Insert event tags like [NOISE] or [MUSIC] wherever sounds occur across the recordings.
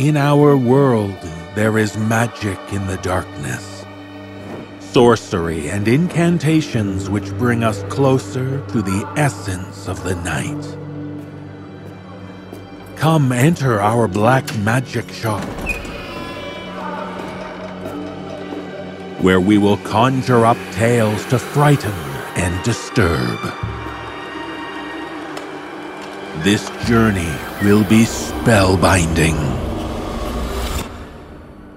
In our world, there is magic in the darkness. Sorcery and incantations which bring us closer to the essence of the night. Come enter our black magic shop, where we will conjure up tales to frighten and disturb. This journey will be spellbinding.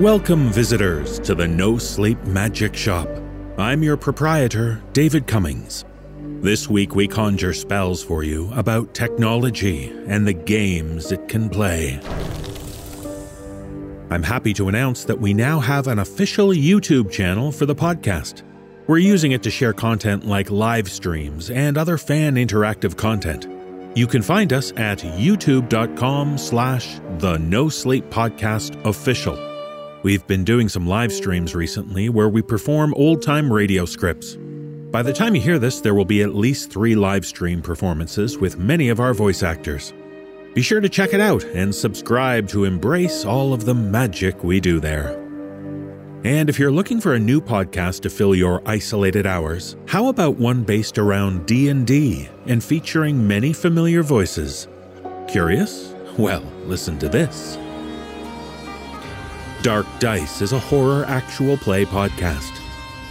Welcome, visitors, to the No Sleep Magic Shop. I'm your proprietor, David Cummings. This week, we conjure spells for you about technology and the games it can play. I'm happy to announce that we now have an official YouTube channel for the podcast. We're using it to share content like live streams and other fan interactive content. You can find us at youtube.com slash the No Sleep Podcast Official. We've been doing some live streams recently where we perform old time radio scripts. By the time you hear this, there will be at least three live stream performances with many of our voice actors. Be sure to check it out and subscribe to embrace all of the magic we do there. And if you're looking for a new podcast to fill your isolated hours, how about one based around D&D and featuring many familiar voices? Curious? Well, listen to this. Dark Dice is a horror actual play podcast.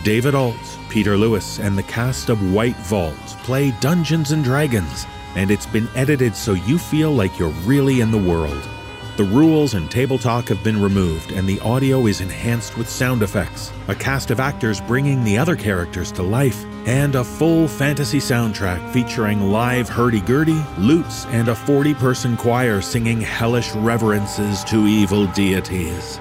David Alt, Peter Lewis, and the cast of White Vault play Dungeons and Dragons, and it's been edited so you feel like you're really in the world. The rules and table talk have been removed, and the audio is enhanced with sound effects, a cast of actors bringing the other characters to life, and a full fantasy soundtrack featuring live hurdy-gurdy, lutes, and a 40-person choir singing hellish reverences to evil deities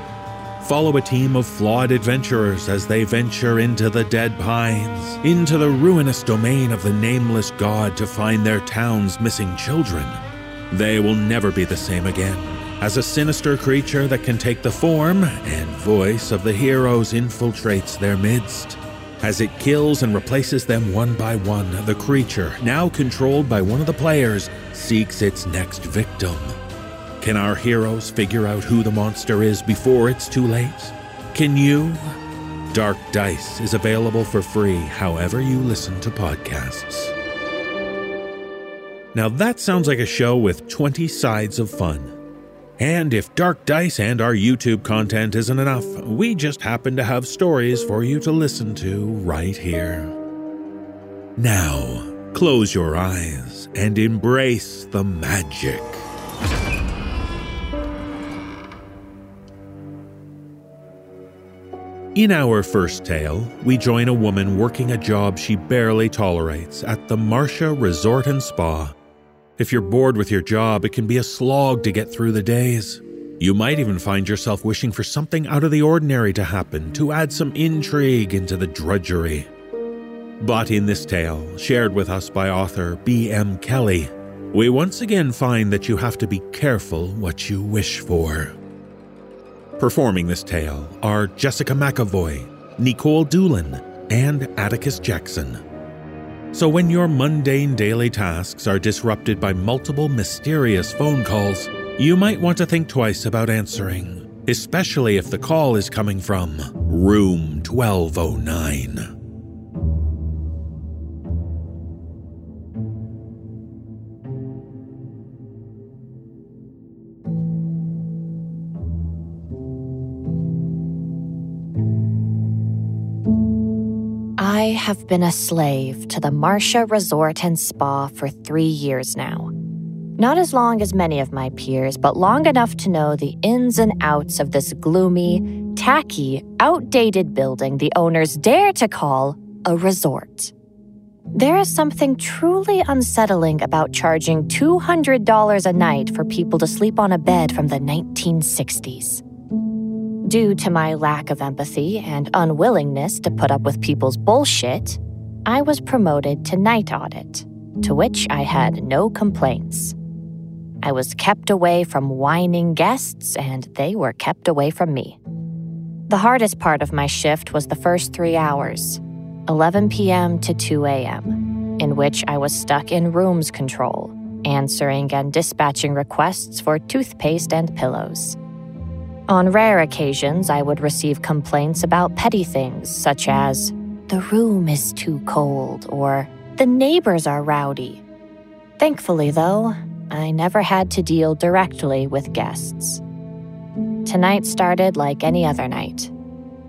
follow a team of flawed adventurers as they venture into the Dead Pines, into the ruinous domain of the nameless god to find their town's missing children. They will never be the same again, as a sinister creature that can take the form and voice of the heroes infiltrates their midst. As it kills and replaces them one by one, the creature, now controlled by one of the players, seeks its next victim. Can our heroes figure out who the monster is before it's too late? Can you? Dark Dice is available for free however you listen to podcasts. Now that sounds like a show with 20 sides of fun. And if Dark Dice and our YouTube content isn't enough, we just happen to have stories for you to listen to right here. Now, close your eyes and embrace the magic. In our first tale, we join a woman working a job she barely tolerates at the Marcia Resort and Spa. If you're bored with your job, it can be a slog to get through the days. You might even find yourself wishing for something out of the ordinary to happen to add some intrigue into the drudgery. But in this tale, shared with us by author B.M. Kellie, we once again find that you have to be careful what you wish for. Performing this tale are Jessica McEvoy, Nikolle Doolin, and Atticus Jackson. So when your mundane daily tasks are disrupted by multiple mysterious phone calls, you might want to think twice about answering, especially if the call is coming from Room 1209. Have been a slave to the Marcia Resort and Spa for three years now. Not as long as many of my peers, but long enough to know the ins and outs of this gloomy, tacky, outdated building the owners dare to call a resort. There is something truly unsettling about charging $200 a night for people to sleep on a bed from the 1960s. Due to my lack of empathy and unwillingness to put up with people's bullshit, I was promoted to night audit, to which I had no complaints. I was kept away from whining guests, and they were kept away from me. The hardest part of my shift was the first three hours 11 p.m. to 2 a.m., in which I was stuck in rooms control, answering and dispatching requests for toothpaste and pillows. On rare occasions, I would receive complaints about petty things such as, the room is too cold, or the neighbors are rowdy. Thankfully, though, I never had to deal directly with guests. Tonight started like any other night.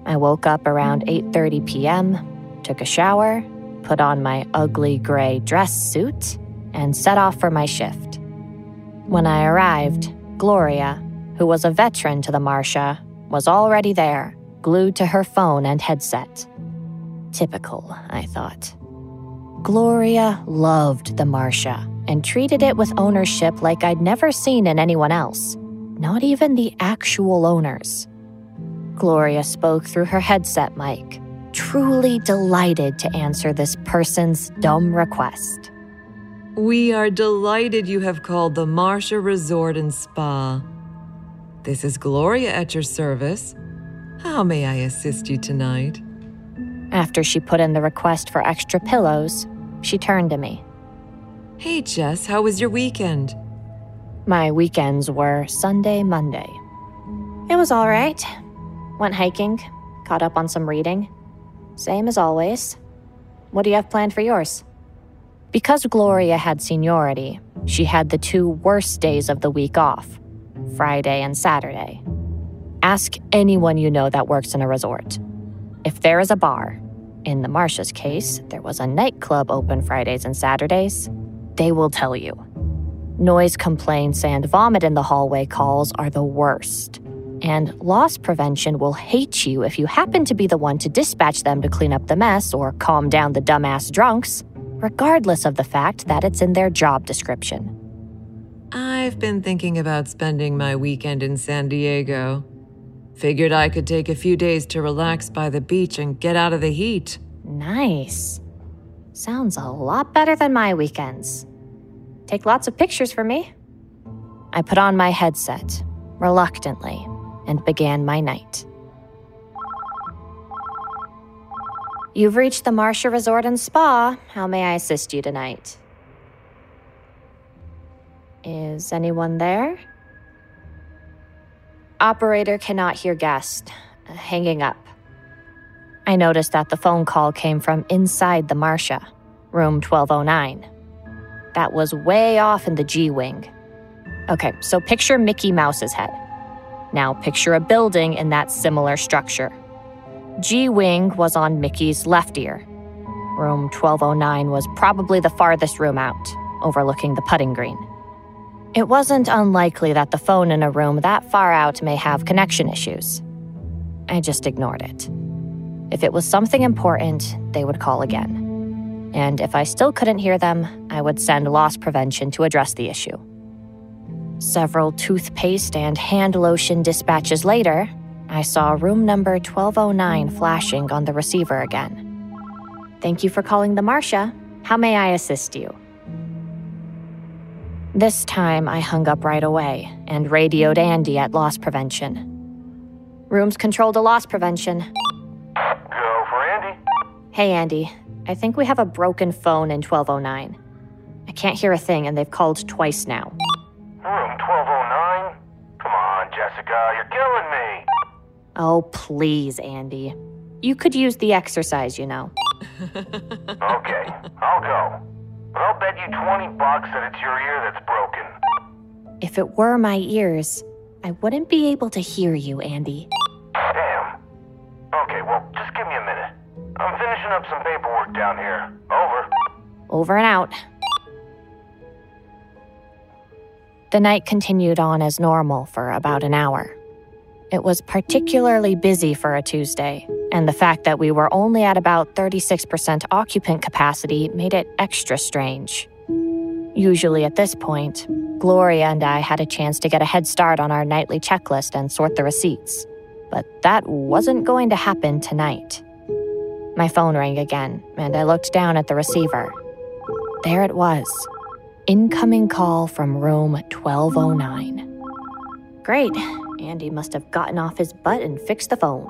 I woke up around 8:30 p.m took a shower, put on my ugly gray dress suit, and set off for my shift. When I arrived, Gloria, who was a veteran to the Marcia, was already there, glued to her phone and headset. Typical, I thought. Gloria loved the Marcia and treated it with ownership like I'd never seen in anyone else, not even the actual owners. Gloria spoke through her headset mic, truly delighted to answer this person's dumb request. We are delighted you have called the Marcia Resort and Spa. This is Gloria at your service. How may I assist you tonight? After she put in the request for extra pillows, she turned to me. Hey, Jess, how was your weekend? My weekends were Sunday, Monday. It was all right. Went hiking, caught up on some reading. Same as always. What do you have planned for yours? Because Gloria had seniority, she had the two worst days of the week off Friday and Saturday. Ask anyone you know that works in a resort. If there is a bar, in the Marcia's case, there was a nightclub open Fridays and Saturdays, they will tell you. Noise complaints and vomit in the hallway calls are the worst. And loss prevention will hate you if you happen to be the one to dispatch them to clean up the mess or calm down the dumbass drunks, regardless of the fact that it's in their job description. I've been thinking about spending my weekend in San Diego. Figured I could take a few days to relax by the beach and get out of the heat. Nice. Sounds a lot better than my weekends. Take lots of pictures for me. I put on my headset, reluctantly, and began my night. You've reached the Marcia Resort and Spa. How may I assist you tonight? Is anyone there? Operator cannot hear guest. Uh, hanging up. I noticed that the phone call came from inside the Marcia, room 1209. That was way off in the G Wing. Okay, so picture Mickey Mouse's head. Now picture a building in that similar structure. G Wing was on Mickey's left ear. Room 1209 was probably the farthest room out, overlooking the putting green. It wasn't unlikely that the phone in a room that far out may have connection issues. I just ignored it. If it was something important, they would call again. And if I still couldn't hear them, I would send loss prevention to address the issue. Several toothpaste and hand lotion dispatches later, I saw room number 1209 flashing on the receiver again. Thank you for calling the Marcia. How may I assist you? This time I hung up right away and radioed Andy at loss prevention. Rooms control to loss prevention. Go for Andy. Hey, Andy. I think we have a broken phone in 1209. I can't hear a thing, and they've called twice now. Room 1209? Come on, Jessica, you're killing me. Oh, please, Andy. You could use the exercise, you know. Okay, I'll go. I'll bet you 20 bucks that it's your ear that's broken. If it were my ears, I wouldn't be able to hear you, Andy. Damn. Okay, well, just give me a minute. I'm finishing up some paperwork down here. Over. Over and out. The night continued on as normal for about an hour. It was particularly busy for a Tuesday, and the fact that we were only at about 36% occupant capacity made it extra strange. Usually at this point, Gloria and I had a chance to get a head start on our nightly checklist and sort the receipts. But that wasn't going to happen tonight. My phone rang again, and I looked down at the receiver. There it was incoming call from room 1209. Great, Andy must have gotten off his butt and fixed the phone.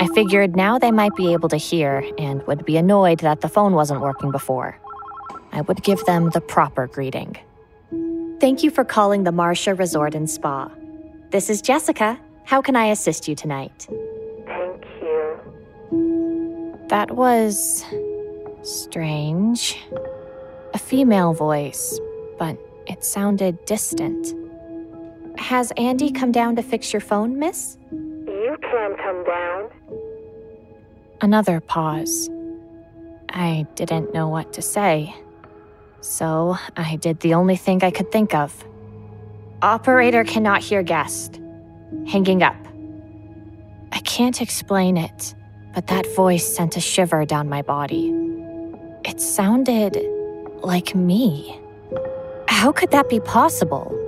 I figured now they might be able to hear and would be annoyed that the phone wasn't working before. I would give them the proper greeting. Thank you for calling the Marcia Resort and Spa. This is Jessica. How can I assist you tonight? Thank you. That was strange. A female voice, but it sounded distant. Has Andy come down to fix your phone, miss? You can come down. Another pause. I didn't know what to say. So I did the only thing I could think of. Operator cannot hear guest. Hanging up. I can't explain it, but that voice sent a shiver down my body. It sounded like me. How could that be possible?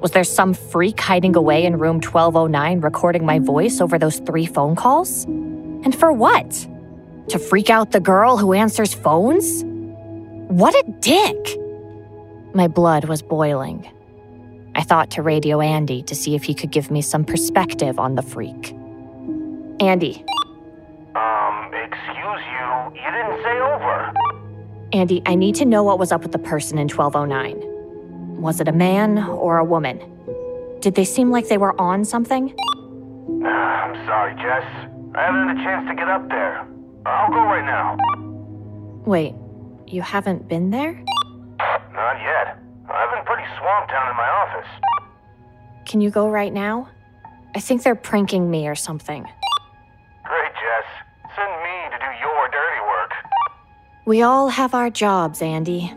Was there some freak hiding away in room 1209 recording my voice over those three phone calls? And for what? To freak out the girl who answers phones? What a dick! My blood was boiling. I thought to radio Andy to see if he could give me some perspective on the freak. Andy, Um, excuse you, you didn't say over. Andy, I need to know what was up with the person in 1209. Was it a man or a woman? Did they seem like they were on something? I'm sorry, Jess. I haven't had a chance to get up there. I'll go right now. Wait, you haven't been there? Not yet. I've been pretty swamped down in my office. Can you go right now? I think they're pranking me or something. Great, Jess. Send me to do your dirty work. We all have our jobs, Andy.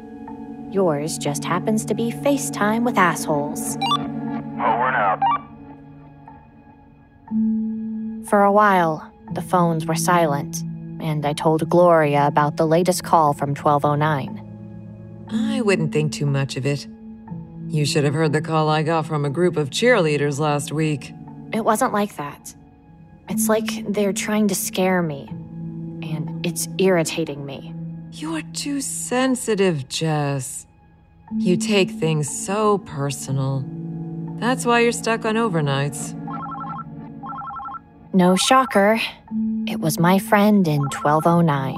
Yours just happens to be FaceTime with assholes. Oh, Over and out. For a while, the phones were silent, and I told Gloria about the latest call from 1209. I wouldn't think too much of it. You should have heard the call I got from a group of cheerleaders last week. It wasn't like that. It's like they're trying to scare me, and it's irritating me. You're too sensitive, Jess. You take things so personal. That's why you're stuck on overnights. No shocker, it was my friend in 1209.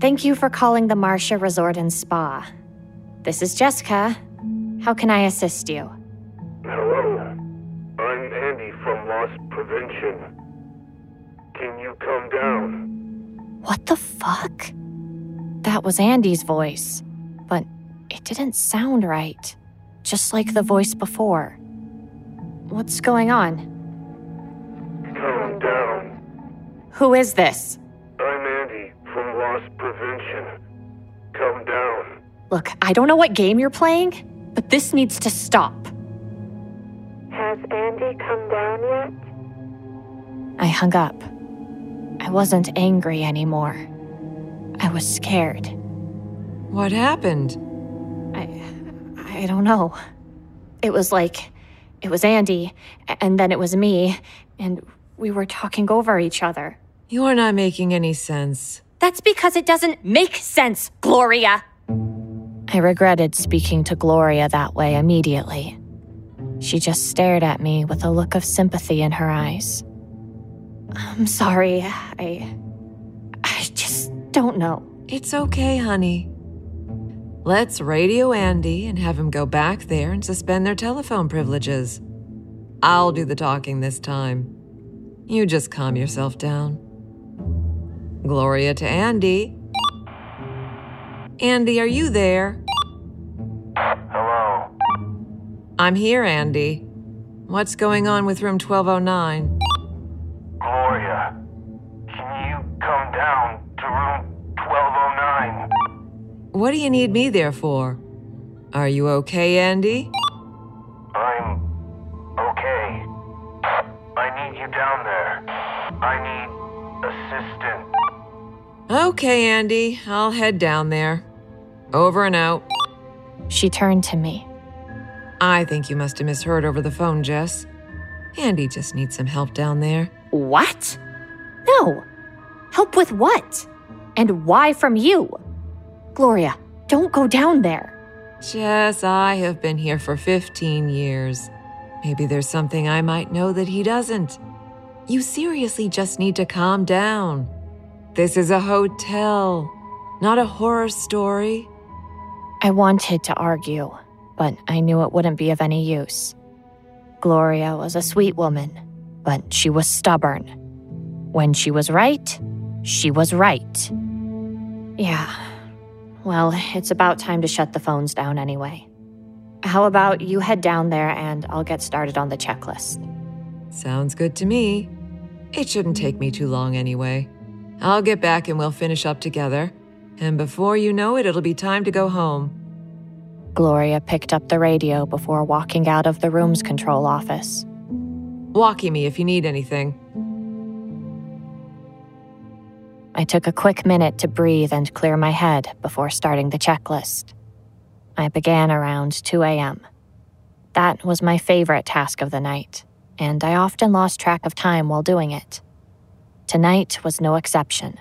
Thank you for calling the Marcia Resort and Spa. This is Jessica. How can I assist you? Hello. I'm Andy from Lost Prevention. Can you come down? What the fuck? That was Andy's voice, but it didn't sound right. Just like the voice before. What's going on? Come down. Who is this? I'm Andy from Lost Prevention. Come down. Look, I don't know what game you're playing, but this needs to stop. Has Andy come down yet? I hung up. I wasn't angry anymore. I was scared. What happened? I I don't know. It was like it was Andy and then it was me and we were talking over each other. You're not making any sense. That's because it doesn't make sense, Gloria. I regretted speaking to Gloria that way immediately. She just stared at me with a look of sympathy in her eyes. I'm sorry. I don't know. It's okay, honey. Let's radio Andy and have him go back there and suspend their telephone privileges. I'll do the talking this time. You just calm yourself down. Gloria to Andy. Andy, are you there? Hello. I'm here, Andy. What's going on with room 1209? Gloria. Can you come down to room 1209? What do you need me there for? Are you okay, Andy? I'm okay. I need you down there. I need assistance. Okay, Andy, I'll head down there. Over and out. She turned to me. I think you must have misheard over the phone, Jess. Andy just needs some help down there. What? No. Help with what? And why from you? Gloria, don't go down there. Yes, I have been here for 15 years. Maybe there's something I might know that he doesn't. You seriously just need to calm down. This is a hotel, not a horror story. I wanted to argue, but I knew it wouldn't be of any use. Gloria was a sweet woman, but she was stubborn. When she was right, she was right. Yeah. Well, it's about time to shut the phones down anyway. How about you head down there and I'll get started on the checklist? Sounds good to me. It shouldn't take me too long anyway. I'll get back and we'll finish up together. And before you know it, it'll be time to go home. Gloria picked up the radio before walking out of the room's control office. Walkie me if you need anything. I took a quick minute to breathe and clear my head before starting the checklist. I began around 2 a.m. That was my favorite task of the night, and I often lost track of time while doing it. Tonight was no exception.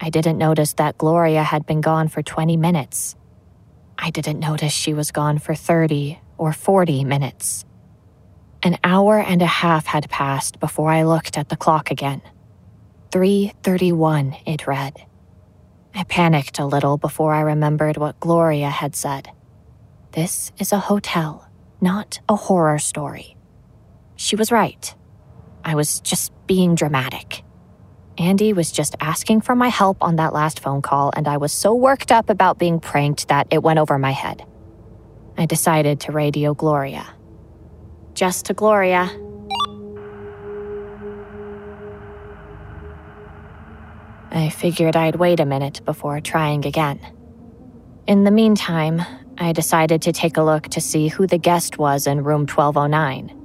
I didn't notice that Gloria had been gone for 20 minutes. I didn't notice she was gone for 30 or 40 minutes. An hour and a half had passed before I looked at the clock again. 3:31 it read. I panicked a little before I remembered what Gloria had said. This is a hotel, not a horror story. She was right. I was just being dramatic. Andy was just asking for my help on that last phone call, and I was so worked up about being pranked that it went over my head. I decided to radio Gloria. Just to Gloria. I figured I'd wait a minute before trying again. In the meantime, I decided to take a look to see who the guest was in room 1209.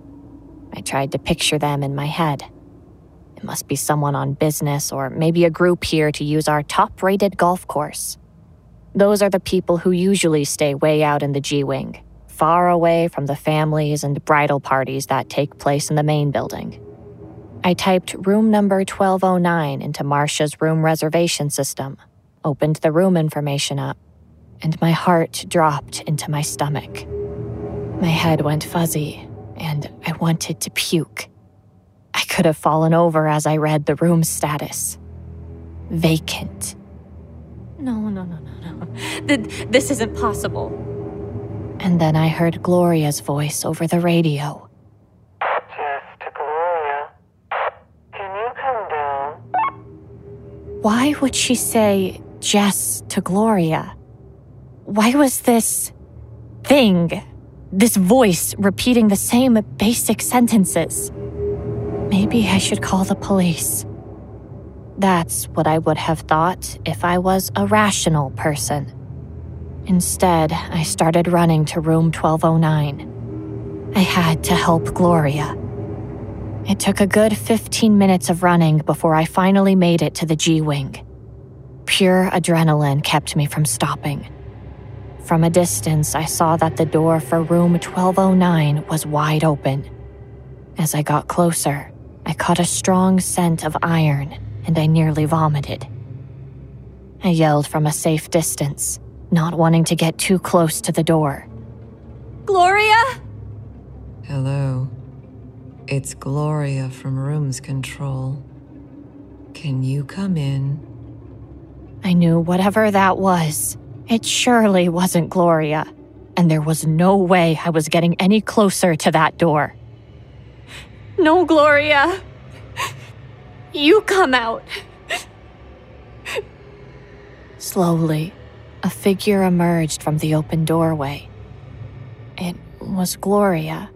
I tried to picture them in my head. It must be someone on business or maybe a group here to use our top rated golf course. Those are the people who usually stay way out in the G Wing, far away from the families and bridal parties that take place in the main building. I typed room number 1209 into Marcia's room reservation system, opened the room information up, and my heart dropped into my stomach. My head went fuzzy, and I wanted to puke. I could have fallen over as I read the room status vacant. No, no, no, no, no. Th- This isn't possible. And then I heard Gloria's voice over the radio. Jess to Gloria. Can you come down? Why would she say Jess to Gloria? Why was this thing, this voice repeating the same basic sentences? Maybe I should call the police. That's what I would have thought if I was a rational person. Instead, I started running to room 1209. I had to help Gloria. It took a good 15 minutes of running before I finally made it to the G Wing. Pure adrenaline kept me from stopping. From a distance, I saw that the door for room 1209 was wide open. As I got closer, I caught a strong scent of iron and I nearly vomited. I yelled from a safe distance, not wanting to get too close to the door. Gloria? Hello. It's Gloria from Rooms Control. Can you come in? I knew whatever that was, it surely wasn't Gloria, and there was no way I was getting any closer to that door. No, Gloria! You come out! Slowly, a figure emerged from the open doorway. It was Gloria,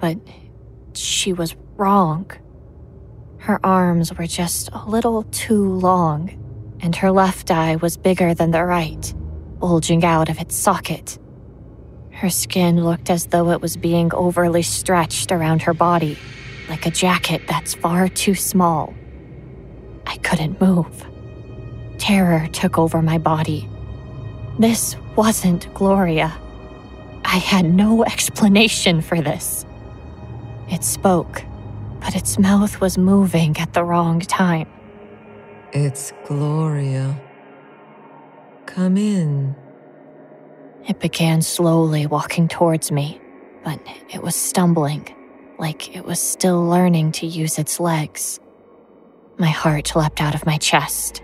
but she was wrong. Her arms were just a little too long, and her left eye was bigger than the right, bulging out of its socket. Her skin looked as though it was being overly stretched around her body, like a jacket that's far too small. I couldn't move. Terror took over my body. This wasn't Gloria. I had no explanation for this. It spoke, but its mouth was moving at the wrong time. It's Gloria. Come in. It began slowly walking towards me, but it was stumbling, like it was still learning to use its legs. My heart leapt out of my chest.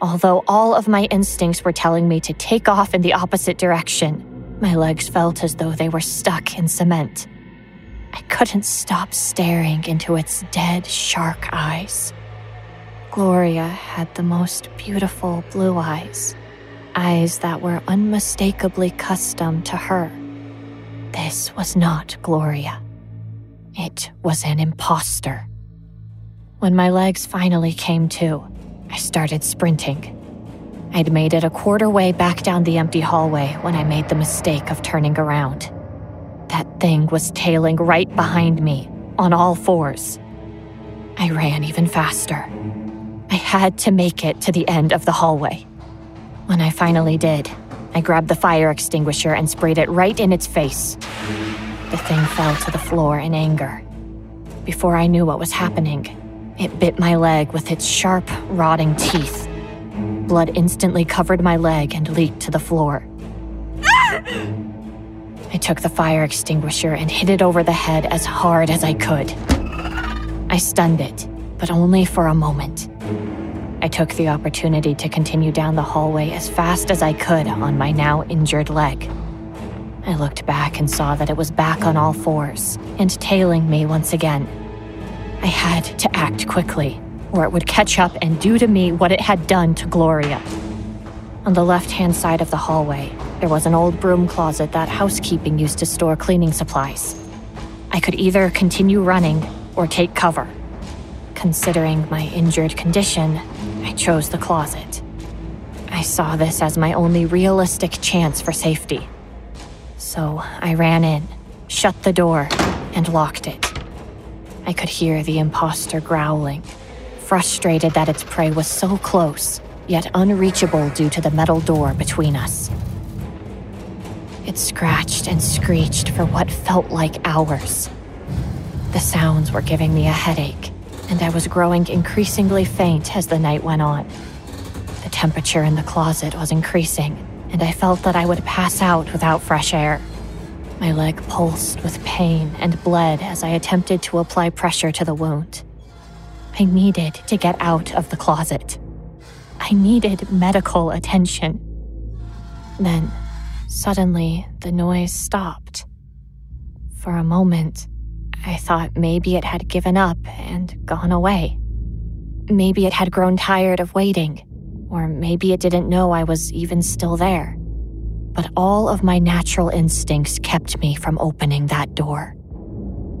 Although all of my instincts were telling me to take off in the opposite direction, my legs felt as though they were stuck in cement. I couldn't stop staring into its dead shark eyes. Gloria had the most beautiful blue eyes, eyes that were unmistakably custom to her. This was not Gloria. It was an impostor. When my legs finally came to, I started sprinting. I'd made it a quarter way back down the empty hallway when I made the mistake of turning around. That thing was tailing right behind me, on all fours. I ran even faster. I had to make it to the end of the hallway. When I finally did, I grabbed the fire extinguisher and sprayed it right in its face. The thing fell to the floor in anger. Before I knew what was happening, it bit my leg with its sharp, rotting teeth. Blood instantly covered my leg and leaked to the floor. [LAUGHS] I took the fire extinguisher and hit it over the head as hard as I could. I stunned it, but only for a moment. I took the opportunity to continue down the hallway as fast as I could on my now injured leg. I looked back and saw that it was back on all fours and tailing me once again. I had to act quickly, or it would catch up and do to me what it had done to Gloria. On the left hand side of the hallway, there was an old broom closet that housekeeping used to store cleaning supplies. I could either continue running or take cover. Considering my injured condition, I chose the closet. I saw this as my only realistic chance for safety. So I ran in, shut the door, and locked it. I could hear the impostor growling, frustrated that its prey was so close, yet unreachable due to the metal door between us. It scratched and screeched for what felt like hours. The sounds were giving me a headache, and I was growing increasingly faint as the night went on. The temperature in the closet was increasing, and I felt that I would pass out without fresh air. My leg pulsed with pain and bled as I attempted to apply pressure to the wound. I needed to get out of the closet. I needed medical attention. Then, suddenly, the noise stopped. For a moment, I thought maybe it had given up and gone away. Maybe it had grown tired of waiting, or maybe it didn't know I was even still there but all of my natural instincts kept me from opening that door.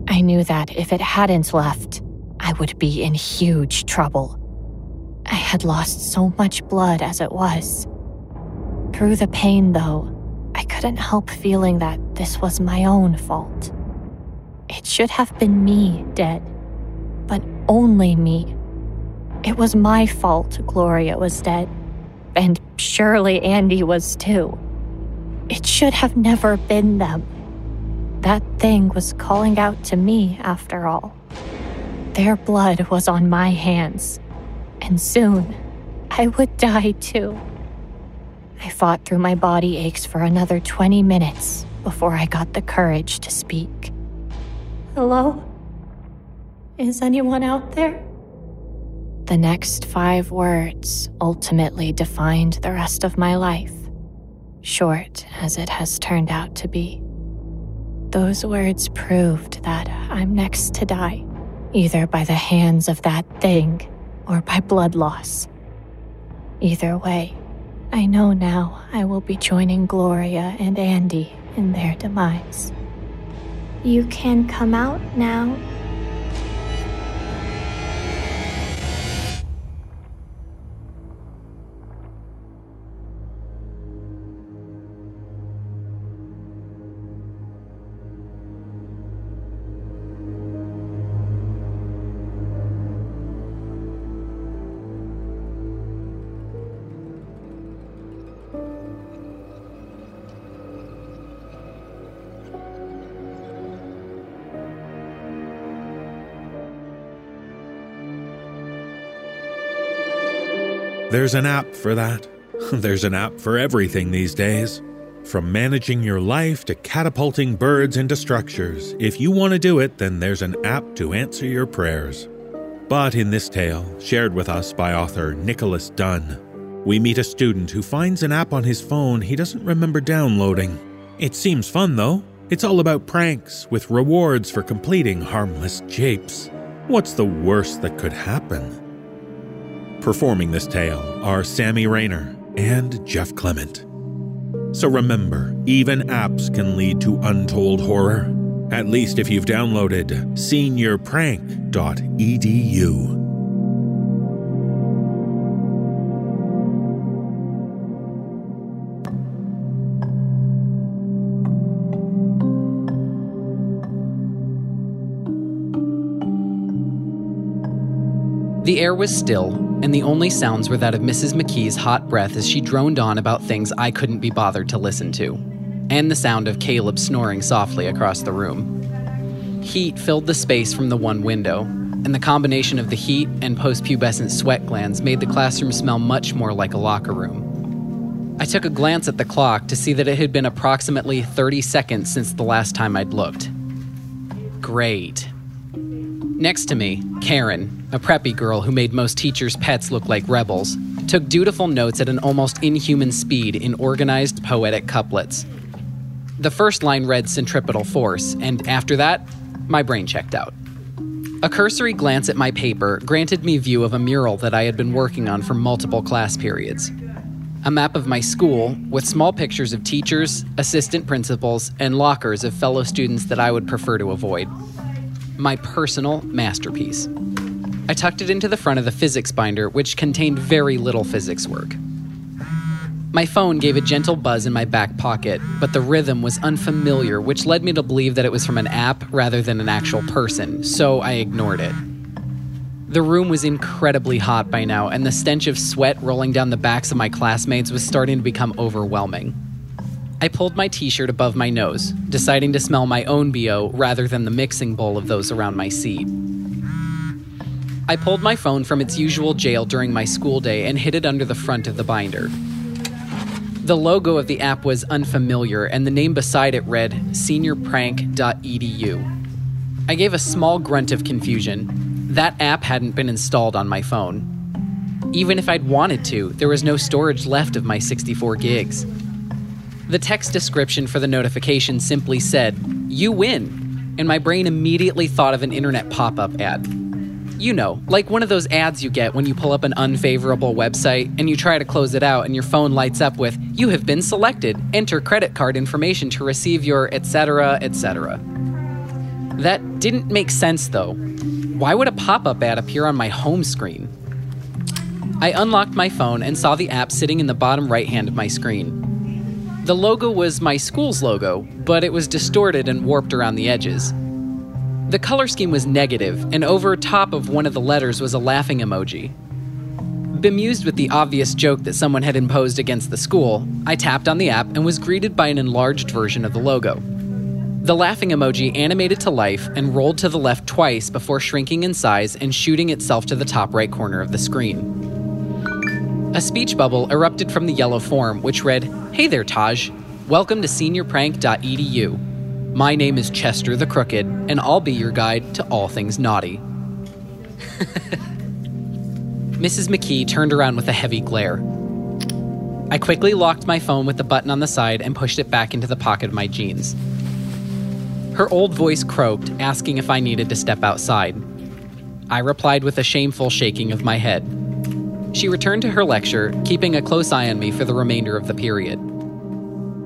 I knew that if it hadn't left, I would be in huge trouble. I had lost so much blood as it was. Through the pain, though, I couldn't help feeling that this was my own fault. It should have been me dead, but only me. It was my fault Gloria was dead, and surely Andy was too. It should have never been them. That thing was calling out to me, after all. Their blood was on my hands, and soon I would die too. I fought through my body aches for another 20 minutes before I got the courage to speak. Hello? Is anyone out there? The next five words ultimately defined the rest of my life short as it has turned out to be. Those words proved that I'm next to die, either by the hands of that thing or by blood loss. Either way, I know now I will be joining Gloria and Andy in their demise. You can come out now. There's an app for that. [LAUGHS] There's an app for everything these days. From managing your life to catapulting birds into structures. If you want to do it, then there's an app to answer your prayers. But in this tale, shared with us by author Nicholas Dunn, we meet a student who finds an app on his phone he doesn't remember downloading. It seems fun though. It's all about pranks with rewards for completing harmless japes. What's the worst that could happen? Performing this tale are Sammy Raynor and Jeff Clement. So remember, even apps can lead to untold horror. At least if you've downloaded seniorprank.edu. The air was still, and the only sounds were that of Mrs. McKee's hot breath as she droned on about things I couldn't be bothered to listen to, and the sound of Caleb snoring softly across the room. Heat filled the space from the one window, and the combination of the heat and postpubescent sweat glands made the classroom smell much more like a locker room. I took a glance at the clock to see that it had been approximately 30 seconds since the last time I'd looked. Great. Next to me, Karen, a preppy girl who made most teachers' pets look like rebels, took dutiful notes at an almost inhuman speed in organized poetic couplets. The first line read centripetal force, and after that, my brain checked out. A cursory glance at my paper granted me view of a mural that I had been working on for multiple class periods. A map of my school with small pictures of teachers, assistant principals, and lockers of fellow students that I would prefer to avoid my personal masterpiece. I tucked it into the front of the physics binder, which contained very little physics work. My phone gave a gentle buzz in my back pocket, but the rhythm was unfamiliar, which led me to believe that it was from an app rather than an actual person, so I ignored it. The room was incredibly hot by now, and the stench of sweat rolling down the backs of my classmates was starting to become overwhelming. I pulled my t shirt above my nose, deciding to smell my own BO rather than the mixing bowl of those around my seat. I pulled my phone from its usual jail during my school day and hid it under the front of the binder. The logo of the app was unfamiliar, and the name beside it read seniorprank.edu. I gave a small grunt of confusion. That app hadn't been installed on my phone. Even if I'd wanted to, there was no storage left of my 64 gigs. The text description for the notification simply said, You win, and my brain immediately thought of an internet pop up ad. You know, like one of those ads you get when you pull up an unfavorable website and you try to close it out and your phone lights up with, You have been selected, enter credit card information to receive your etc., etc. That didn't make sense though. Why would a pop up ad appear on my home screen? I unlocked my phone and saw the app sitting in the bottom right hand of my screen. The logo was my school's logo, but it was distorted and warped around the edges. The color scheme was negative, and over top of one of the letters was a laughing emoji. Bemused with the obvious joke that someone had imposed against the school, I tapped on the app and was greeted by an enlarged version of the logo. The laughing emoji animated to life and rolled to the left twice before shrinking in size and shooting itself to the top right corner of the screen. A speech bubble erupted from the yellow form, which read Hey there, Taj. Welcome to seniorprank.edu. My name is Chester the Crooked, and I'll be your guide to all things naughty. [LAUGHS] Mrs. McKee turned around with a heavy glare. I quickly locked my phone with the button on the side and pushed it back into the pocket of my jeans. Her old voice croaked, asking if I needed to step outside. I replied with a shameful shaking of my head. She returned to her lecture, keeping a close eye on me for the remainder of the period.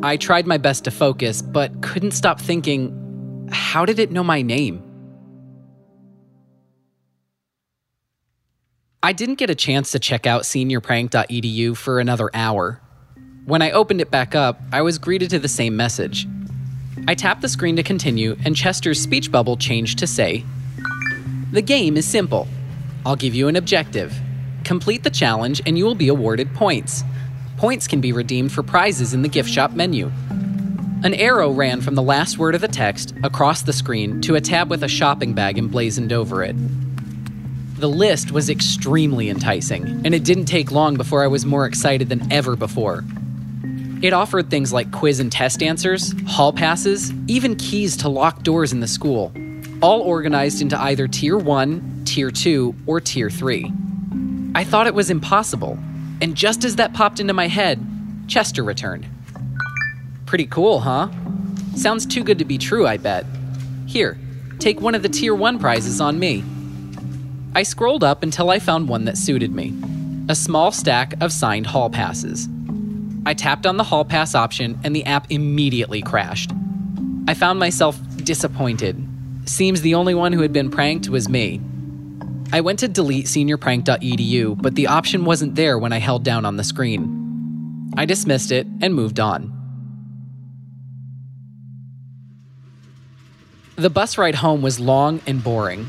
I tried my best to focus, but couldn't stop thinking, how did it know my name? I didn't get a chance to check out seniorprank.edu for another hour. When I opened it back up, I was greeted to the same message. I tapped the screen to continue, and Chester's speech bubble changed to say, The game is simple. I'll give you an objective Complete the challenge and you will be awarded points. Points can be redeemed for prizes in the gift shop menu. An arrow ran from the last word of the text across the screen to a tab with a shopping bag emblazoned over it. The list was extremely enticing, and it didn't take long before I was more excited than ever before. It offered things like quiz and test answers, hall passes, even keys to locked doors in the school, all organized into either Tier 1, Tier 2, or Tier 3. I thought it was impossible, and just as that popped into my head, Chester returned. Pretty cool, huh? Sounds too good to be true, I bet. Here, take one of the Tier 1 prizes on me. I scrolled up until I found one that suited me a small stack of signed hall passes. I tapped on the hall pass option and the app immediately crashed. I found myself disappointed. Seems the only one who had been pranked was me. I went to delete seniorprank.edu, but the option wasn't there when I held down on the screen. I dismissed it and moved on. The bus ride home was long and boring.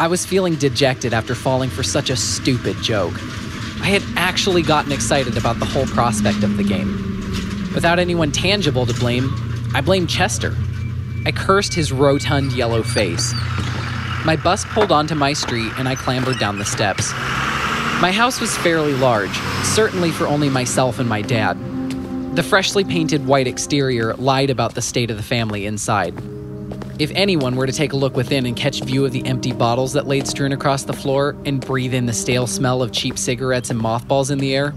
I was feeling dejected after falling for such a stupid joke. I had actually gotten excited about the whole prospect of the game. Without anyone tangible to blame, I blamed Chester. I cursed his rotund yellow face. My bus pulled onto my street and I clambered down the steps. My house was fairly large, certainly for only myself and my dad. The freshly painted white exterior lied about the state of the family inside. If anyone were to take a look within and catch view of the empty bottles that laid strewn across the floor and breathe in the stale smell of cheap cigarettes and mothballs in the air,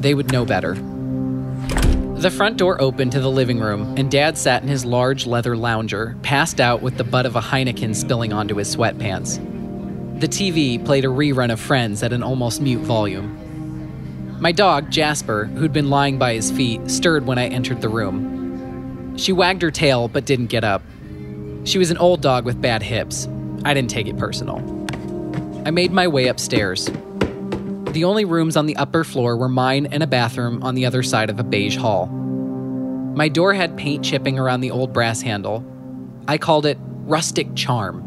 they would know better. The front door opened to the living room, and Dad sat in his large leather lounger, passed out with the butt of a Heineken spilling onto his sweatpants. The TV played a rerun of Friends at an almost mute volume. My dog, Jasper, who'd been lying by his feet, stirred when I entered the room. She wagged her tail but didn't get up. She was an old dog with bad hips. I didn't take it personal. I made my way upstairs. The only rooms on the upper floor were mine and a bathroom on the other side of a beige hall. My door had paint chipping around the old brass handle. I called it rustic charm.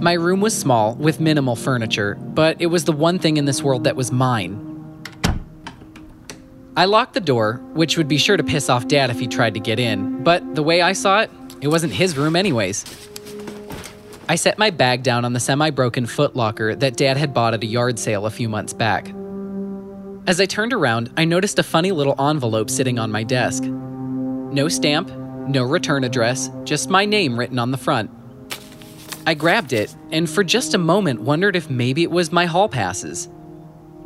My room was small, with minimal furniture, but it was the one thing in this world that was mine. I locked the door, which would be sure to piss off Dad if he tried to get in, but the way I saw it, it wasn't his room, anyways. I set my bag down on the semi broken footlocker that Dad had bought at a yard sale a few months back. As I turned around, I noticed a funny little envelope sitting on my desk. No stamp, no return address, just my name written on the front. I grabbed it, and for just a moment wondered if maybe it was my hall passes.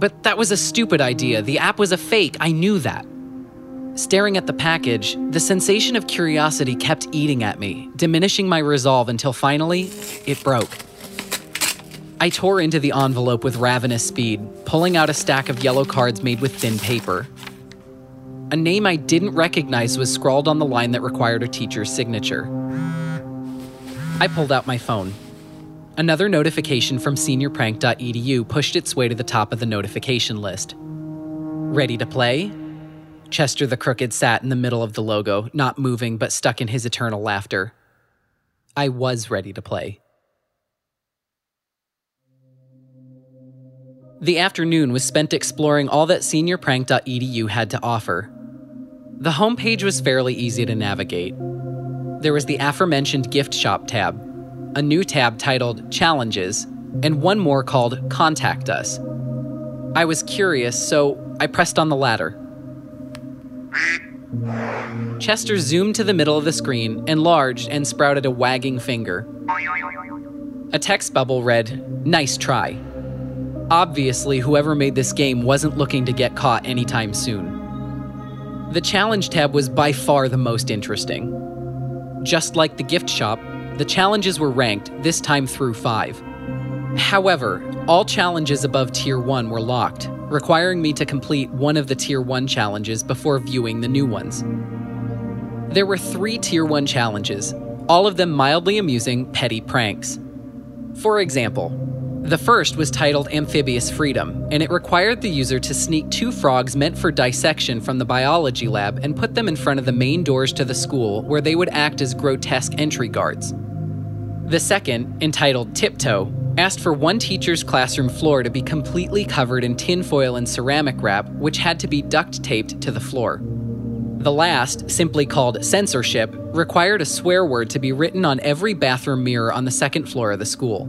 But that was a stupid idea. The app was a fake. I knew that. Staring at the package, the sensation of curiosity kept eating at me, diminishing my resolve until finally, it broke. I tore into the envelope with ravenous speed, pulling out a stack of yellow cards made with thin paper. A name I didn't recognize was scrawled on the line that required a teacher's signature. I pulled out my phone. Another notification from seniorprank.edu pushed its way to the top of the notification list. Ready to play? Chester the Crooked sat in the middle of the logo, not moving but stuck in his eternal laughter. I was ready to play. The afternoon was spent exploring all that seniorprank.edu had to offer. The homepage was fairly easy to navigate. There was the aforementioned gift shop tab, a new tab titled Challenges, and one more called Contact Us. I was curious, so I pressed on the latter. Chester zoomed to the middle of the screen, enlarged, and sprouted a wagging finger. A text bubble read, Nice try. Obviously, whoever made this game wasn't looking to get caught anytime soon. The challenge tab was by far the most interesting. Just like the gift shop, the challenges were ranked, this time through 5. However, all challenges above Tier 1 were locked, requiring me to complete one of the Tier 1 challenges before viewing the new ones. There were three Tier 1 challenges, all of them mildly amusing, petty pranks. For example, the first was titled Amphibious Freedom, and it required the user to sneak two frogs meant for dissection from the biology lab and put them in front of the main doors to the school where they would act as grotesque entry guards. The second, entitled Tiptoe, asked for one teacher's classroom floor to be completely covered in tinfoil and ceramic wrap, which had to be duct taped to the floor. The last, simply called censorship, required a swear word to be written on every bathroom mirror on the second floor of the school.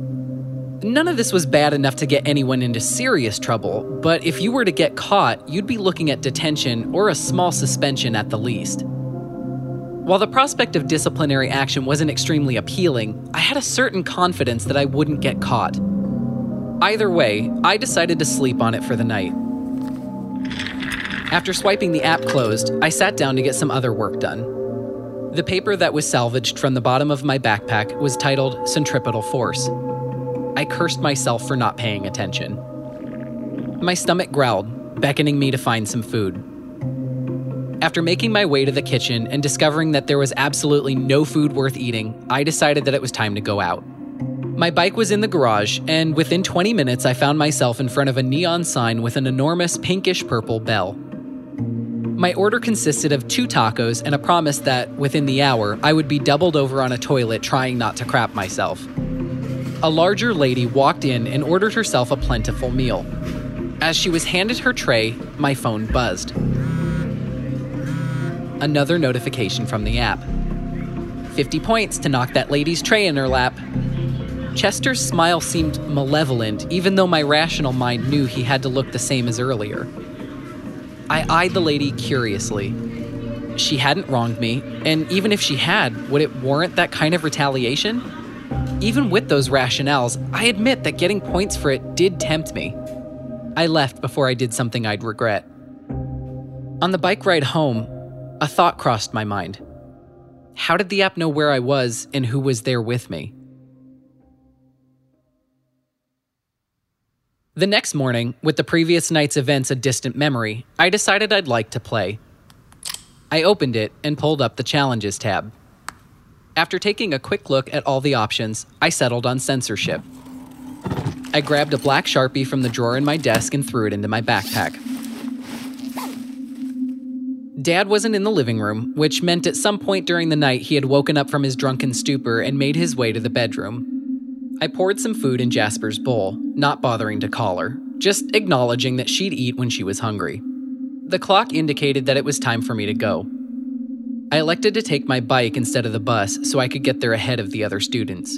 None of this was bad enough to get anyone into serious trouble, but if you were to get caught, you'd be looking at detention or a small suspension at the least. While the prospect of disciplinary action wasn't extremely appealing, I had a certain confidence that I wouldn't get caught. Either way, I decided to sleep on it for the night. After swiping the app closed, I sat down to get some other work done. The paper that was salvaged from the bottom of my backpack was titled Centripetal Force. I cursed myself for not paying attention. My stomach growled, beckoning me to find some food. After making my way to the kitchen and discovering that there was absolutely no food worth eating, I decided that it was time to go out. My bike was in the garage, and within 20 minutes, I found myself in front of a neon sign with an enormous pinkish purple bell. My order consisted of two tacos and a promise that, within the hour, I would be doubled over on a toilet trying not to crap myself. A larger lady walked in and ordered herself a plentiful meal. As she was handed her tray, my phone buzzed. Another notification from the app 50 points to knock that lady's tray in her lap. Chester's smile seemed malevolent, even though my rational mind knew he had to look the same as earlier. I eyed the lady curiously. She hadn't wronged me, and even if she had, would it warrant that kind of retaliation? Even with those rationales, I admit that getting points for it did tempt me. I left before I did something I'd regret. On the bike ride home, a thought crossed my mind. How did the app know where I was and who was there with me? The next morning, with the previous night's events a distant memory, I decided I'd like to play. I opened it and pulled up the Challenges tab. After taking a quick look at all the options, I settled on censorship. I grabbed a black sharpie from the drawer in my desk and threw it into my backpack. Dad wasn't in the living room, which meant at some point during the night he had woken up from his drunken stupor and made his way to the bedroom. I poured some food in Jasper's bowl, not bothering to call her, just acknowledging that she'd eat when she was hungry. The clock indicated that it was time for me to go. I elected to take my bike instead of the bus so I could get there ahead of the other students.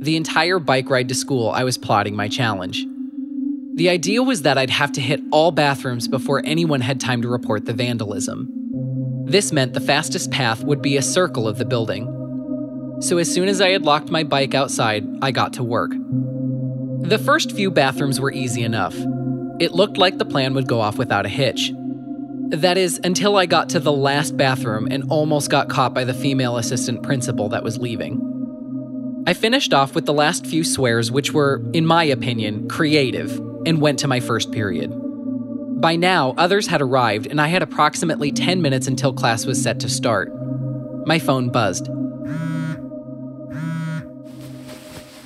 The entire bike ride to school, I was plotting my challenge. The idea was that I'd have to hit all bathrooms before anyone had time to report the vandalism. This meant the fastest path would be a circle of the building, so as soon as I had locked my bike outside, I got to work. The first few bathrooms were easy enough. It looked like the plan would go off without a hitch. That is, until I got to the last bathroom and almost got caught by the female assistant principal that was leaving. I finished off with the last few swears, which were, in my opinion, creative, and went to my first period. By now, others had arrived, and I had approximately 10 minutes until class was set to start. My phone buzzed.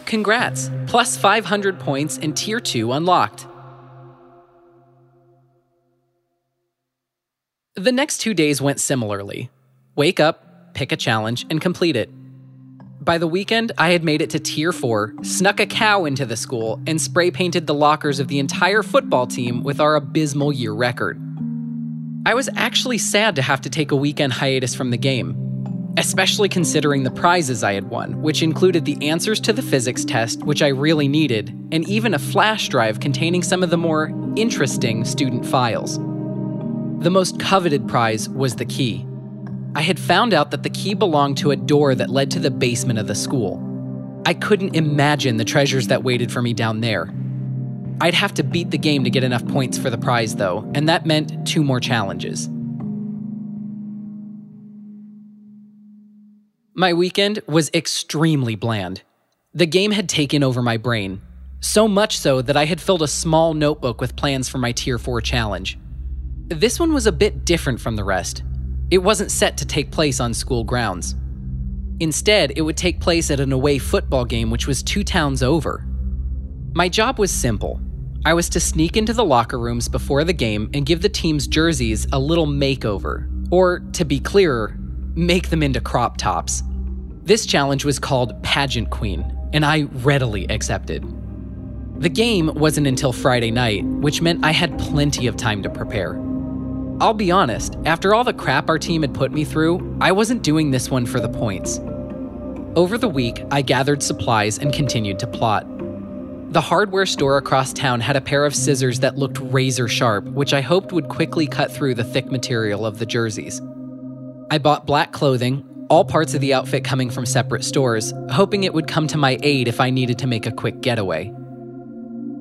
Congrats, plus 500 points and Tier 2 unlocked. The next two days went similarly wake up, pick a challenge, and complete it. By the weekend, I had made it to Tier 4, snuck a cow into the school, and spray painted the lockers of the entire football team with our abysmal year record. I was actually sad to have to take a weekend hiatus from the game, especially considering the prizes I had won, which included the answers to the physics test, which I really needed, and even a flash drive containing some of the more interesting student files. The most coveted prize was the key. I had found out that the key belonged to a door that led to the basement of the school. I couldn't imagine the treasures that waited for me down there. I'd have to beat the game to get enough points for the prize, though, and that meant two more challenges. My weekend was extremely bland. The game had taken over my brain, so much so that I had filled a small notebook with plans for my Tier 4 challenge. This one was a bit different from the rest. It wasn't set to take place on school grounds. Instead, it would take place at an away football game which was two towns over. My job was simple. I was to sneak into the locker rooms before the game and give the team's jerseys a little makeover, or, to be clearer, make them into crop tops. This challenge was called Pageant Queen, and I readily accepted. The game wasn't until Friday night, which meant I had plenty of time to prepare. I'll be honest, after all the crap our team had put me through, I wasn't doing this one for the points. Over the week, I gathered supplies and continued to plot. The hardware store across town had a pair of scissors that looked razor sharp, which I hoped would quickly cut through the thick material of the jerseys. I bought black clothing, all parts of the outfit coming from separate stores, hoping it would come to my aid if I needed to make a quick getaway.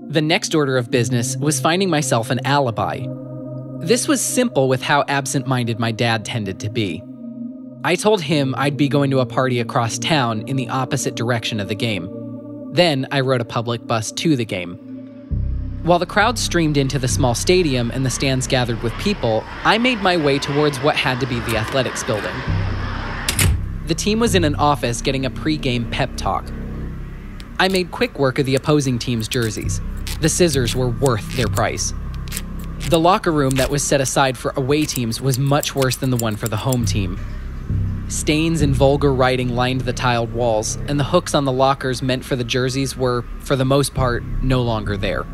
The next order of business was finding myself an alibi. This was simple with how absent minded my dad tended to be. I told him I'd be going to a party across town in the opposite direction of the game. Then I rode a public bus to the game. While the crowd streamed into the small stadium and the stands gathered with people, I made my way towards what had to be the athletics building. The team was in an office getting a pre-game pep talk. I made quick work of the opposing team's jerseys. The scissors were worth their price. The locker room that was set aside for away teams was much worse than the one for the home team. Stains and vulgar writing lined the tiled walls, and the hooks on the lockers meant for the jerseys were, for the most part, no longer there.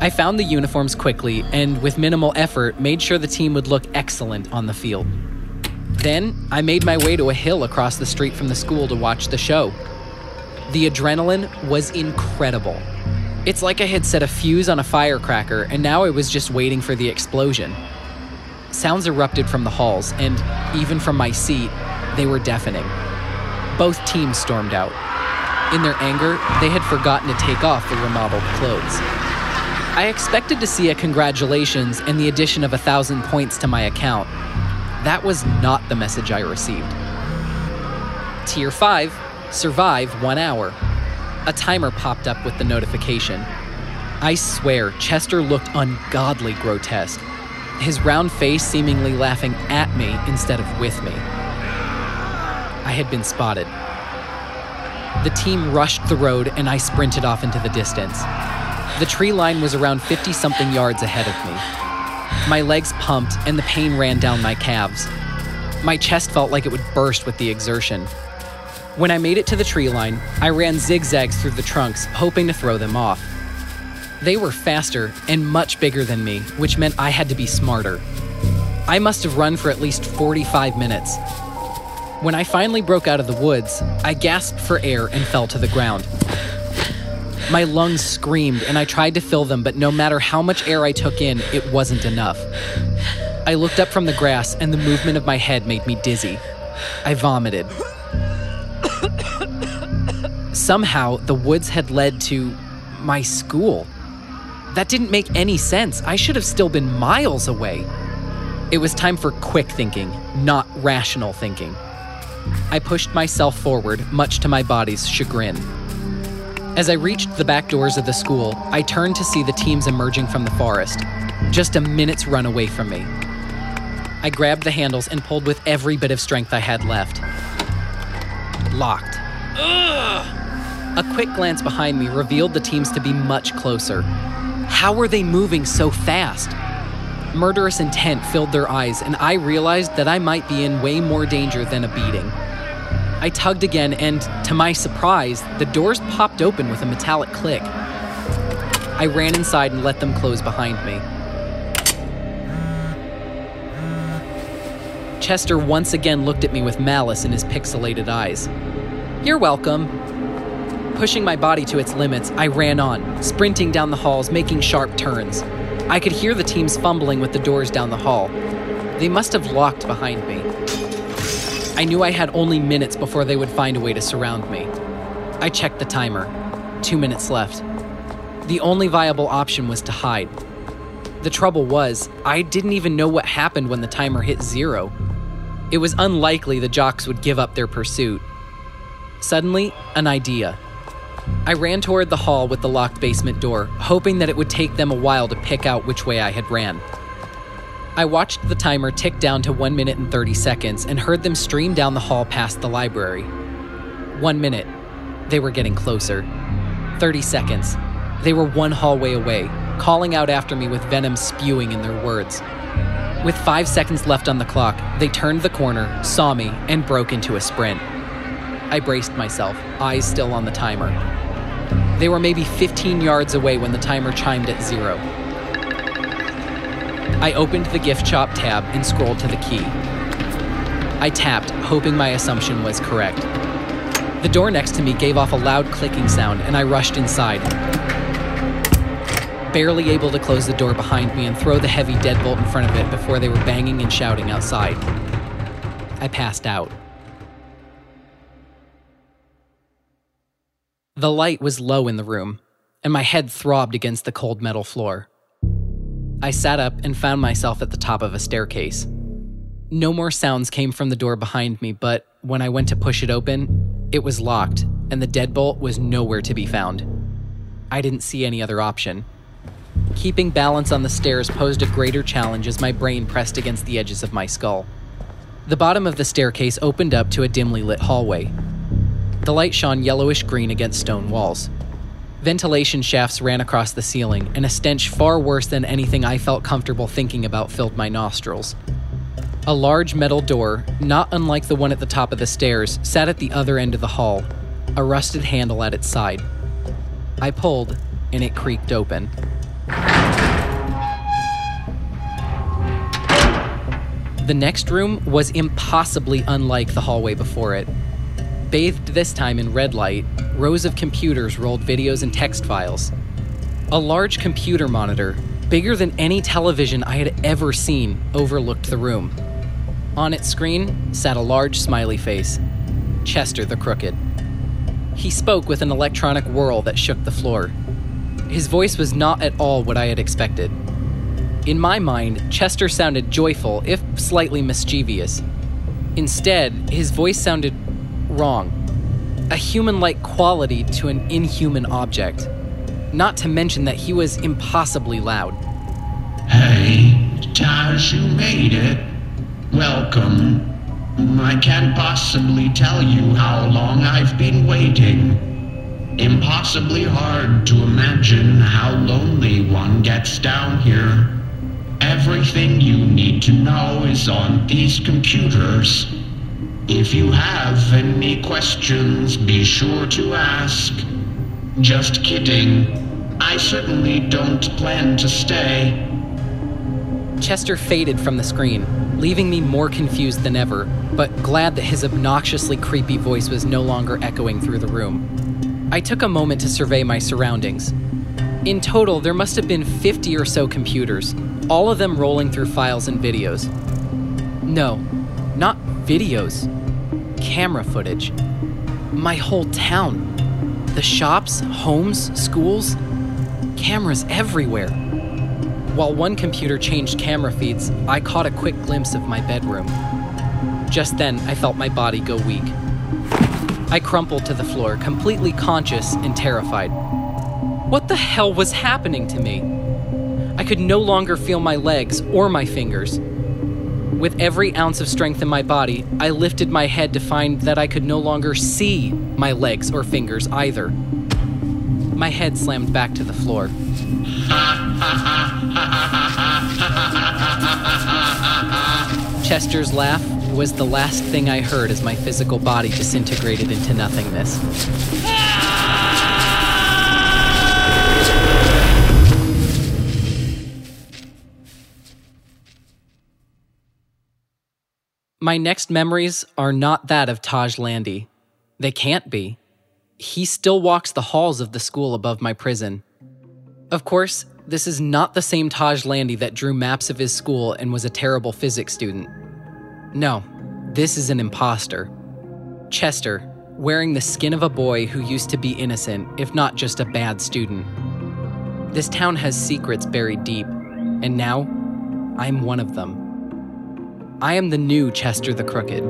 I found the uniforms quickly and, with minimal effort, made sure the team would look excellent on the field. Then I made my way to a hill across the street from the school to watch the show. The adrenaline was incredible. It's like I had set a fuse on a firecracker and now I was just waiting for the explosion. Sounds erupted from the halls, and even from my seat, they were deafening. Both teams stormed out. In their anger, they had forgotten to take off the remodeled clothes. I expected to see a congratulations and the addition of a thousand points to my account, that was not the message I received. Tier 5, survive one hour. A timer popped up with the notification. I swear, Chester looked ungodly grotesque, his round face seemingly laughing at me instead of with me. I had been spotted. The team rushed the road and I sprinted off into the distance. The tree line was around 50 something yards ahead of me. My legs pumped and the pain ran down my calves. My chest felt like it would burst with the exertion. When I made it to the tree line, I ran zigzags through the trunks, hoping to throw them off. They were faster and much bigger than me, which meant I had to be smarter. I must have run for at least 45 minutes. When I finally broke out of the woods, I gasped for air and fell to the ground. My lungs screamed and I tried to fill them, but no matter how much air I took in, it wasn't enough. I looked up from the grass and the movement of my head made me dizzy. I vomited. Somehow, the woods had led to my school. That didn't make any sense. I should have still been miles away. It was time for quick thinking, not rational thinking. I pushed myself forward, much to my body's chagrin. As I reached the back doors of the school, I turned to see the teams emerging from the forest, just a minute's run away from me. I grabbed the handles and pulled with every bit of strength I had left. Locked. Ugh! A quick glance behind me revealed the teams to be much closer. How were they moving so fast? Murderous intent filled their eyes, and I realized that I might be in way more danger than a beating. I tugged again, and to my surprise, the doors popped open with a metallic click. I ran inside and let them close behind me. Chester once again looked at me with malice in his pixelated eyes. You're welcome. Pushing my body to its limits, I ran on, sprinting down the halls, making sharp turns. I could hear the teams fumbling with the doors down the hall. They must have locked behind me. I knew I had only minutes before they would find a way to surround me. I checked the timer. Two minutes left. The only viable option was to hide. The trouble was, I didn't even know what happened when the timer hit zero. It was unlikely the jocks would give up their pursuit. Suddenly, an idea. I ran toward the hall with the locked basement door, hoping that it would take them a while to pick out which way I had ran. I watched the timer tick down to 1 minute and 30 seconds and heard them stream down the hall past the library. One minute. They were getting closer. 30 seconds. They were one hallway away, calling out after me with venom spewing in their words. With five seconds left on the clock, they turned the corner, saw me, and broke into a sprint. I braced myself, eyes still on the timer. They were maybe 15 yards away when the timer chimed at zero. I opened the gift shop tab and scrolled to the key. I tapped, hoping my assumption was correct. The door next to me gave off a loud clicking sound, and I rushed inside. barely able to close the door behind me and throw the heavy deadbolt in front of it before they were banging and shouting outside. I passed out. The light was low in the room, and my head throbbed against the cold metal floor. I sat up and found myself at the top of a staircase. No more sounds came from the door behind me, but when I went to push it open, it was locked, and the deadbolt was nowhere to be found. I didn't see any other option. Keeping balance on the stairs posed a greater challenge as my brain pressed against the edges of my skull. The bottom of the staircase opened up to a dimly lit hallway. The light shone yellowish green against stone walls. Ventilation shafts ran across the ceiling, and a stench far worse than anything I felt comfortable thinking about filled my nostrils. A large metal door, not unlike the one at the top of the stairs, sat at the other end of the hall, a rusted handle at its side. I pulled, and it creaked open. The next room was impossibly unlike the hallway before it. Bathed this time in red light, rows of computers rolled videos and text files. A large computer monitor, bigger than any television I had ever seen, overlooked the room. On its screen sat a large smiley face Chester the Crooked. He spoke with an electronic whirl that shook the floor. His voice was not at all what I had expected. In my mind, Chester sounded joyful, if slightly mischievous. Instead, his voice sounded wrong a human like quality to an inhuman object. Not to mention that he was impossibly loud. Hey, Taj, you made it. Welcome. I can't possibly tell you how long I've been waiting. Impossibly hard to imagine how lonely one gets down here. Everything you need to know is on these computers. If you have any questions, be sure to ask. Just kidding. I certainly don't plan to stay. Chester faded from the screen, leaving me more confused than ever, but glad that his obnoxiously creepy voice was no longer echoing through the room. I took a moment to survey my surroundings. In total, there must have been 50 or so computers, all of them rolling through files and videos. No, not videos, camera footage. My whole town. The shops, homes, schools, cameras everywhere. While one computer changed camera feeds, I caught a quick glimpse of my bedroom. Just then, I felt my body go weak. I crumpled to the floor, completely conscious and terrified. What the hell was happening to me? I could no longer feel my legs or my fingers. With every ounce of strength in my body, I lifted my head to find that I could no longer see my legs or fingers either. My head slammed back to the floor. Chester's laugh was the last thing I heard as my physical body disintegrated into nothingness. My next memories are not that of Taj Landy. They can't be. He still walks the halls of the school above my prison. Of course, this is not the same Taj Landy that drew maps of his school and was a terrible physics student. No, this is an imposter. Chester, wearing the skin of a boy who used to be innocent, if not just a bad student. This town has secrets buried deep, and now I'm one of them. I am the new Chester the Crooked.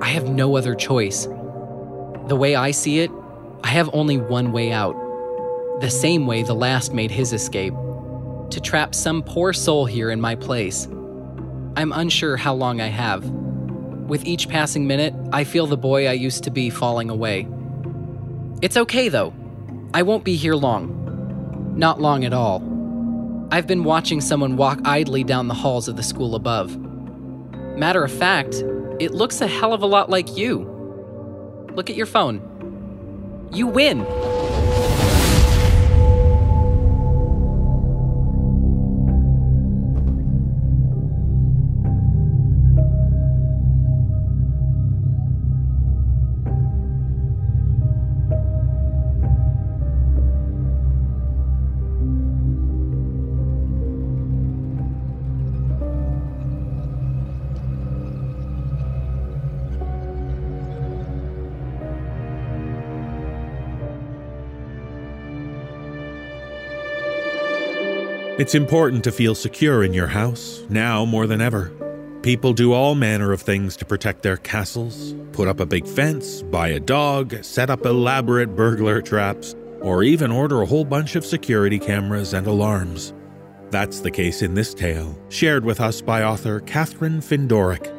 I have no other choice. The way I see it, I have only one way out. The same way the last made his escape to trap some poor soul here in my place. I'm unsure how long I have. With each passing minute, I feel the boy I used to be falling away. It's okay though. I won't be here long. Not long at all. I've been watching someone walk idly down the halls of the school above. Matter of fact, it looks a hell of a lot like you. Look at your phone. You win! It's important to feel secure in your house, now more than ever. People do all manner of things to protect their castles put up a big fence, buy a dog, set up elaborate burglar traps, or even order a whole bunch of security cameras and alarms. That's the case in this tale, shared with us by author Catherine Findorak.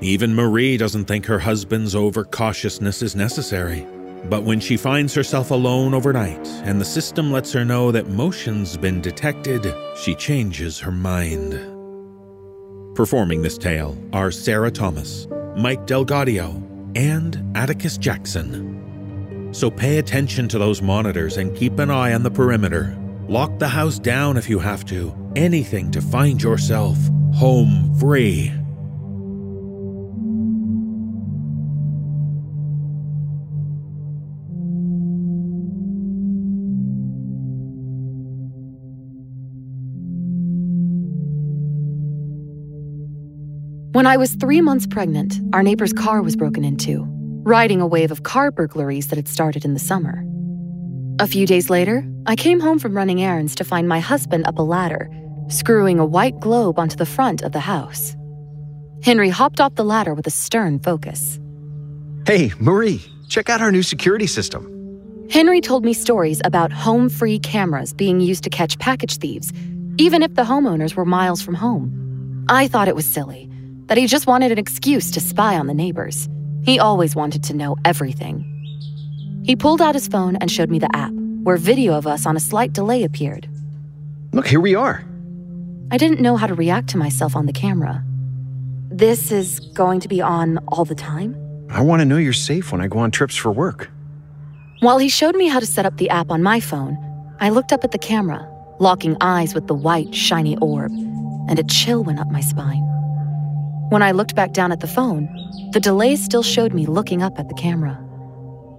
Even Marie doesn't think her husband's overcautiousness is necessary. But when she finds herself alone overnight and the system lets her know that motion's been detected, she changes her mind. Performing this tale are Sarah Thomas, Mike DelGaudio, and Atticus Jackson. So pay attention to those monitors and keep an eye on the perimeter. Lock the house down if you have to. Anything to find yourself home free. When I was three months pregnant, our neighbor's car was broken into, riding a wave of car burglaries that had started in the summer. A few days later, I came home from running errands to find my husband up a ladder, screwing a white globe onto the front of the house. Henry hopped off the ladder with a stern focus. Hey, Marie, check out our new security system. Henry told me stories about home free cameras being used to catch package thieves, even if the homeowners were miles from home. I thought it was silly that he just wanted an excuse to spy on the neighbors. He always wanted to know everything. He pulled out his phone and showed me the app, where video of us on a slight delay appeared. Look, here we are. I didn't know how to react to myself on the camera. This is going to be on all the time? I want to know you're safe when I go on trips for work. While he showed me how to set up the app on my phone, I looked up at the camera, locking eyes with the white, shiny orb, and a chill went up my spine. When I looked back down at the phone, the delay still showed me looking up at the camera.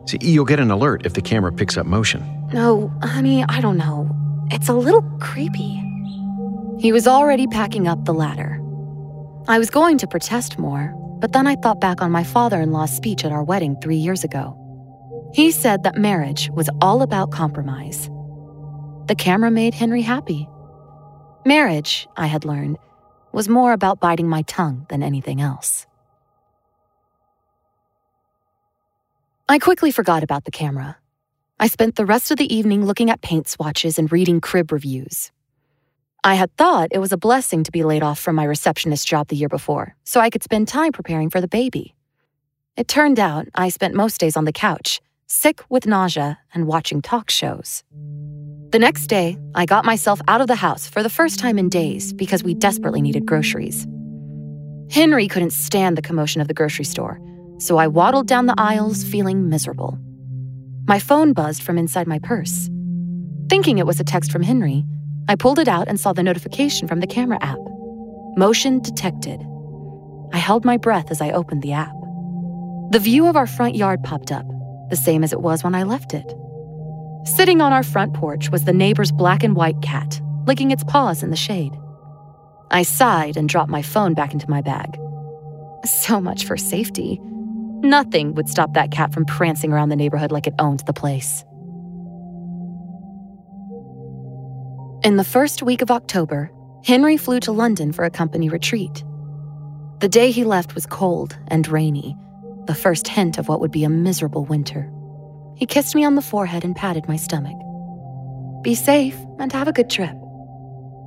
See, you'll get an alert if the camera picks up motion. No, honey, I don't know. It's a little creepy. He was already packing up the ladder. I was going to protest more, but then I thought back on my father in law's speech at our wedding three years ago. He said that marriage was all about compromise. The camera made Henry happy. Marriage, I had learned, was more about biting my tongue than anything else. I quickly forgot about the camera. I spent the rest of the evening looking at paint swatches and reading crib reviews. I had thought it was a blessing to be laid off from my receptionist job the year before, so I could spend time preparing for the baby. It turned out I spent most days on the couch, sick with nausea and watching talk shows. The next day, I got myself out of the house for the first time in days because we desperately needed groceries. Henry couldn't stand the commotion of the grocery store, so I waddled down the aisles feeling miserable. My phone buzzed from inside my purse. Thinking it was a text from Henry, I pulled it out and saw the notification from the camera app Motion detected. I held my breath as I opened the app. The view of our front yard popped up, the same as it was when I left it. Sitting on our front porch was the neighbor's black and white cat, licking its paws in the shade. I sighed and dropped my phone back into my bag. So much for safety. Nothing would stop that cat from prancing around the neighborhood like it owned the place. In the first week of October, Henry flew to London for a company retreat. The day he left was cold and rainy, the first hint of what would be a miserable winter. He kissed me on the forehead and patted my stomach. Be safe and have a good trip.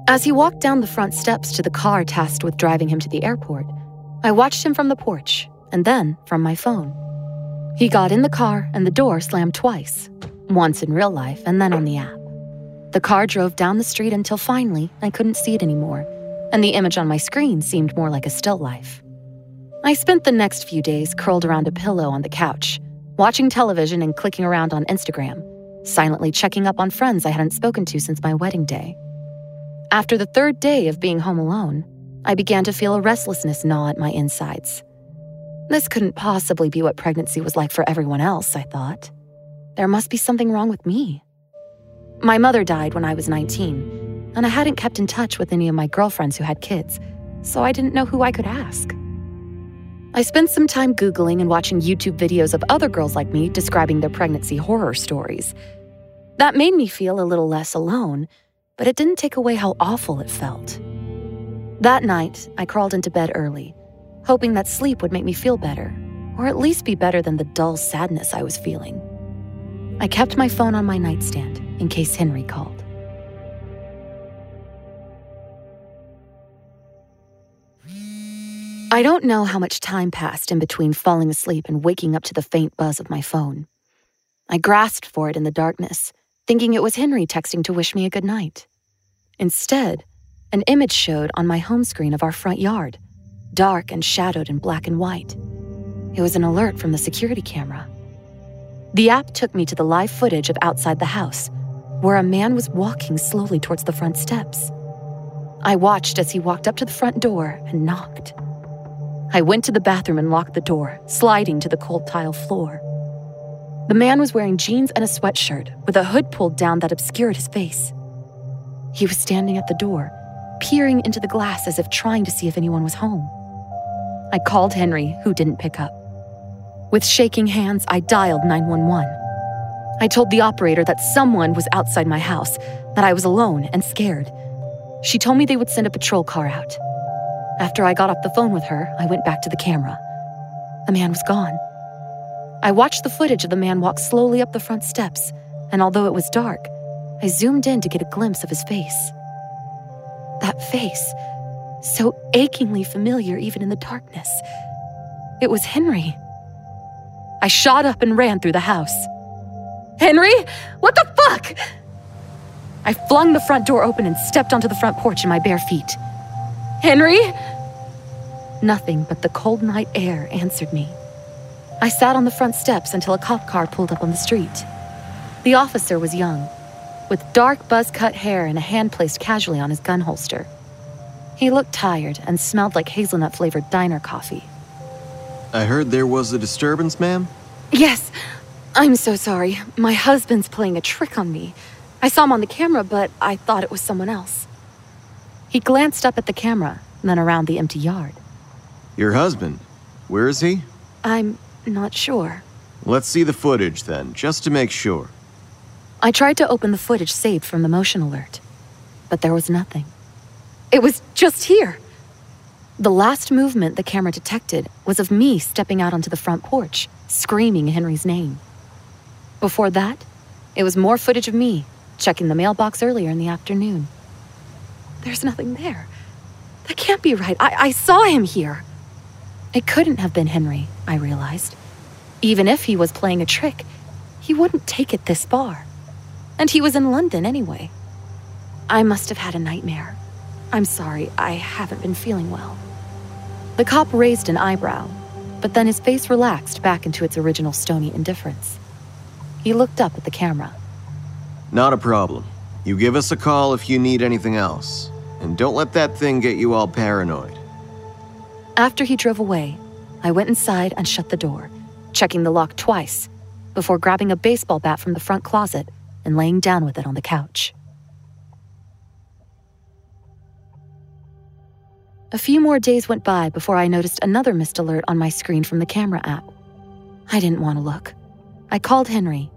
As he walked down the front steps to the car tasked with driving him to the airport, I watched him from the porch and then from my phone. He got in the car and the door slammed twice, once in real life and then on the app. The car drove down the street until finally I couldn't see it anymore, and the image on my screen seemed more like a still life. I spent the next few days curled around a pillow on the couch, watching television and clicking around on Instagram, silently checking up on friends I hadn't spoken to since my wedding day. After the third day of being home alone, I began to feel a restlessness gnaw at my insides. This couldn't possibly be what pregnancy was like for everyone else, I thought. There must be something wrong with me. My mother died when I was 19, and I hadn't kept in touch with any of my girlfriends who had kids, so I didn't know who I could ask. I spent some time Googling and watching YouTube videos of other girls like me describing their pregnancy horror stories. That made me feel a little less alone, but it didn't take away how awful it felt. That night, I crawled into bed early, hoping that sleep would make me feel better, or at least be better than the dull sadness I was feeling. I kept my phone on my nightstand in case Henry called. I don't know how much time passed in between falling asleep and waking up to the faint buzz of my phone. I grasped for it in the darkness, thinking it was Henry texting to wish me a good night. Instead, an image showed on my home screen of our front yard, dark and shadowed in black and white. It was an alert from the security camera. The app took me to the live footage of outside the house, where a man was walking slowly towards the front steps. I watched as he walked up to the front door and knocked. I went to the bathroom and locked the door, sliding to the cold tile floor. The man was wearing jeans and a sweatshirt with a hood pulled down that obscured his face. He was standing at the door, peering into the glass as if trying to see if anyone was home. I called Henry, who didn't pick up. With shaking hands, I dialed 911. I told the operator that someone was outside my house, that I was alone and scared. She told me they would send a patrol car out. After I got off the phone with her, I went back to the camera. The man was gone. I watched the footage of the man walk slowly up the front steps, and although it was dark, I zoomed in to get a glimpse of his face. That face, so achingly familiar even in the darkness. It was Henry. I shot up and ran through the house. Henry? What the fuck? I flung the front door open and stepped onto the front porch in my bare feet. Henry? Nothing but the cold night air answered me. I sat on the front steps until a cop car pulled up on the street. The officer was young, with dark buzz cut hair and a hand placed casually on his gun holster. He looked tired and smelled like hazelnut flavored diner coffee. I heard there was a disturbance, ma'am? Yes, I'm so sorry. My husband's playing a trick on me. I saw him on the camera, but I thought it was someone else. He glanced up at the camera, then around the empty yard. Your husband? Where is he? I'm not sure. Let's see the footage then, just to make sure. I tried to open the footage saved from the motion alert, but there was nothing. It was just here. The last movement the camera detected was of me stepping out onto the front porch, screaming Henry's name. Before that, it was more footage of me checking the mailbox earlier in the afternoon. There's nothing there. That can't be right. I, I saw him here. It couldn't have been Henry, I realized. Even if he was playing a trick, he wouldn't take it this far. And he was in London anyway. I must have had a nightmare. I'm sorry, I haven't been feeling well. The cop raised an eyebrow, but then his face relaxed back into its original stony indifference. He looked up at the camera. Not a problem. You give us a call if you need anything else. And don't let that thing get you all paranoid. After he drove away, I went inside and shut the door, checking the lock twice, before grabbing a baseball bat from the front closet and laying down with it on the couch. A few more days went by before I noticed another missed alert on my screen from the camera app. I didn't want to look. I called Henry.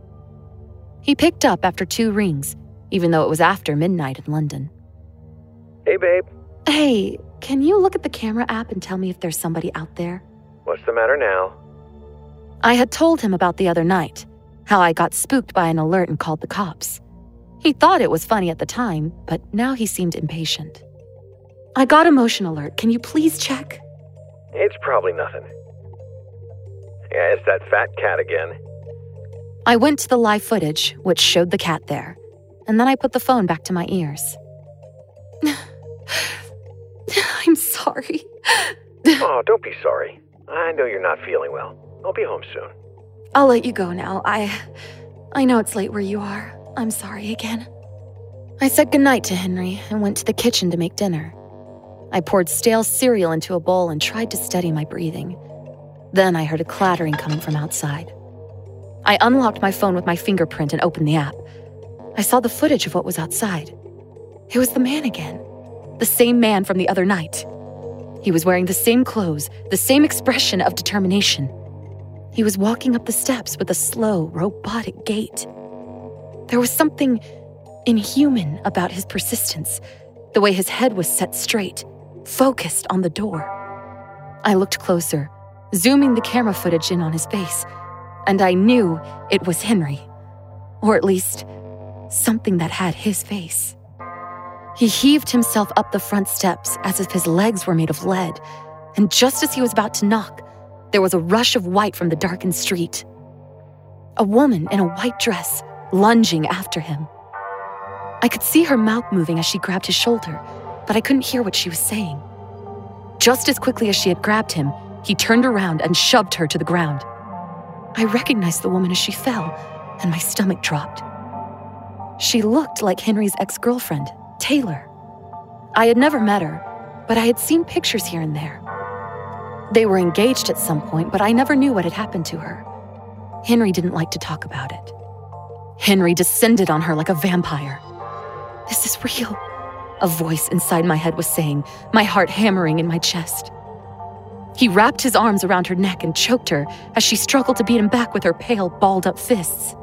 He picked up after two rings, even though it was after midnight in London. Hey, babe. Hey, can you look at the camera app and tell me if there's somebody out there? What's the matter now? I had told him about the other night, how I got spooked by an alert and called the cops. He thought it was funny at the time, but now he seemed impatient. I got a motion alert. Can you please check? It's probably nothing. Yeah, it's that fat cat again. I went to the live footage, which showed the cat there, and then I put the phone back to my ears. [LAUGHS] [LAUGHS] I'm sorry. oh, don't be sorry. I know you're not feeling well. I'll be home soon. I'll let you go now. I I know it's late where you are. I'm sorry again. I said goodnight to Henry and went to the kitchen to make dinner. I poured stale cereal into a bowl and tried to steady my breathing. Then I heard a clattering coming from outside. I unlocked my phone with my fingerprint and opened the app. I saw the footage of what was outside. It was the man again. The same man from the other night. He was wearing the same clothes, the same expression of determination. He was walking up the steps with a slow, robotic gait. There was something inhuman about his persistence, the way his head was set straight, focused on the door. I looked closer, zooming the camera footage in on his face, and I knew it was Henry. Or at least, something that had his face. He heaved himself up the front steps as if his legs were made of lead, and just as he was about to knock, there was a rush of white from the darkened street. A woman in a white dress lunging after him. I could see her mouth moving as she grabbed his shoulder, but I couldn't hear what she was saying. Just as quickly as she had grabbed him, he turned around and shoved her to the ground. I recognized the woman as she fell, and my stomach dropped. She looked like Henry's ex girlfriend, Taylor. I had never met her, but I had seen pictures here and there. They were engaged at some point, but I never knew what had happened to her. Henry didn't like to talk about it. Henry descended on her like a vampire. This is real, a voice inside my head was saying, my heart hammering in my chest. He wrapped his arms around her neck and choked her as she struggled to beat him back with her pale, balled up fists.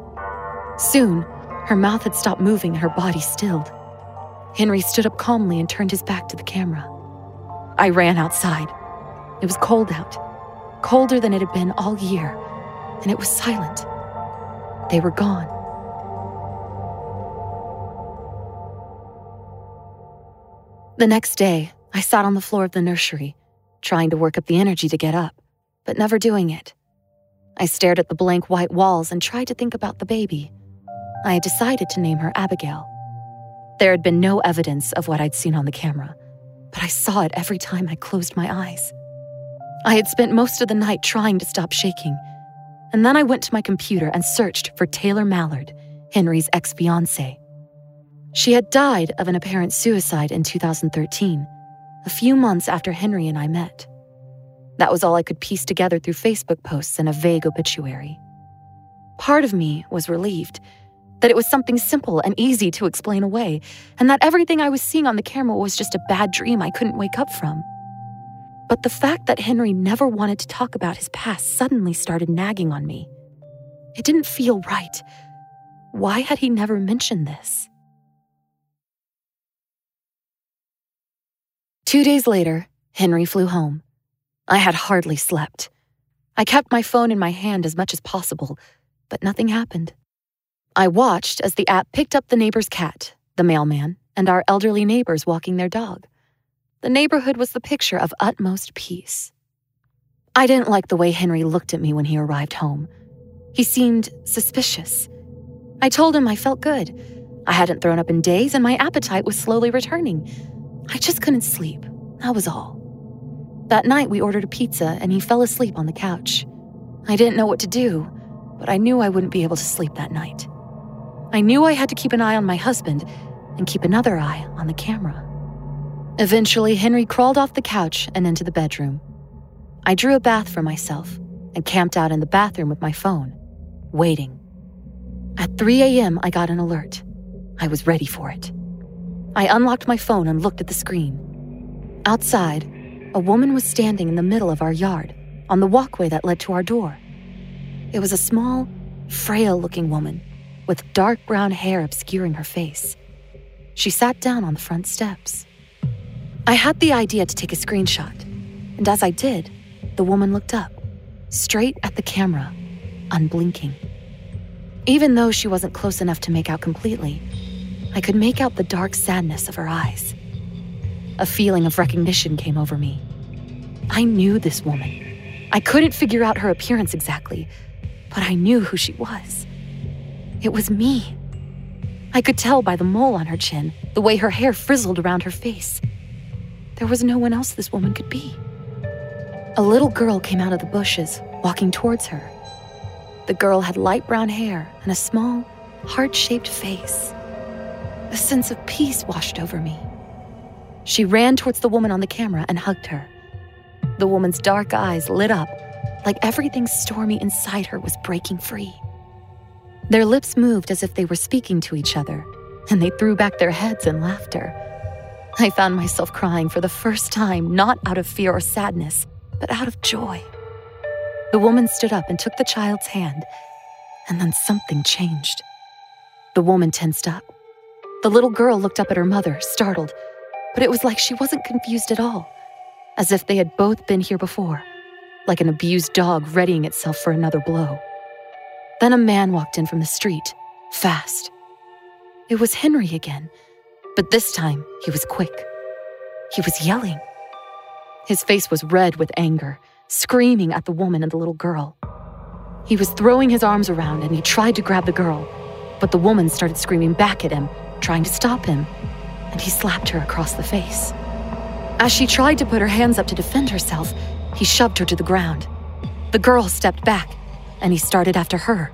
Soon, her mouth had stopped moving and her body stilled. Henry stood up calmly and turned his back to the camera. I ran outside. It was cold out, colder than it had been all year, and it was silent. They were gone. The next day, I sat on the floor of the nursery, trying to work up the energy to get up, but never doing it. I stared at the blank white walls and tried to think about the baby. I had decided to name her Abigail. There had been no evidence of what I'd seen on the camera, but I saw it every time I closed my eyes. I had spent most of the night trying to stop shaking, and then I went to my computer and searched for Taylor Mallard, Henry's ex fiancee. She had died of an apparent suicide in 2013, a few months after Henry and I met. That was all I could piece together through Facebook posts and a vague obituary. Part of me was relieved that it was something simple and easy to explain away, and that everything I was seeing on the camera was just a bad dream I couldn't wake up from. But the fact that Henry never wanted to talk about his past suddenly started nagging on me. It didn't feel right. Why had he never mentioned this? Two days later, Henry flew home. I had hardly slept. I kept my phone in my hand as much as possible, but nothing happened. I watched as the app picked up the neighbor's cat, the mailman, and our elderly neighbors walking their dog. The neighborhood was the picture of utmost peace. I didn't like the way Henry looked at me when he arrived home. He seemed suspicious. I told him I felt good. I hadn't thrown up in days and my appetite was slowly returning. I just couldn't sleep. That was all. That night, we ordered a pizza and he fell asleep on the couch. I didn't know what to do, but I knew I wouldn't be able to sleep that night. I knew I had to keep an eye on my husband and keep another eye on the camera. Eventually, Henry crawled off the couch and into the bedroom. I drew a bath for myself and camped out in the bathroom with my phone, waiting. At 3 a.m., I got an alert. I was ready for it. I unlocked my phone and looked at the screen. Outside, a woman was standing in the middle of our yard, on the walkway that led to our door. It was a small, frail looking woman with dark brown hair obscuring her face. She sat down on the front steps. I had the idea to take a screenshot, and as I did, the woman looked up, straight at the camera, unblinking. Even though she wasn't close enough to make out completely, I could make out the dark sadness of her eyes. A feeling of recognition came over me. I knew this woman. I couldn't figure out her appearance exactly, but I knew who she was. It was me. I could tell by the mole on her chin, the way her hair frizzled around her face. There was no one else this woman could be. A little girl came out of the bushes, walking towards her. The girl had light brown hair and a small, heart shaped face. A sense of peace washed over me. She ran towards the woman on the camera and hugged her. The woman's dark eyes lit up, like everything stormy inside her was breaking free. Their lips moved as if they were speaking to each other, and they threw back their heads in laughter. I found myself crying for the first time, not out of fear or sadness, but out of joy. The woman stood up and took the child's hand, and then something changed. The woman tensed up. The little girl looked up at her mother, startled, but it was like she wasn't confused at all, as if they had both been here before, like an abused dog readying itself for another blow. Then a man walked in from the street, fast. It was Henry again, but this time he was quick. He was yelling. His face was red with anger, screaming at the woman and the little girl. He was throwing his arms around and he tried to grab the girl, but the woman started screaming back at him, trying to stop him, and he slapped her across the face. As she tried to put her hands up to defend herself, he shoved her to the ground. The girl stepped back, and he started after her.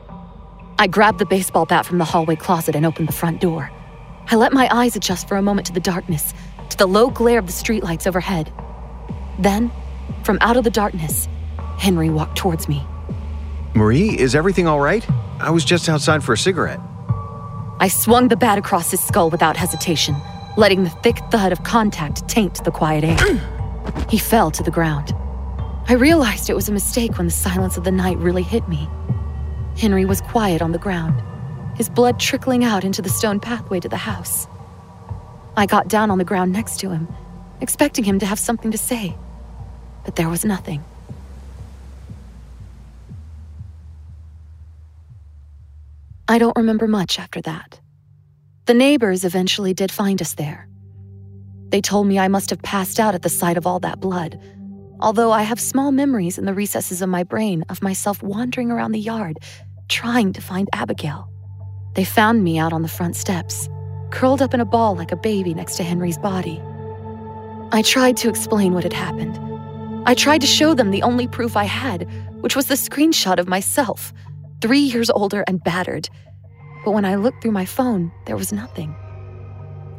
I grabbed the baseball bat from the hallway closet and opened the front door. I let my eyes adjust for a moment to the darkness, to the low glare of the streetlights overhead. Then, from out of the darkness, Henry walked towards me. Marie, is everything all right? I was just outside for a cigarette. I swung the bat across his skull without hesitation, letting the thick thud of contact taint the quiet air. [CLEARS THROAT] he fell to the ground. I realized it was a mistake when the silence of the night really hit me. Henry was quiet on the ground, his blood trickling out into the stone pathway to the house. I got down on the ground next to him, expecting him to have something to say, but there was nothing. I don't remember much after that. The neighbors eventually did find us there. They told me I must have passed out at the sight of all that blood, although I have small memories in the recesses of my brain of myself wandering around the yard, trying to find Abigail. They found me out on the front steps, curled up in a ball like a baby next to Henry's body. I tried to explain what had happened. I tried to show them the only proof I had, which was the screenshot of myself, three years older and battered. But when I looked through my phone, there was nothing.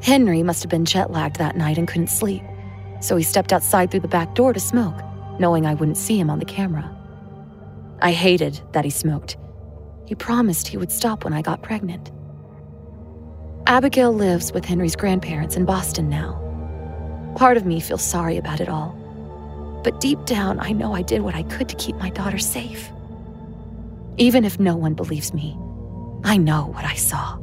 Henry must have been jet lagged that night and couldn't sleep, so he stepped outside through the back door to smoke, knowing I wouldn't see him on the camera. I hated that he smoked. He promised he would stop when I got pregnant. Abigail lives with Henry's grandparents in Boston now. Part of me feels sorry about it all, but deep down, I know I did what I could to keep my daughter safe. Even if no one believes me, I know what I saw.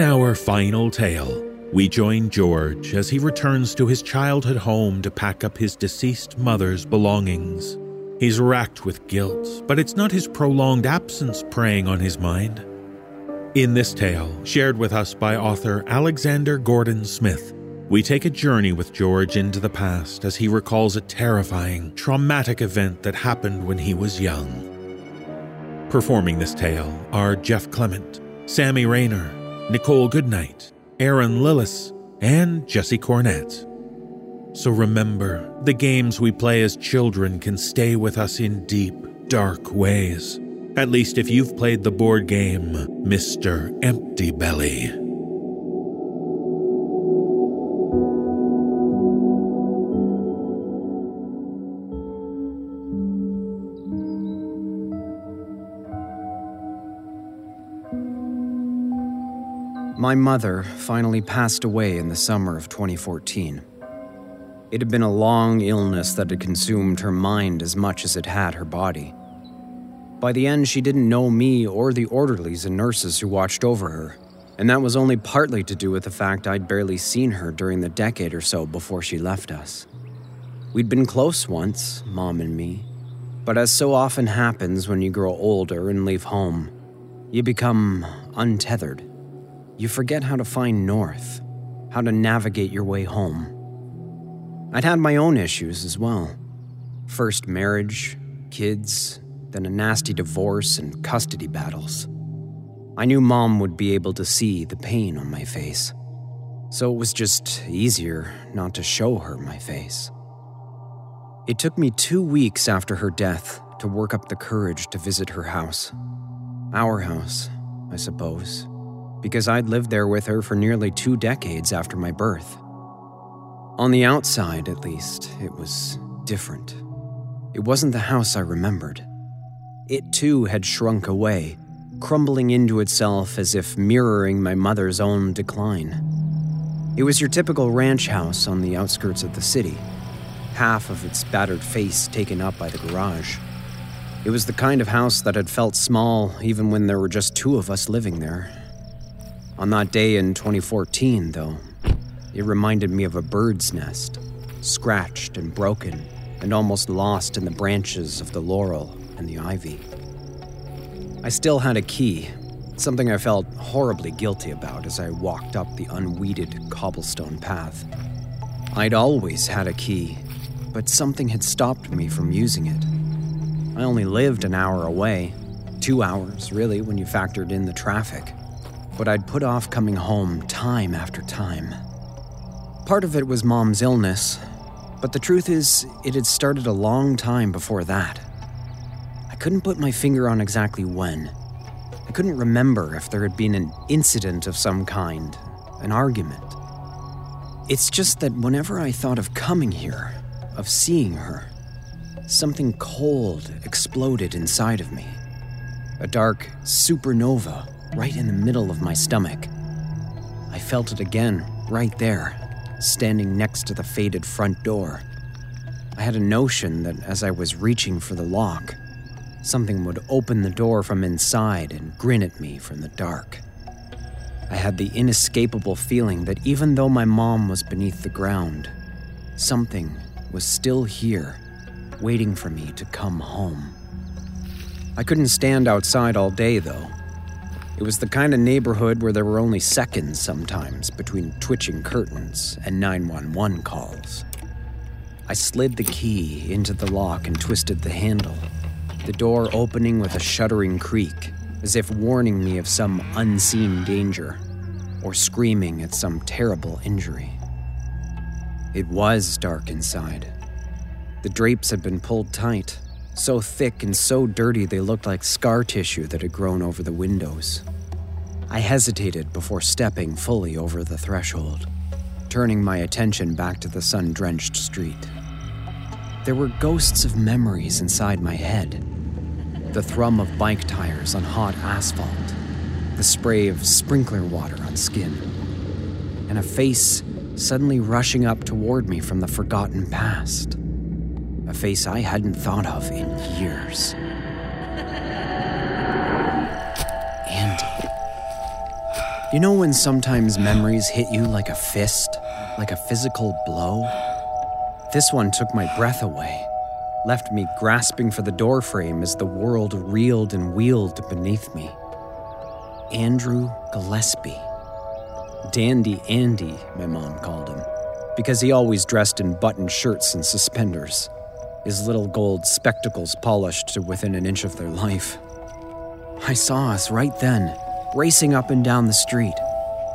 In our final tale, we join George as he returns to his childhood home to pack up his deceased mother's belongings. He's racked with guilt, but it's not his prolonged absence preying on his mind. In this tale, shared with us by author Alexander Gordon Smith, we take a journey with George into the past as he recalls a terrifying, traumatic event that happened when he was young. Performing this tale are Jeff Clement, Sammy Raynor, Nichole Goodnight, Erin Lillis, and Jesse Cornett. So remember, the games we play as children can stay with us in deep, dark ways. At least if you've played the board game Mr. Empty Belly. My mother finally passed away in the summer of 2014. It had been a long illness that had consumed her mind as much as it had her body. By the end, she didn't know me or the orderlies and nurses who watched over her, and that was only partly to do with the fact I'd barely seen her during the decade or so before she left us. We'd been close once, Mom and me, but as so often happens when you grow older and leave home, you become untethered. You forget how to find north, how to navigate your way home. I'd had my own issues as well. First marriage, kids, then a nasty divorce and custody battles. I knew mom would be able to see the pain on my face, so it was just easier not to show her my face. It took me two weeks after her death to work up the courage to visit her house. Our house, I suppose, because I'd lived there with her for nearly two decades after my birth. On the outside, at least, it was different. It wasn't the house I remembered. It too had shrunk away, crumbling into itself as if mirroring my mother's own decline. It was your typical ranch house on the outskirts of the city, half of its battered face taken up by the garage. It was the kind of house that had felt small even when there were just two of us living there. On that day in 2014, though, it reminded me of a bird's nest, scratched and broken and almost lost in the branches of the laurel and the ivy. I still had a key, something I felt horribly guilty about as I walked up the unweeded cobblestone path. I'd always had a key, but something had stopped me from using it. I only lived an hour away, two hours, really, when you factored in the traffic. But I'd put off coming home time after time. Part of it was mom's illness, but the truth is, it had started a long time before that. I couldn't put my finger on exactly when. I couldn't remember if there had been an incident of some kind, an argument. It's just that whenever I thought of coming here, of seeing her, something cold exploded inside of me. A dark supernova right in the middle of my stomach. I felt it again, right there, standing next to the faded front door. I had a notion that as I was reaching for the lock, something would open the door from inside and grin at me from the dark. I had the inescapable feeling that even though my mom was beneath the ground, something was still here, waiting for me to come home. I couldn't stand outside all day, though. It was the kind of neighborhood where there were only seconds sometimes between twitching curtains and 911 calls. I slid the key into the lock and twisted the handle, the door opening with a shuddering creak, as if warning me of some unseen danger or screaming at some terrible injury. It was dark inside. The drapes had been pulled tight, so thick and so dirty they looked like scar tissue that had grown over the windows. I hesitated before stepping fully over the threshold, turning my attention back to the sun drenched street. There were ghosts of memories inside my head the thrum of bike tires on hot asphalt, the spray of sprinkler water on skin, and a face suddenly rushing up toward me from the forgotten past. A face I hadn't thought of in years. Andy. You know when sometimes memories hit you like a fist, like a physical blow? This one took my breath away, left me grasping for the doorframe as the world reeled and wheeled beneath me. Andrew Gillespie. Dandy Andy, my mom called him, because he always dressed in button shirts and suspenders, his little gold spectacles polished to within an inch of their life. I saw us right then, racing up and down the street,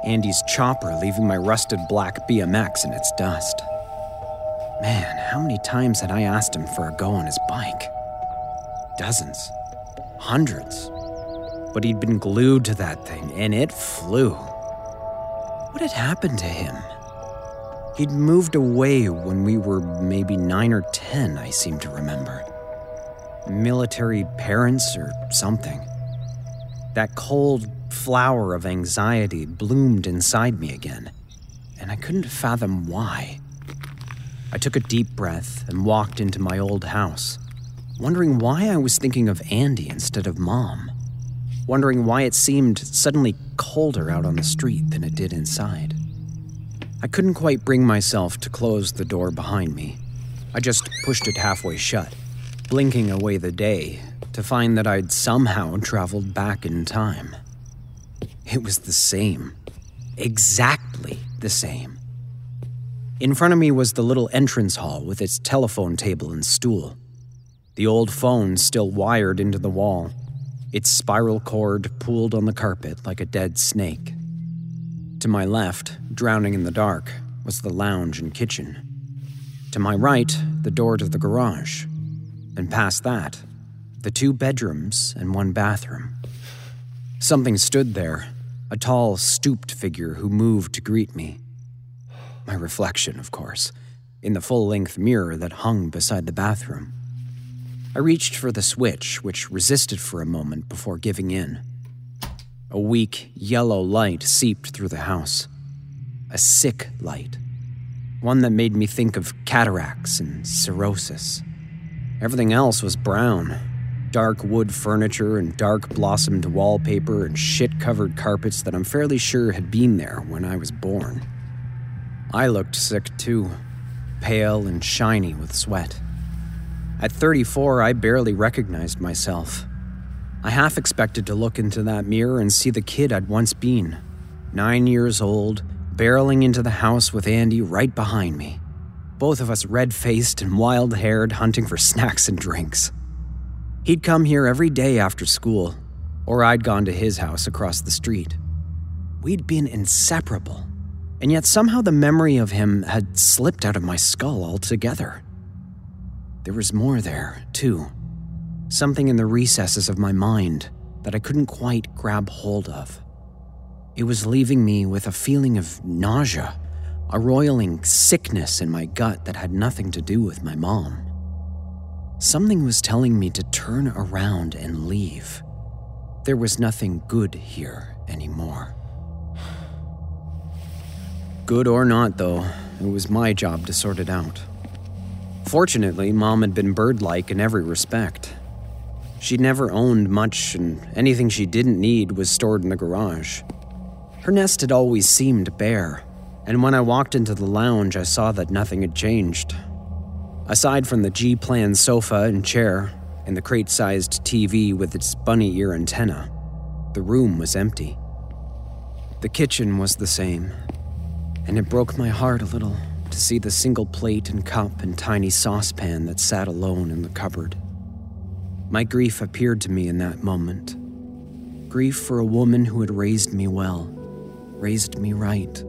Andy's chopper leaving my rusted black BMX in its dust. Man, how many times had I asked him for a go on his bike? Dozens. Hundreds. But he'd been glued to that thing, and it flew. What had happened to him? He'd moved away when we were maybe nine or ten, I seem to remember. Military parents or something. That cold flower of anxiety bloomed inside me again, and I couldn't fathom why. I took a deep breath and walked into my old house, wondering why I was thinking of Andy instead of Mom, wondering why it seemed suddenly colder out on the street than it did inside. I couldn't quite bring myself to close the door behind me. I just pushed it halfway shut, blinking away the day to find that I'd somehow traveled back in time. It was the same. Exactly the same. In front of me was the little entrance hall with its telephone table and stool. The old phone still wired into the wall, its spiral cord pooled on the carpet like a dead snake. To my left, drowning in the dark, was the lounge and kitchen. To my right, the door to the garage. And past that, the two bedrooms and one bathroom. Something stood there, a tall, stooped figure who moved to greet me. My reflection, of course, in the full length mirror that hung beside the bathroom. I reached for the switch, which resisted for a moment before giving in. A weak, yellow light seeped through the house. A sick light. One that made me think of cataracts and cirrhosis. Everything else was brown, dark wood furniture and dark blossomed wallpaper and shit covered carpets that I'm fairly sure had been there when I was born. I looked sick too, pale and shiny with sweat. At 34, I barely recognized myself. I half expected to look into that mirror and see the kid I'd once been. Nine years old, barreling into the house with Andy right behind me. Both of us red faced and wild haired, hunting for [LAUGHS] snacks and drinks. He'd come here every day after school, or I'd gone to his house across the street. We'd been inseparable, and yet somehow the memory of him had slipped out of my skull altogether. There was more there, too. Something in the recesses of my mind that I couldn't quite grab hold of. It was leaving me with a feeling of nausea, a roiling sickness in my gut that had nothing to do with my mom. Something was telling me to turn around and leave. There was nothing good here anymore. Good or not, though, it was my job to sort it out. Fortunately, Mom had been bird like in every respect. She'd never owned much, and anything she didn't need was stored in the garage. Her nest had always seemed bare, and when I walked into the lounge, I saw that nothing had changed. Aside from the G plan sofa and chair, and the crate sized TV with its bunny ear antenna, the room was empty. The kitchen was the same, and it broke my heart a little to see the single plate and cup and tiny saucepan that sat alone in the cupboard. My grief appeared to me in that moment. Grief for a woman who had raised me well, raised me right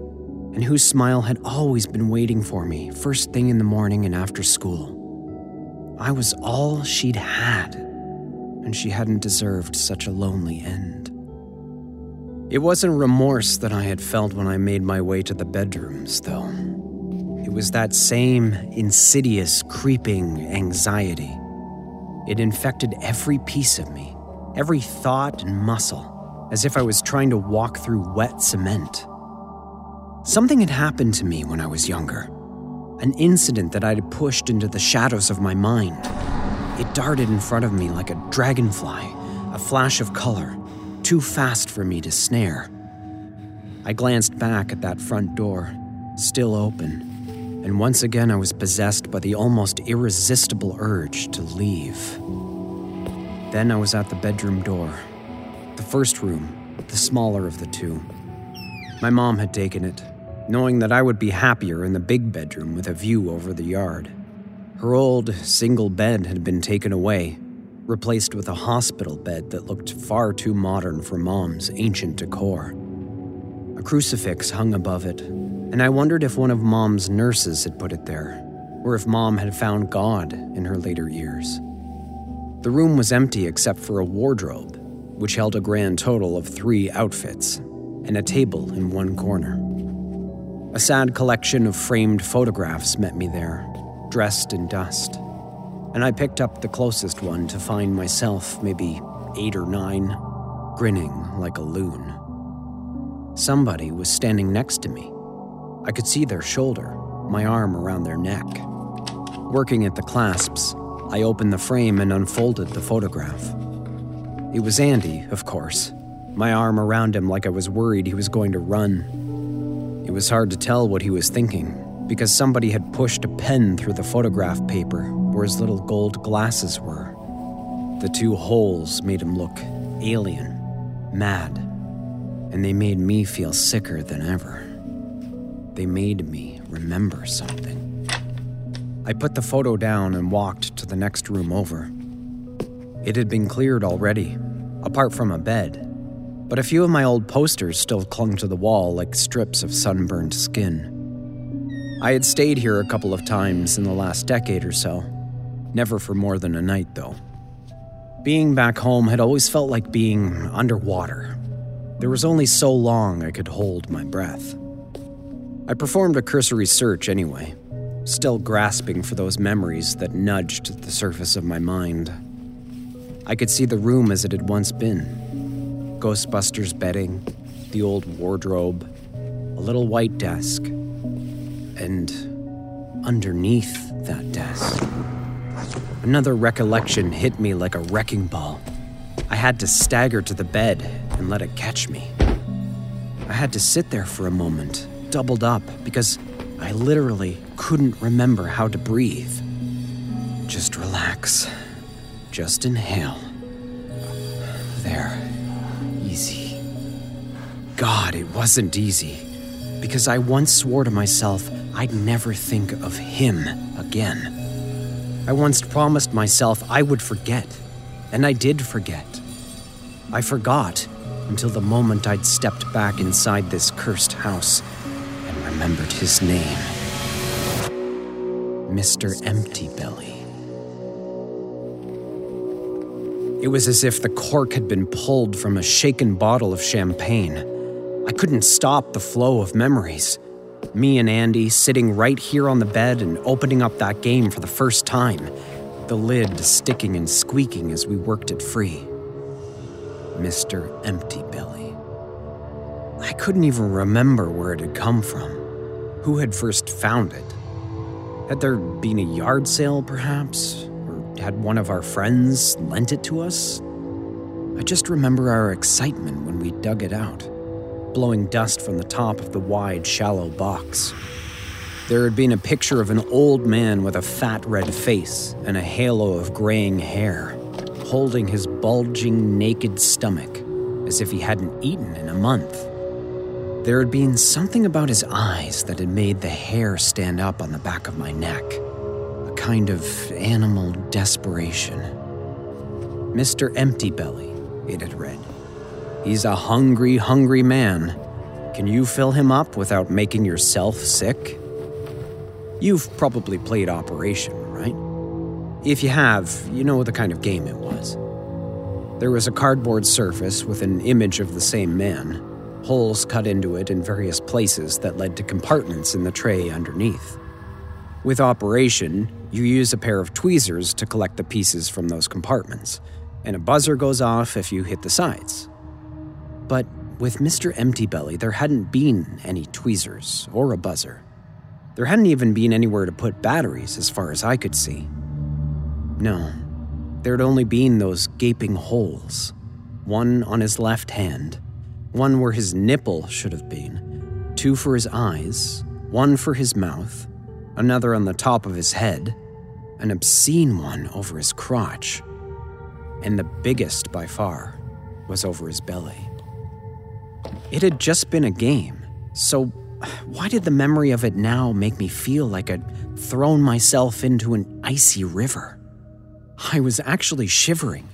and whose smile had always been waiting for me first thing in the morning and after school. I was all she'd had, and she hadn't deserved such a lonely end. It wasn't remorse that I had felt when I made my way to the bedrooms, though. It was that same insidious, creeping anxiety. It infected every piece of me, every thought and muscle, as if I was trying to walk through wet cement. Something had happened to me when I was younger. An incident that I'd pushed into the shadows of my mind. It darted in front of me like a dragonfly, a flash of color, too fast for me to snare. I glanced back at that front door, still open, and once again I was possessed by the almost irresistible urge to leave. Then I was at the bedroom door, the first room, the smaller of the two. My mom had taken it, knowing that I would be happier in the big bedroom with a view over the yard. Her old single bed had been taken away, replaced with a hospital bed that looked far too modern for Mom's ancient decor. A crucifix hung above it, and I wondered if one of Mom's nurses had put it there, or if Mom had found God in her later years. The room was empty except for a wardrobe, which held a grand total of three outfits, and a table in one corner. A sad collection of framed photographs met me there, dressed in dust. And I picked up the closest one to find myself, maybe eight or nine, grinning like a loon. Somebody was standing next to me. I could see their shoulder, my arm around their neck. Working at the clasps, I opened the frame and unfolded the photograph. It was Andy, of course, my arm around him like I was worried he was going to run. It was hard to tell what he was thinking, because somebody had pushed a pen through the photograph paper where his little gold glasses were. The two holes made him look alien, mad, and they made me feel sicker than ever. They made me remember something. I put the photo down and walked to the next room over. It had been cleared already, apart from a bed but a few of my old posters still clung to the wall like strips of sunburned skin. I had stayed here a couple of times in the last decade or so, never for more than a night, though. Being back home had always felt like being underwater, There was only so long I could hold my breath. I performed a cursory search anyway, still grasping for those memories that nudged the surface of my mind. I could see the room as it had once been Ghostbusters bedding, the old wardrobe, a little white desk, and underneath that desk, another recollection hit me like a wrecking ball. I had to stagger to the bed and let it catch me. I had to sit there for a moment, doubled up, because I literally couldn't remember how to breathe. Just relax. Just inhale. There. Easy. God, it wasn't easy. Because I once swore to myself I'd never think of him again. I once promised myself I would forget, and I did forget. I forgot until the moment I'd stepped back inside this cursed house remembered his name Mr. Empty Belly. It was as if the cork had been pulled from a shaken bottle of champagne. I couldn't stop the flow of memories. Me and Andy sitting right here on the bed and opening up that game for the first time, the lid sticking and squeaking as we worked it free. Mr. Empty Belly. I couldn't even remember where it had come from, who had first found it. Had there been a yard sale, perhaps? Or had one of our friends lent it to us? I just remember our excitement when we dug it out, blowing dust from the top of the wide, shallow box. There had been a picture of an old man with a fat red face and a halo of graying hair, holding his bulging, naked stomach as if he hadn't eaten in a month. There had been something about his eyes that had made the hair stand up on the back of my neck, a kind of animal desperation. Mr. Empty Belly, it had read. He's a hungry, hungry man. Can you fill him up without making yourself sick? You've probably played Operation, right? If you have, you know the kind of game it was. There was a cardboard surface with an image of the same man, holes cut into it in various places that led to compartments in the tray underneath. With Operation, you use a pair of tweezers to collect the pieces from those compartments, and a buzzer goes off if you hit the sides. But with Mr. Empty Belly, there hadn't been any tweezers or a buzzer. There hadn't even been anywhere to put batteries, as far as I could see. No, there'd only been those gaping holes one on his left hand, one where his nipple should have been, two for his eyes, one for his mouth, another on the top of his head, an obscene one over his crotch, and the biggest by far was over his belly. It had just been a game, so why did the memory of it now make me feel like I'd thrown myself into an icy river? I was actually shivering.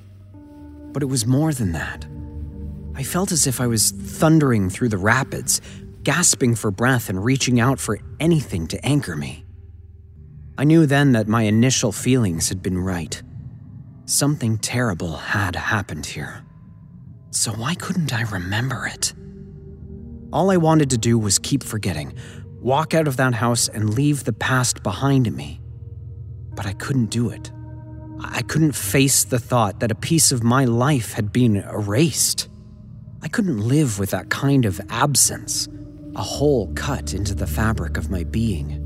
But it was more than that. I felt as if I was thundering through the rapids, gasping for breath and reaching out for anything to anchor me. I knew then that my initial feelings had been right. Something terrible had happened here. So why couldn't I remember it? All I wanted to do was keep forgetting, walk out of that house and leave the past behind me. But I couldn't do it. I couldn't face the thought that a piece of my life had been erased. I couldn't live with that kind of absence, a hole cut into the fabric of my being.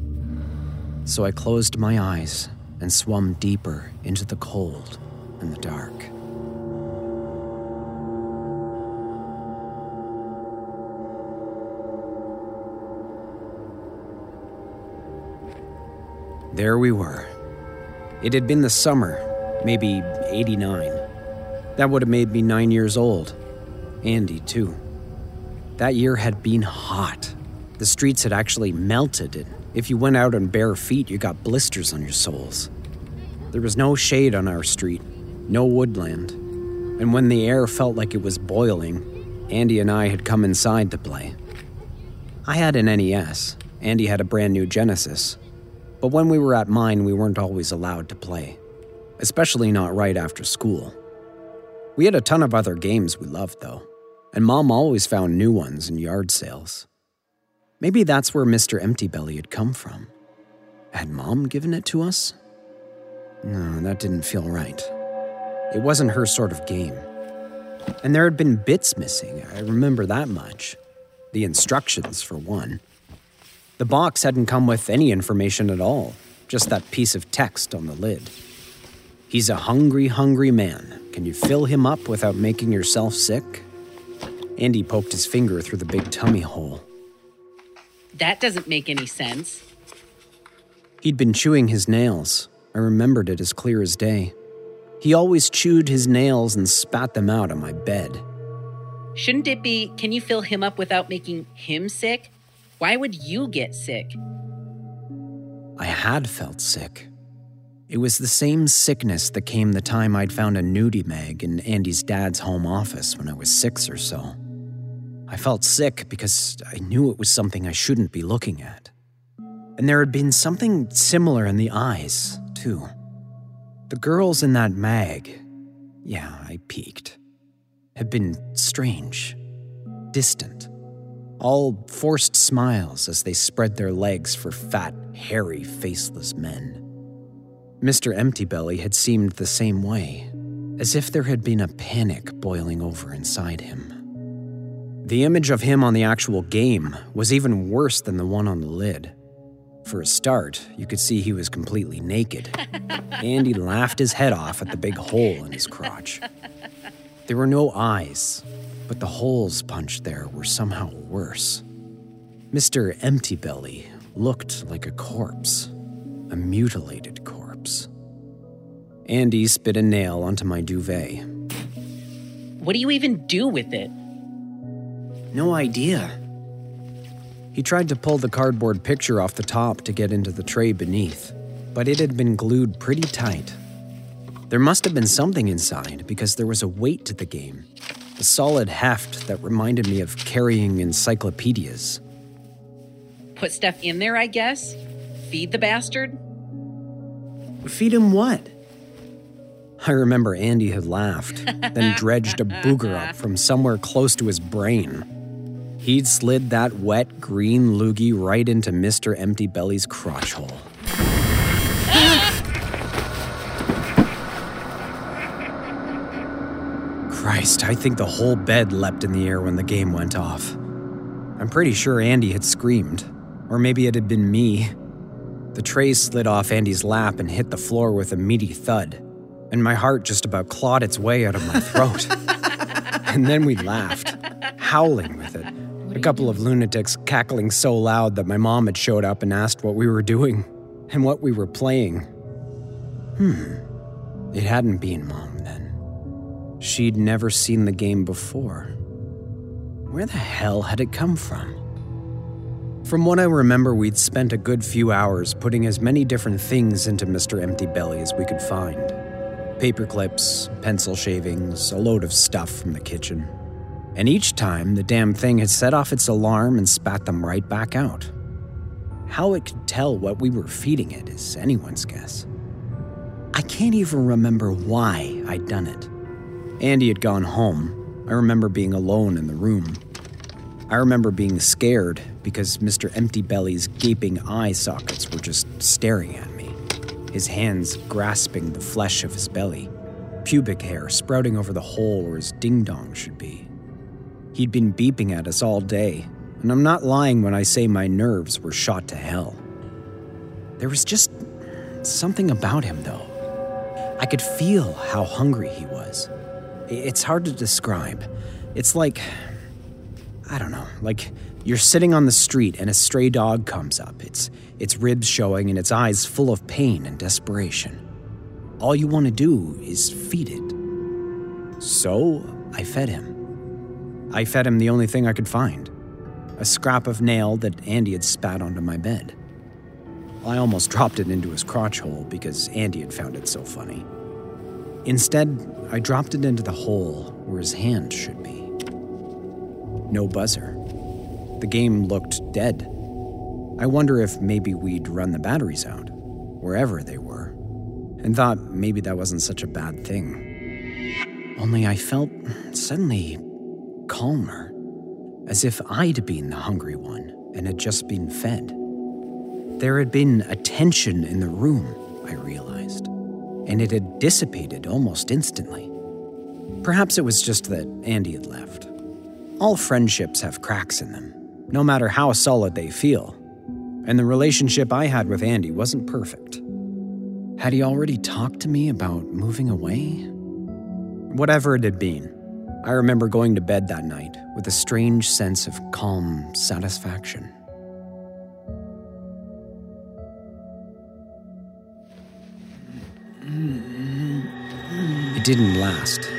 So I closed my eyes and swum deeper into the cold and the dark. There we were. It had been the summer, maybe 89. That would have made me nine years old. Andy, too. That year had been hot. The streets had actually melted, and if you went out on bare feet, you got blisters on your soles. There was no shade on our street, no woodland, and when the air felt like it was boiling, Andy and I had come inside to play. I had an NES, Andy had a brand new Genesis, but when we were at mine, we weren't always allowed to play, especially not right after school. We had a ton of other games we loved, though and Mom always found new ones in yard sales. Maybe that's where Mr. Empty Belly had come from. Had Mom given it to us? No, that didn't feel right. It wasn't her sort of game. And there had been bits missing, I remember that much. The instructions, for one. The box hadn't come with any information at all, just that piece of text on the lid. He's a hungry, hungry man. Can you fill him up without making yourself sick? Andy poked his finger through the big tummy hole. That doesn't make any sense. He'd been chewing his nails. I remembered it as clear as day. He always chewed his nails and spat them out on my bed. Shouldn't it be, can you fill him up without making him sick? Why would you get sick? I had felt sick. It was the same sickness that came the time I'd found a nudie mag in Andy's dad's home office when I was six or so. I felt sick because I knew it was something I shouldn't be looking at. And there had been something similar in the eyes, too. The girls in that mag, yeah, I peeked, had been strange, distant, all forced smiles as they spread their legs for fat, hairy, faceless men. Mr. Empty Belly had seemed the same way, as if there had been a panic boiling over inside him. The image of him on the actual game was even worse than the one on the lid. For a start, you could see he was completely naked. [LAUGHS] Andy laughed his head off at the big hole in his crotch. There were no eyes, but the holes punched there were somehow worse. Mr. Empty Belly looked like a corpse, a mutilated corpse. Andy spit a nail onto my duvet. What do you even do with it? No idea. He tried to pull the cardboard picture off the top to get into the tray beneath, but it had been glued pretty tight. There must have been something inside because there was a weight to the game, a solid heft that reminded me of carrying encyclopedias. Put stuff in there, I guess? Feed the bastard? Feed him what? I remember Andy had laughed, then [LAUGHS] dredged a booger up from somewhere close to his brain. He'd slid that wet green loogie right into Mr. Empty Belly's crotch hole. Christ, I think the whole bed leapt in the air when the game went off. I'm pretty sure Andy had screamed, or maybe it had been me. The tray slid off Andy's lap and hit the floor with a meaty thud, and my heart just about clawed its way out of my throat. [LAUGHS] and then we laughed, howling with it, a couple of lunatics cackling so loud that my mom had showed up and asked what we were doing and what we were playing. Hmm. It hadn't been Mom then. She'd never seen the game before. Where the hell had it come from? From what I remember, we'd spent a good few hours putting as many different things into Mr. Empty Belly as we could find paper clips, pencil shavings, a load of stuff from the kitchen. And each time, the damn thing had set off its alarm and spat them right back out. How it could tell what we were feeding it is anyone's guess. I can't even remember why I'd done it. Andy had gone home. I remember being alone in the room. I remember being scared because Mr. Empty Belly's gaping eye sockets were just staring at me, his hands grasping the flesh of his belly, pubic hair sprouting over the hole where his ding dong should be. He'd been beeping at us all day, and I'm not lying when I say my nerves were shot to hell. There was just something about him, though. I could feel how hungry he was. It's hard to describe. It's like, I don't know, like you're sitting on the street and a stray dog comes up, its, its ribs showing and its eyes full of pain and desperation. All you want to do is feed it. So I fed him. I fed him the only thing I could find a scrap of nail that Andy had spat onto my bed. I almost dropped it into his crotch hole because Andy had found it so funny. Instead, I dropped it into the hole where his hand should be. No buzzer. The game looked dead. I wonder if maybe we'd run the batteries out, wherever they were, and thought maybe that wasn't such a bad thing. Only I felt suddenly calmer, as if I'd been the hungry one and had just been fed. There had been a tension in the room, I realized, and it had dissipated almost instantly. Perhaps it was just that Andy had left. All friendships have cracks in them, no matter how solid they feel. And the relationship I had with Andy wasn't perfect. Had he already talked to me about moving away? Whatever it had been, I remember going to bed that night with a strange sense of calm satisfaction. It didn't last.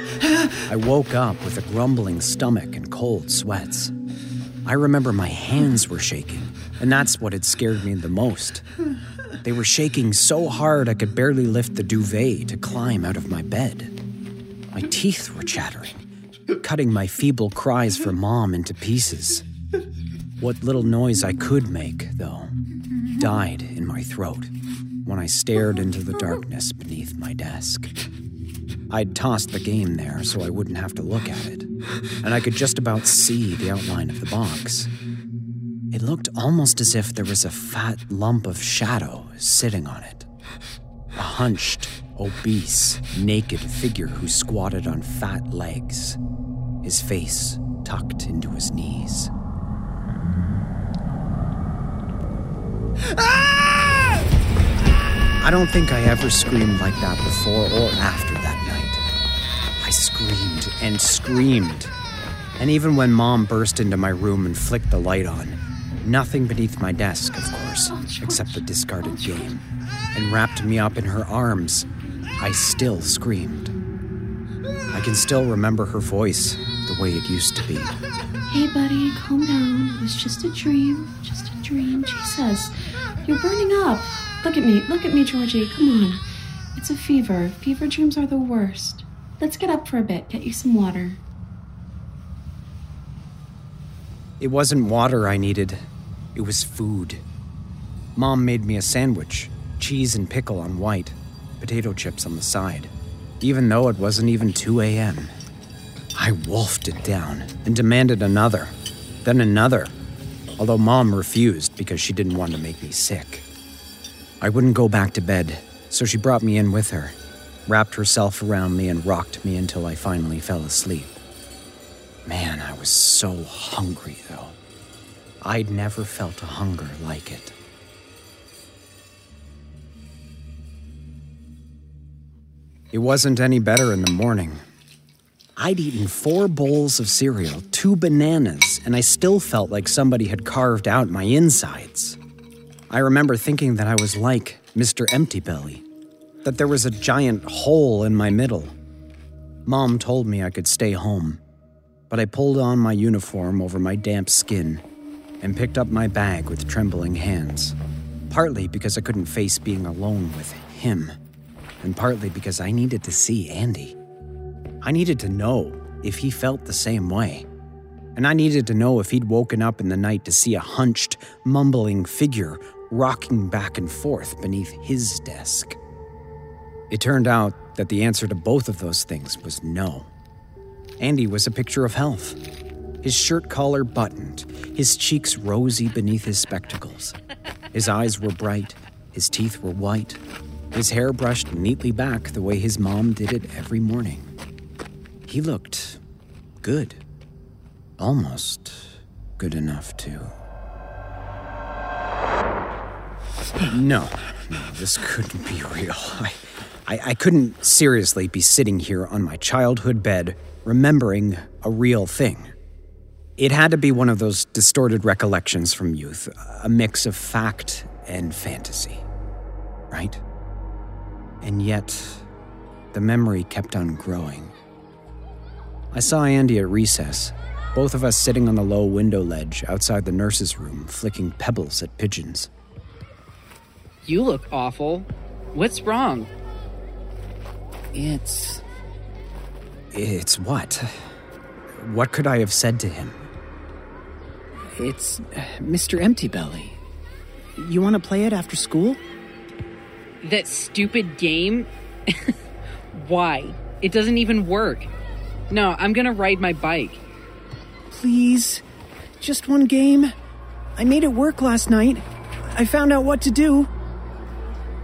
I woke up with a grumbling stomach and cold sweats. I remember my hands were shaking, and that's what had scared me the most. They were shaking so hard I could barely lift the duvet to climb out of my bed. My teeth were chattering, cutting my feeble cries for mom into pieces. What little noise I could make, though, died in my throat when I stared into the darkness beneath my desk. I'd tossed the game there so I wouldn't have to look at it, and I could just about see the outline of the box. It looked almost as if there was a fat lump of shadow sitting on it. A hunched, obese, naked figure who squatted on fat legs, his face tucked into his knees. I don't think I ever screamed like that before or after that night. I screamed and screamed. And even when mom burst into my room and flicked the light on, nothing beneath my desk, of course, except the discarded game, and wrapped me up in her arms, I still screamed. I can still remember her voice the way it used to be. Hey, buddy, calm down. It was just a dream. Just a dream. Jesus, you're burning up. Look at me. Look at me, Georgie. Come on. It's a fever. Fever dreams are the worst. Let's get up for a bit. Get you some water. It wasn't water I needed, it was food. Mom made me a sandwich, cheese and pickle on white, potato chips on the side, even though it wasn't even 2 a.m. I wolfed it down and demanded another, then another, although Mom refused because she didn't want to make me sick. I wouldn't go back to bed, so she brought me in with her, wrapped herself around me, and rocked me until I finally fell asleep. Man, I was so hungry, though. I'd never felt a hunger like it. It wasn't any better in the morning. I'd eaten four bowls of cereal, two bananas, and I still felt like somebody had carved out my insides. I remember thinking that I was like Mr. Empty Belly, that there was a giant hole in my middle. Mom told me I could stay home, but I pulled on my uniform over my damp skin and picked up my bag with trembling hands, partly because I couldn't face being alone with him, and partly because I needed to see Andy. I needed to know if he felt the same way. And I needed to know if he'd woken up in the night to see a hunched, mumbling figure rocking back and forth beneath his desk. It turned out that the answer to both of those things was no. Andy was a picture of health. His shirt collar buttoned, his cheeks rosy beneath his spectacles. His eyes were bright, his teeth were white, his hair brushed neatly back the way his mom did it every morning. He looked good. Almost good enough to. No, no, this couldn't be real. I, I, I couldn't seriously be sitting here on my childhood bed remembering a real thing. It had to be one of those distorted recollections from youth, a mix of fact and fantasy. Right? And yet, the memory kept on growing. I saw Andy at recess, both of us sitting on the low window ledge outside the nurse's room, flicking pebbles at pigeons. You look awful. What's wrong? It's. It's what? What could I have said to him? It's uh, Mr. Empty Belly. You want to play it after school? That stupid game? [LAUGHS] Why? It doesn't even work. No, I'm gonna ride my bike. Please. Just one game. I made it work last night. I found out what to do.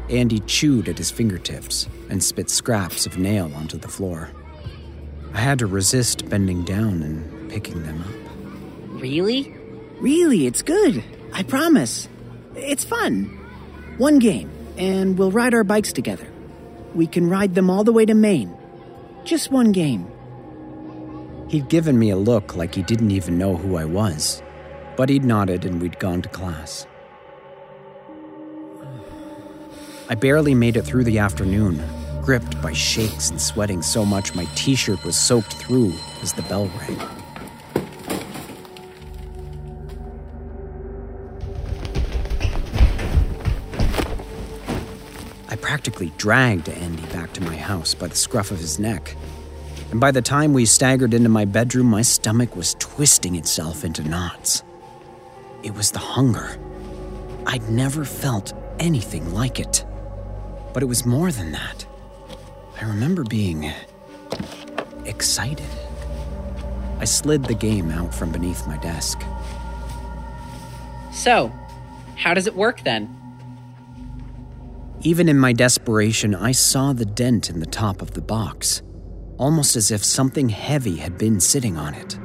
Andy chewed at his fingertips and spit scraps of nail onto the floor. I had to resist bending down and picking them up. Really? Really, it's good. I promise. It's fun. One game, and we'll ride our bikes together. We can ride them all the way to Maine. Just one game. He'd given me a look like he didn't even know who I was, but he'd nodded and we'd gone to class. I barely made it through the afternoon, gripped by shakes and sweating so much my t shirt was soaked through as the bell rang. Practically dragged Andy back to my house by the scruff of his neck. And by the time we staggered into my bedroom, my stomach was twisting itself into knots. It was the hunger. I'd never felt anything like it. But it was more than that. I remember being excited. I slid the game out from beneath my desk. So, how does it work then? Even in my desperation, I saw the dent in the top of the box, almost as if something heavy had been sitting on it.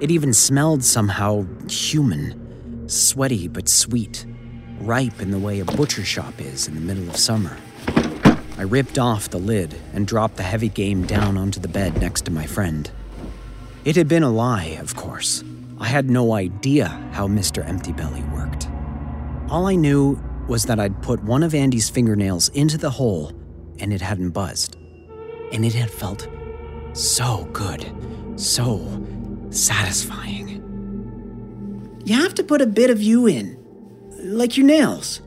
It even smelled somehow human, sweaty but sweet, ripe in the way a butcher shop is in the middle of summer. I ripped off the lid and dropped the heavy game down onto the bed next to my friend. It had been a lie, of course. I had no idea how Mr. Empty Belly worked. All I knew was that I'd put one of Andy's fingernails into the hole and it hadn't buzzed. And it had felt so good, so satisfying. You have to put a bit of you in, like your nails.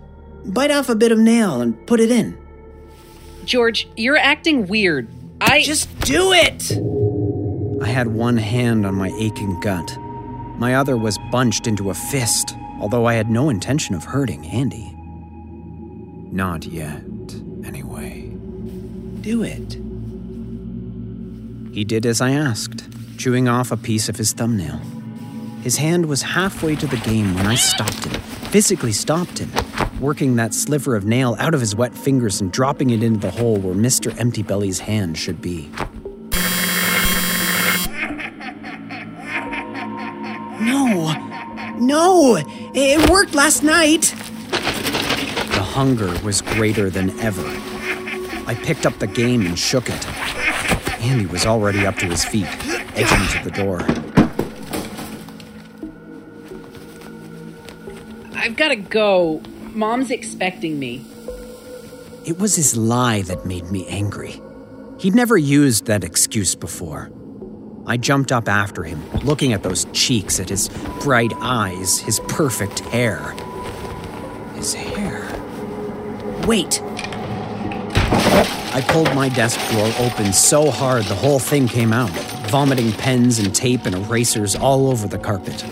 Bite off a bit of nail and put it in. George, you're acting weird. I. Just do it! I had one hand on my aching gut. My other was bunched into a fist, although I had no intention of hurting Andy. Not yet, anyway. Do it. He did as I asked, chewing off a piece of his thumbnail. His hand was halfway to the game when I stopped him, physically stopped him, working that sliver of nail out of his wet fingers and dropping it into the hole where Mr. Empty Belly's hand should be. No! No! It worked last night! Hunger was greater than ever. I picked up the game and shook it. Andy was already up to his feet, edging to the door. I've gotta go. Mom's expecting me. It was his lie that made me angry. He'd never used that excuse before. I jumped up after him, looking at those cheeks, at his bright eyes, his perfect hair. His hair. Wait! I pulled my desk drawer open so hard the whole thing came out, vomiting pens and tape and erasers all over the carpet.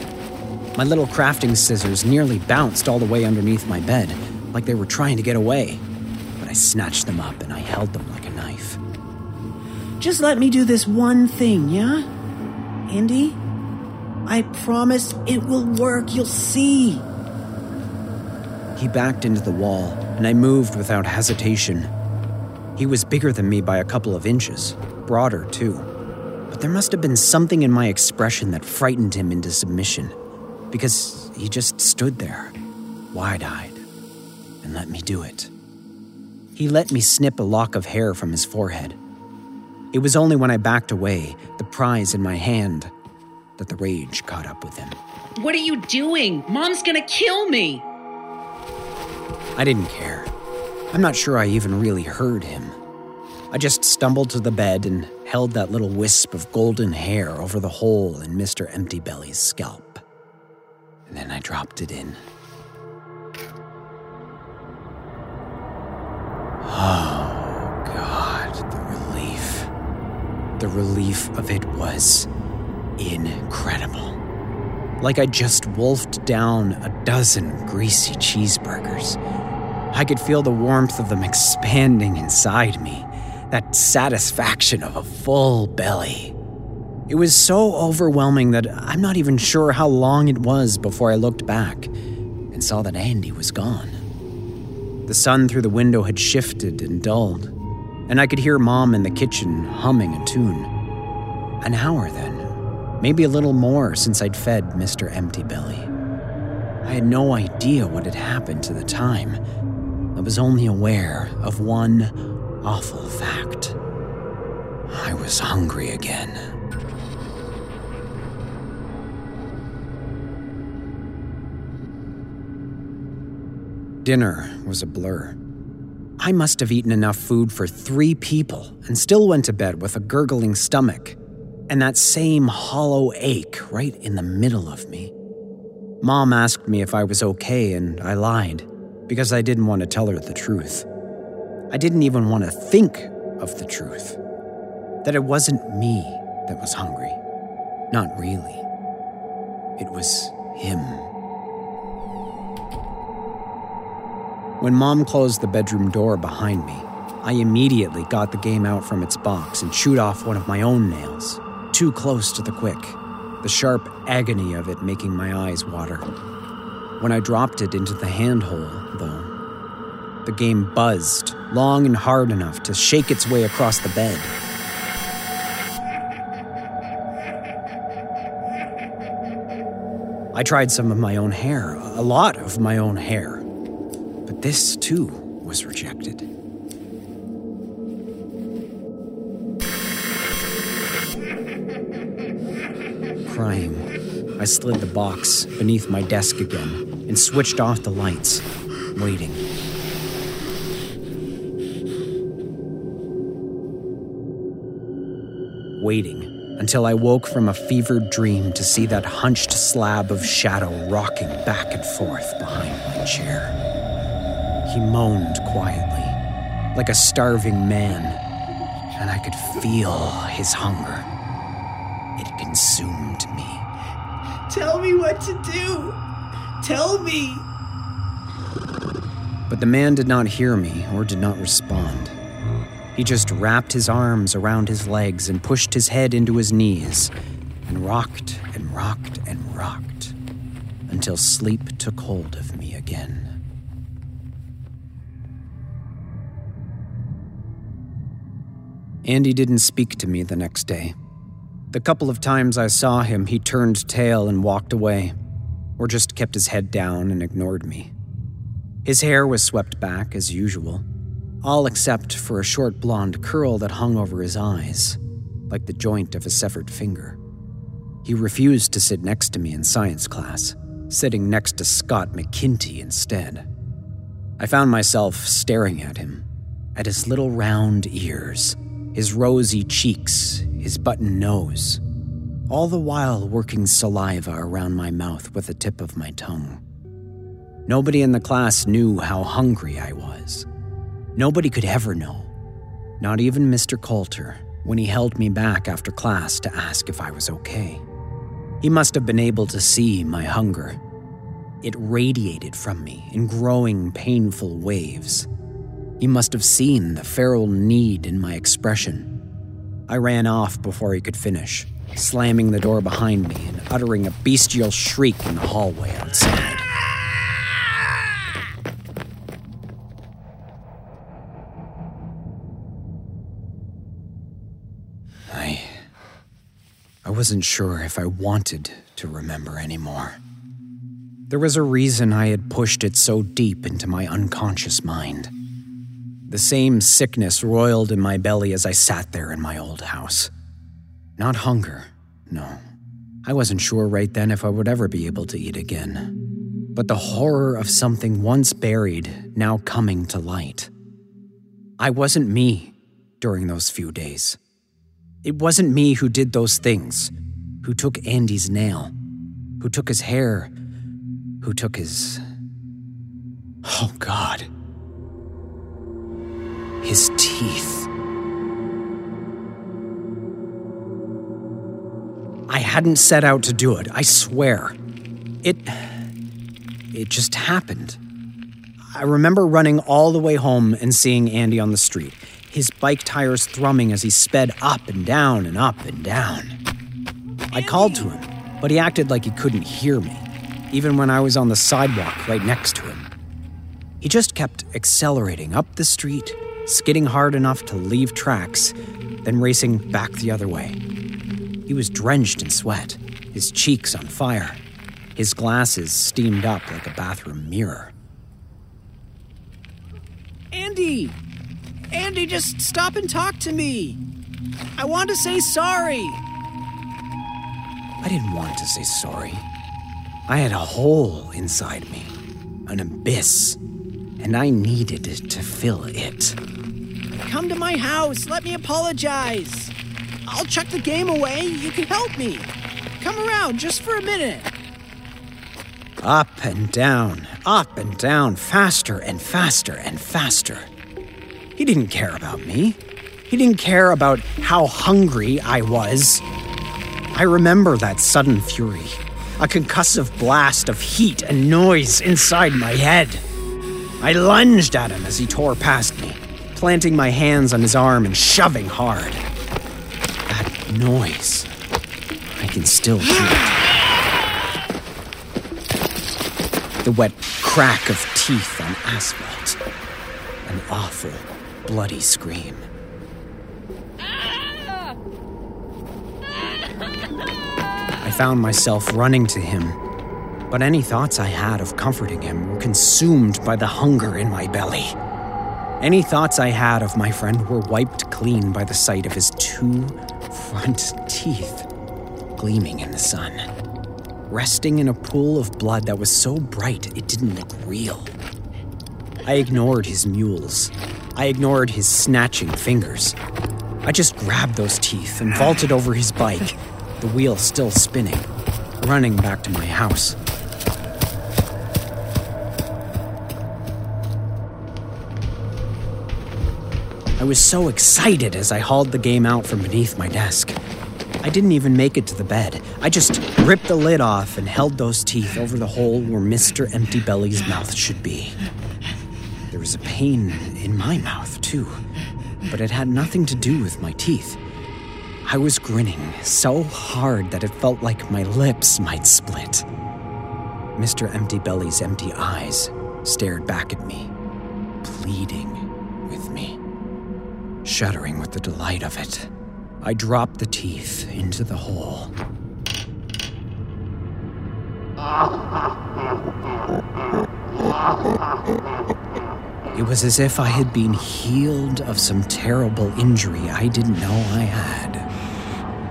My little crafting scissors nearly bounced all the way underneath my bed, like they were trying to get away. But I snatched them up and I held them like a knife. Just let me do this one thing, yeah? Andy? I promise it will work, you'll see. He backed into the wall, and I moved without hesitation. He was bigger than me by a couple of inches, broader too. But there must have been something in my expression that frightened him into submission, because he just stood there, wide eyed, and let me do it. He let me snip a lock of hair from his forehead. It was only when I backed away, the prize in my hand, that the rage caught up with him. What are you doing? Mom's gonna kill me! I didn't care. I'm not sure I even really heard him. I just stumbled to the bed and held that little wisp of golden hair over the hole in Mr. Empty Belly's scalp. And then I dropped it in. Oh, God, the relief. The relief of it was incredible. Like I just wolfed down a dozen greasy cheeseburgers. I could feel the warmth of them expanding inside me, that satisfaction of a full belly. It was so overwhelming that I'm not even sure how long it was before I looked back and saw that Andy was gone. The sun through the window had shifted and dulled, and I could hear Mom in the kitchen humming a tune. An hour then, maybe a little more since I'd fed Mr. Empty Belly. I had no idea what had happened to the time. I was only aware of one awful fact I was hungry again. Dinner was a blur. I must have eaten enough food for three people and still went to bed with a gurgling stomach and that same hollow ache right in the middle of me. Mom asked me if I was okay, and I lied because I didn't want to tell her the truth. I didn't even want to think of the truth that it wasn't me that was hungry. Not really. It was him. When mom closed the bedroom door behind me, I immediately got the game out from its box and chewed off one of my own nails, too close to the quick, the sharp agony of it making my eyes water. When I dropped it into the handhole, though, the game buzzed long and hard enough to shake its way across the bed. I tried some of my own hair, a lot of my own hair. But this, too, was rejected. Crying, I slid the box beneath my desk again and switched off the lights, waiting. Waiting until I woke from a fevered dream to see that hunched slab of shadow rocking back and forth behind my chair. He moaned quietly, like a starving man, and I could feel his hunger. It consumed me. Tell me what to do. Tell me. But the man did not hear me or did not respond. He just wrapped his arms around his legs and pushed his head into his knees and rocked and rocked and rocked until sleep took hold of me again. Andy didn't speak to me the next day. The couple of times I saw him, he turned tail and walked away, or just kept his head down and ignored me. His hair was swept back as usual all except for a short blonde curl that hung over his eyes, like the joint of a severed finger. He refused to sit next to me in science class, sitting next to Scott McKinty instead. I found myself staring at him, at his little round ears, his rosy cheeks, his button nose, all the while working saliva around my mouth with the tip of my tongue. Nobody in the class knew how hungry I was. Nobody could ever know. Not even Mr. Coulter, when he held me back after class to ask if I was okay. He must have been able to see my hunger. It radiated from me in growing, painful waves. He must have seen the feral need in my expression. I ran off before he could finish, slamming the door behind me and uttering a bestial shriek in the hallway outside. I I wasn't sure if I wanted to remember anymore. There was a reason I had pushed it so deep into my unconscious mind. The same sickness roiled in my belly as I sat there in my old house. Not hunger, no. I wasn't sure right then if I would ever be able to eat again. But the horror of something once buried now coming to light. I wasn't me during those few days. It wasn't me who did those things, who took Andy's nail, who took his hair, who took his. Oh, God. His teeth. I hadn't set out to do it, I swear. It. It just happened. I remember running all the way home and seeing Andy on the street his bike tires thrumming as he sped up and down and up and down. I called to him, but he acted like he couldn't hear me, even when I was on the sidewalk right next to him. He just kept accelerating up the street, skidding hard enough to leave tracks, then racing back the other way. He was drenched in sweat, his cheeks on fire, his glasses steamed up like a bathroom mirror. Andy! Andy, just stop and talk to me! I want to say sorry! I didn't want to say sorry. I had a hole inside me, an abyss, and I needed to fill it. Come to my house, let me apologize. I'll chuck the game away, you can help me. Come around just for a minute. Up and down, up and down, faster and faster and faster. He didn't care about me. He didn't care about how hungry I was. I remember that sudden fury, a concussive blast of heat and noise inside my head. I lunged at him as he tore past me, planting my hands on his arm and shoving hard. That noise, I can still hear it. The wet crack of teeth on asphalt. An awful, bloody scream. I found myself running to him, but any thoughts I had of comforting him were consumed by the hunger in my belly. Any thoughts I had of my friend were wiped clean by the sight of his two front teeth gleaming in the sun, resting in a pool of blood that was so bright it didn't look real. I ignored his mewls. I ignored his snatching fingers. I just grabbed those teeth and vaulted over his bike, the wheel still spinning, running back to my house. Was so excited as I hauled the game out from beneath my desk. I didn't even make it to the bed. I just ripped the lid off and held those teeth over the hole where Mr. Empty Belly's mouth should be. There was a pain in my mouth, too, but it had nothing to do with my teeth. I was grinning so hard that it felt like my lips might split. Mr. Empty Belly's empty eyes stared back at me, pleading shuddering with the delight of it. I dropped the teeth into the hole. It was as if I had been healed of some terrible injury I didn't know I had.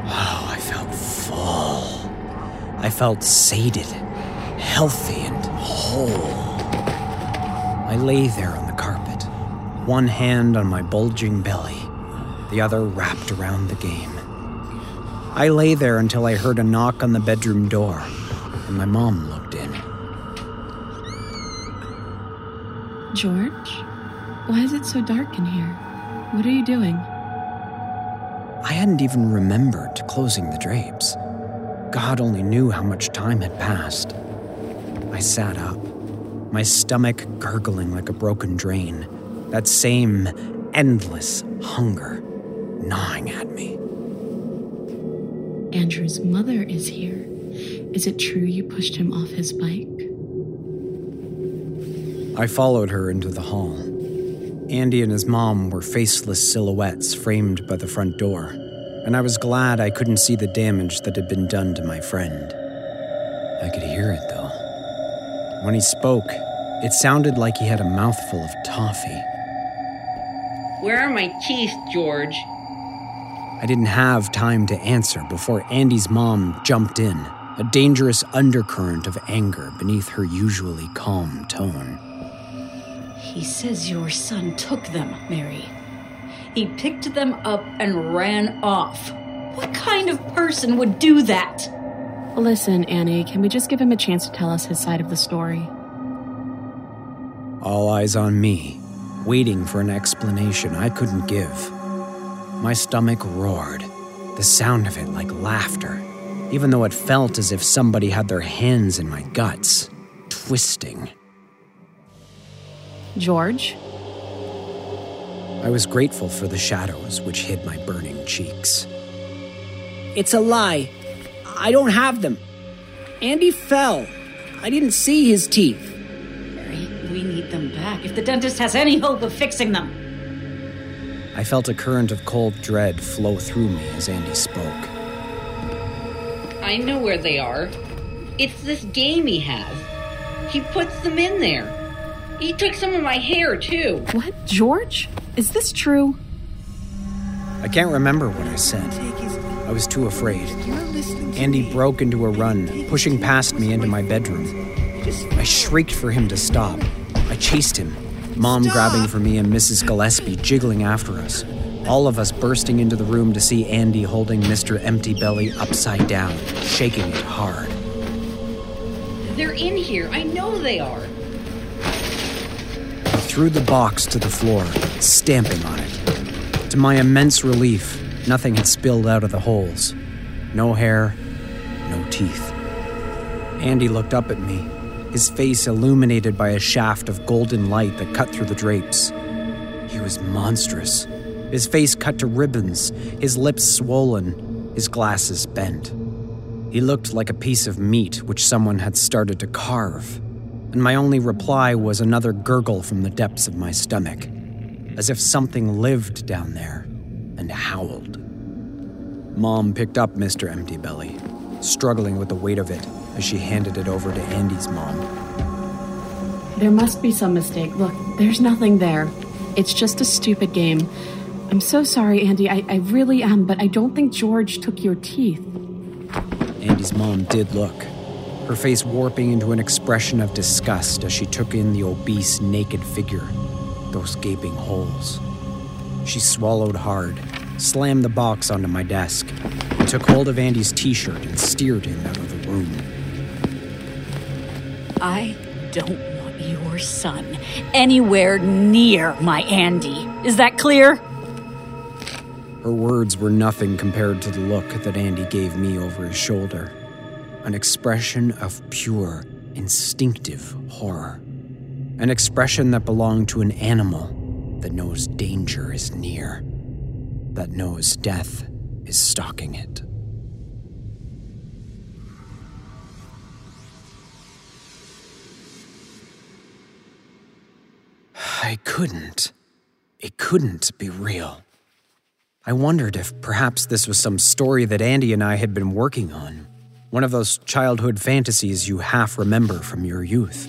Oh, I felt full. I felt sated, healthy, and whole. I lay there one hand on my bulging belly, the other wrapped around the game. I lay there until I heard a knock on the bedroom door, and my mom looked in. George? Why is it so dark in here? What are you doing? I hadn't even remembered closing the drapes. God only knew how much time had passed. I sat up, my stomach gurgling like a broken drain, that same endless hunger gnawing at me. Andrew's mother is here. Is it true you pushed him off his bike? I followed her into the hall. Andy and his mom were faceless silhouettes framed by the front door, and I was glad I couldn't see the damage that had been done to my friend. I could hear it, though. When he spoke, it sounded like he had a mouthful of toffee. Where are my teeth, George? I didn't have time to answer before Andy's mom jumped in, a dangerous undercurrent of anger beneath her usually calm tone. He says your son took them, Mary. He picked them up and ran off. What kind of person would do that? Listen, Annie, can we just give him a chance to tell us his side of the story? All eyes on me, waiting for an explanation I couldn't give. My stomach roared, the sound of it like laughter, even though it felt as if somebody had their hands in my guts, twisting. George? I was grateful for the shadows which hid my burning cheeks. It's a lie. I don't have them. Andy fell. I didn't see his teeth. Back if the dentist has any hope of fixing them. I felt a current of cold dread flow through me as Andy spoke. I know where they are. It's this game he has. He puts them in there. He took some of my hair, too. What? George? Is this true? I can't remember what I said. I was too afraid. Andy broke into a run, pushing past me into my bedroom. I shrieked for him to stop. I chased him, Mom grabbing for me and Mrs. Gillespie jiggling after us. All of us bursting into the room to see Andy holding Mr. Empty Belly upside down, shaking it hard. They're in here. I know they are. I threw the box to the floor, stamping on it. To my immense relief, nothing had spilled out of the holes. No hair, no teeth. Andy looked up at me, his face illuminated by a shaft of golden light that cut through the drapes. He was monstrous. His face cut to ribbons, his lips swollen, his glasses bent. He looked like a piece of meat which someone had started to carve, and my only reply was another gurgle from the depths of my stomach, as if something lived down there and howled. Mom picked up Mr. Empty Belly, struggling with the weight of it as she handed it over to Andy's mom. There must be some mistake. Look, there's nothing there. It's just a stupid game. I'm so sorry, Andy. I, I really am, but I don't think George took your teeth. Andy's mom did look, her face warping into an expression of disgust as she took in the obese, naked figure, those gaping holes. She swallowed hard, slammed the box onto my desk, and took hold of Andy's t shirt and steered him out of the room. I don't want your son anywhere near my Andy. Is that clear? Her words were nothing compared to the look that Andy gave me over his shoulder an expression of pure, instinctive horror. An expression that belonged to an animal that knows danger is near, that knows death is stalking it. I couldn't. It couldn't be real. I wondered if perhaps this was some story that Andy and I had been working on. One of those childhood fantasies you half remember from your youth.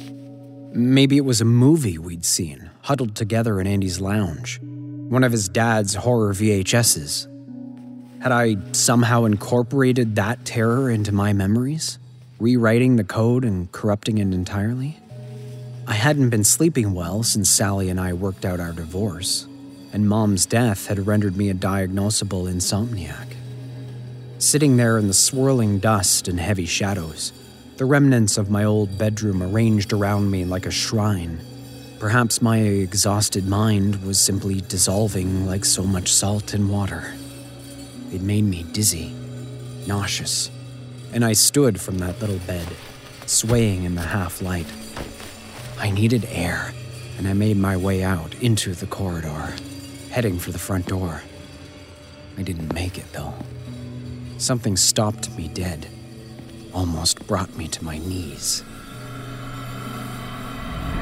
Maybe it was a movie we'd seen, huddled together in Andy's lounge. One of his dad's horror VHSs. Had I somehow incorporated that terror into my memories, rewriting the code and corrupting it entirely? I hadn't been sleeping well since Sally and I worked out our divorce, and Mom's death had rendered me a diagnosable insomniac. Sitting there in the swirling dust and heavy shadows, the remnants of my old bedroom arranged around me like a shrine. Perhaps my exhausted mind was simply dissolving like so much salt in water. It made me dizzy, nauseous, and I stood from that little bed, swaying in the half light. I needed air, and I made my way out into the corridor, heading for the front door. I didn't make it, though. Something stopped me dead, almost brought me to my knees.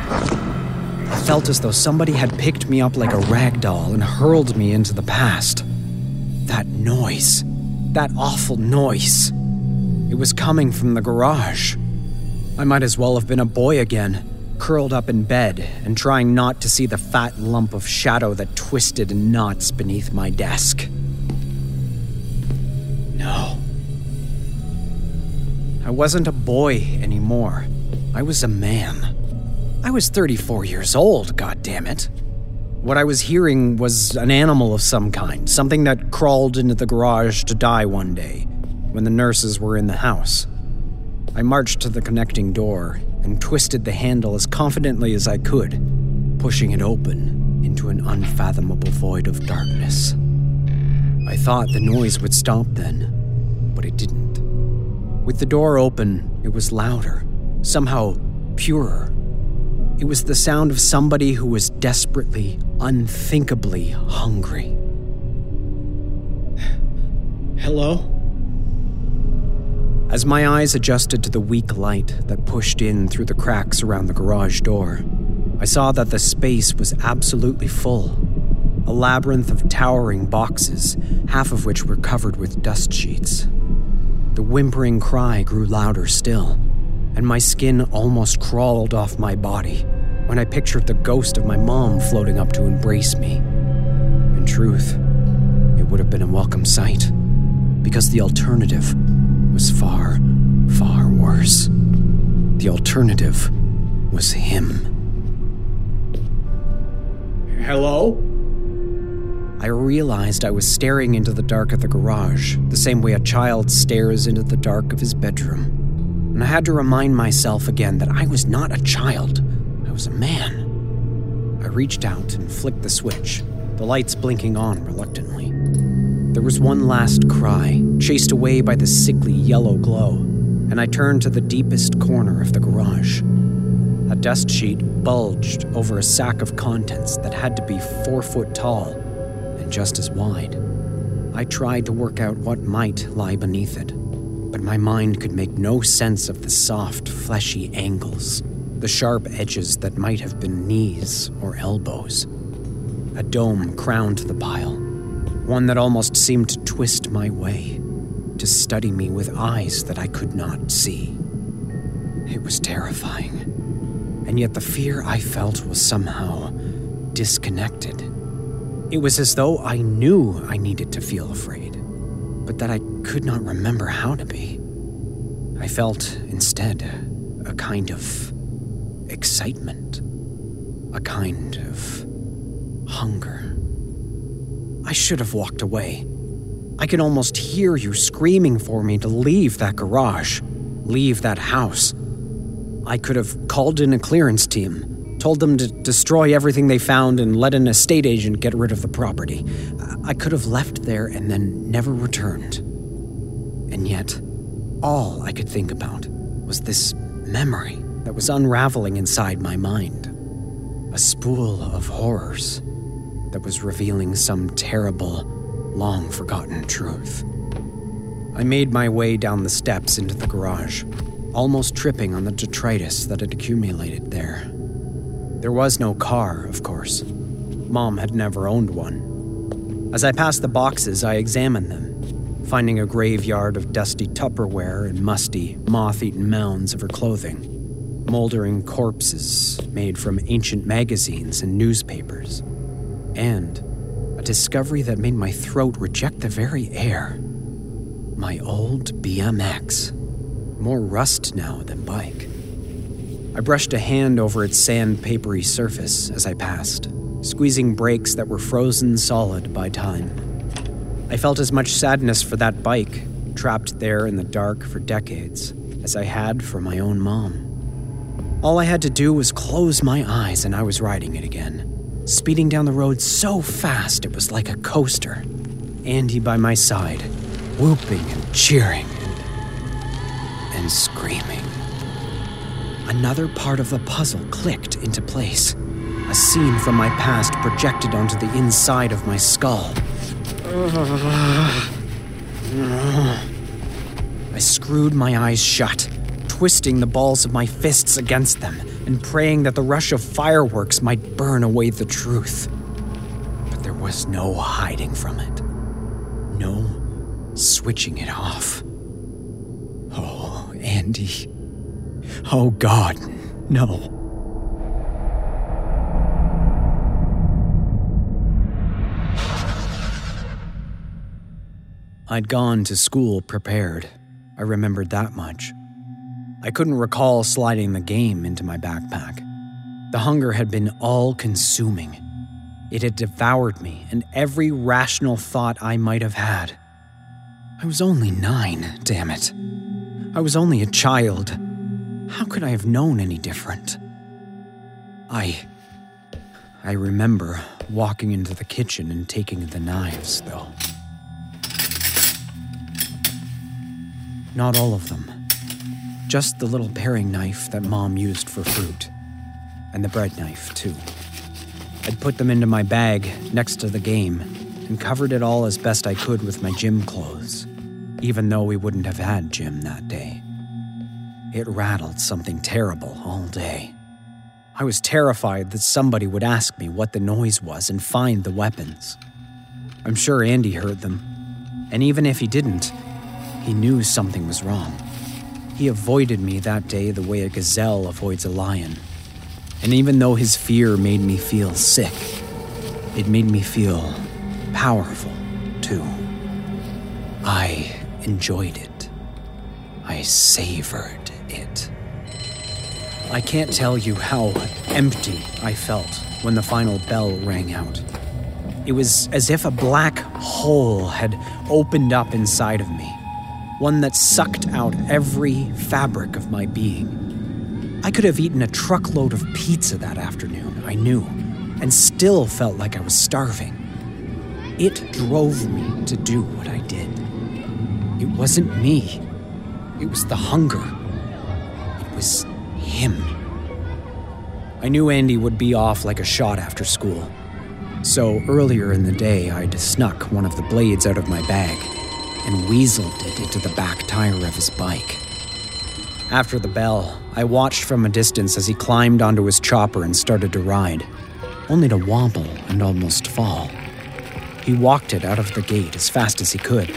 I felt as though somebody had picked me up like a rag doll and hurled me into the past. That noise, that awful noise. It was coming from the garage. I might as well have been a boy again curled up in bed and trying not to see the fat lump of shadow that twisted in knots beneath my desk. No. I wasn't a boy anymore. I was a man. I was 34 years old, God damn it! What I was hearing was an animal of some kind, something that crawled into the garage to die one day when the nurses were in the house. I marched to the connecting door and twisted the handle as confidently as I could, pushing it open into an unfathomable void of darkness. I thought the noise would stop then, but it didn't. With the door open, it was louder, somehow purer. It was the sound of somebody who was desperately, unthinkably hungry. Hello? As my eyes adjusted to the weak light that pushed in through the cracks around the garage door, I saw that the space was absolutely full. A labyrinth of towering boxes, half of which were covered with dust sheets. The whimpering cry grew louder still, and my skin almost crawled off my body when I pictured the ghost of my mom floating up to embrace me. In truth, it would have been a welcome sight, because the alternative was far, far worse. The alternative was him. Hello? I realized I was staring into the dark of the garage, the same way a child stares into the dark of his bedroom. And I had to remind myself again that I was not a child, I was a man. I reached out and flicked the switch, the lights blinking on reluctantly. There was one last cry, chased away by the sickly yellow glow, and I turned to the deepest corner of the garage. A dust sheet bulged over a sack of contents that had to be four foot tall and just as wide. I tried to work out what might lie beneath it, but my mind could make no sense of the soft, fleshy angles, the sharp edges that might have been knees or elbows. A dome crowned the pile, one that almost seemed to twist my way, to study me with eyes that I could not see. It was terrifying, and yet the fear I felt was somehow disconnected. It was as though I knew I needed to feel afraid, but that I could not remember how to be. I felt, instead, a kind of excitement, a kind of hunger. I should have walked away. I can almost hear you screaming for me to leave that garage, leave that house. I could have called in a clearance team, told them to destroy everything they found and let an estate agent get rid of the property. I could have left there and then never returned. And yet, all I could think about was this memory that was unraveling inside my mind. A spool of horrors that was revealing some terrible, long forgotten truth. I made my way down the steps into the garage, almost tripping on the detritus that had accumulated there. There was no car, of course. Mom had never owned one. As I passed the boxes, I examined them, finding a graveyard of dusty Tupperware and musty, moth eaten mounds of her clothing, moldering corpses made from ancient magazines and newspapers, and a discovery that made my throat reject the very air. My old BMX. More rust now than bike. I brushed a hand over its sandpapery surface as I passed, squeezing brakes that were frozen solid by time. I felt as much sadness for that bike, trapped there in the dark for decades, as I had for my own mom. All I had to do was close my eyes and I was riding it again, speeding down the road so fast it was like a coaster. Andy by my side, whooping and cheering and, screaming. Another part of the puzzle clicked into place. A scene from my past projected onto the inside of my skull. I screwed my eyes shut, twisting the balls of my fists against them and praying that the rush of fireworks might burn away the truth. But there was no hiding from it, no switching it off. Oh, Andy. Oh, God, no. I'd gone to school prepared. I remembered that much. I couldn't recall sliding the game into my backpack. The hunger had been all consuming. It had devoured me and every rational thought I might have had. I was only nine, damn it. I was only a child. How could I have known any different? I. I remember walking into the kitchen and taking the knives, though. Not all of them. Just the little paring knife that Mom used for fruit. And the bread knife, too. I'd put them into my bag next to the game and covered it all as best I could with my gym clothes. even though we wouldn't have had gym that day. It rattled something terrible all day. I was terrified that somebody would ask me what the noise was and find the weapons. I'm sure Andy heard them, and even if he didn't, he knew something was wrong. He avoided me that day the way a gazelle avoids a lion. And even though his fear made me feel sick, it made me feel powerful, too. I enjoyed it. I savored it. I can't tell you how empty I felt when the final bell rang out. It was as if a black hole had opened up inside of me, one that sucked out every fabric of my being. I could have eaten a truckload of pizza that afternoon, I knew, and still felt like I was starving. It drove me to do what I did. It wasn't me, it was the hunger. It was him. I knew Andy would be off like a shot after school. So earlier in the day, I'd snuck one of the blades out of my bag and weaseled it into the back tire of his bike. After the bell, I watched from a distance as he climbed onto his chopper and started to ride, only to wobble and almost fall. He walked it out of the gate as fast as he could.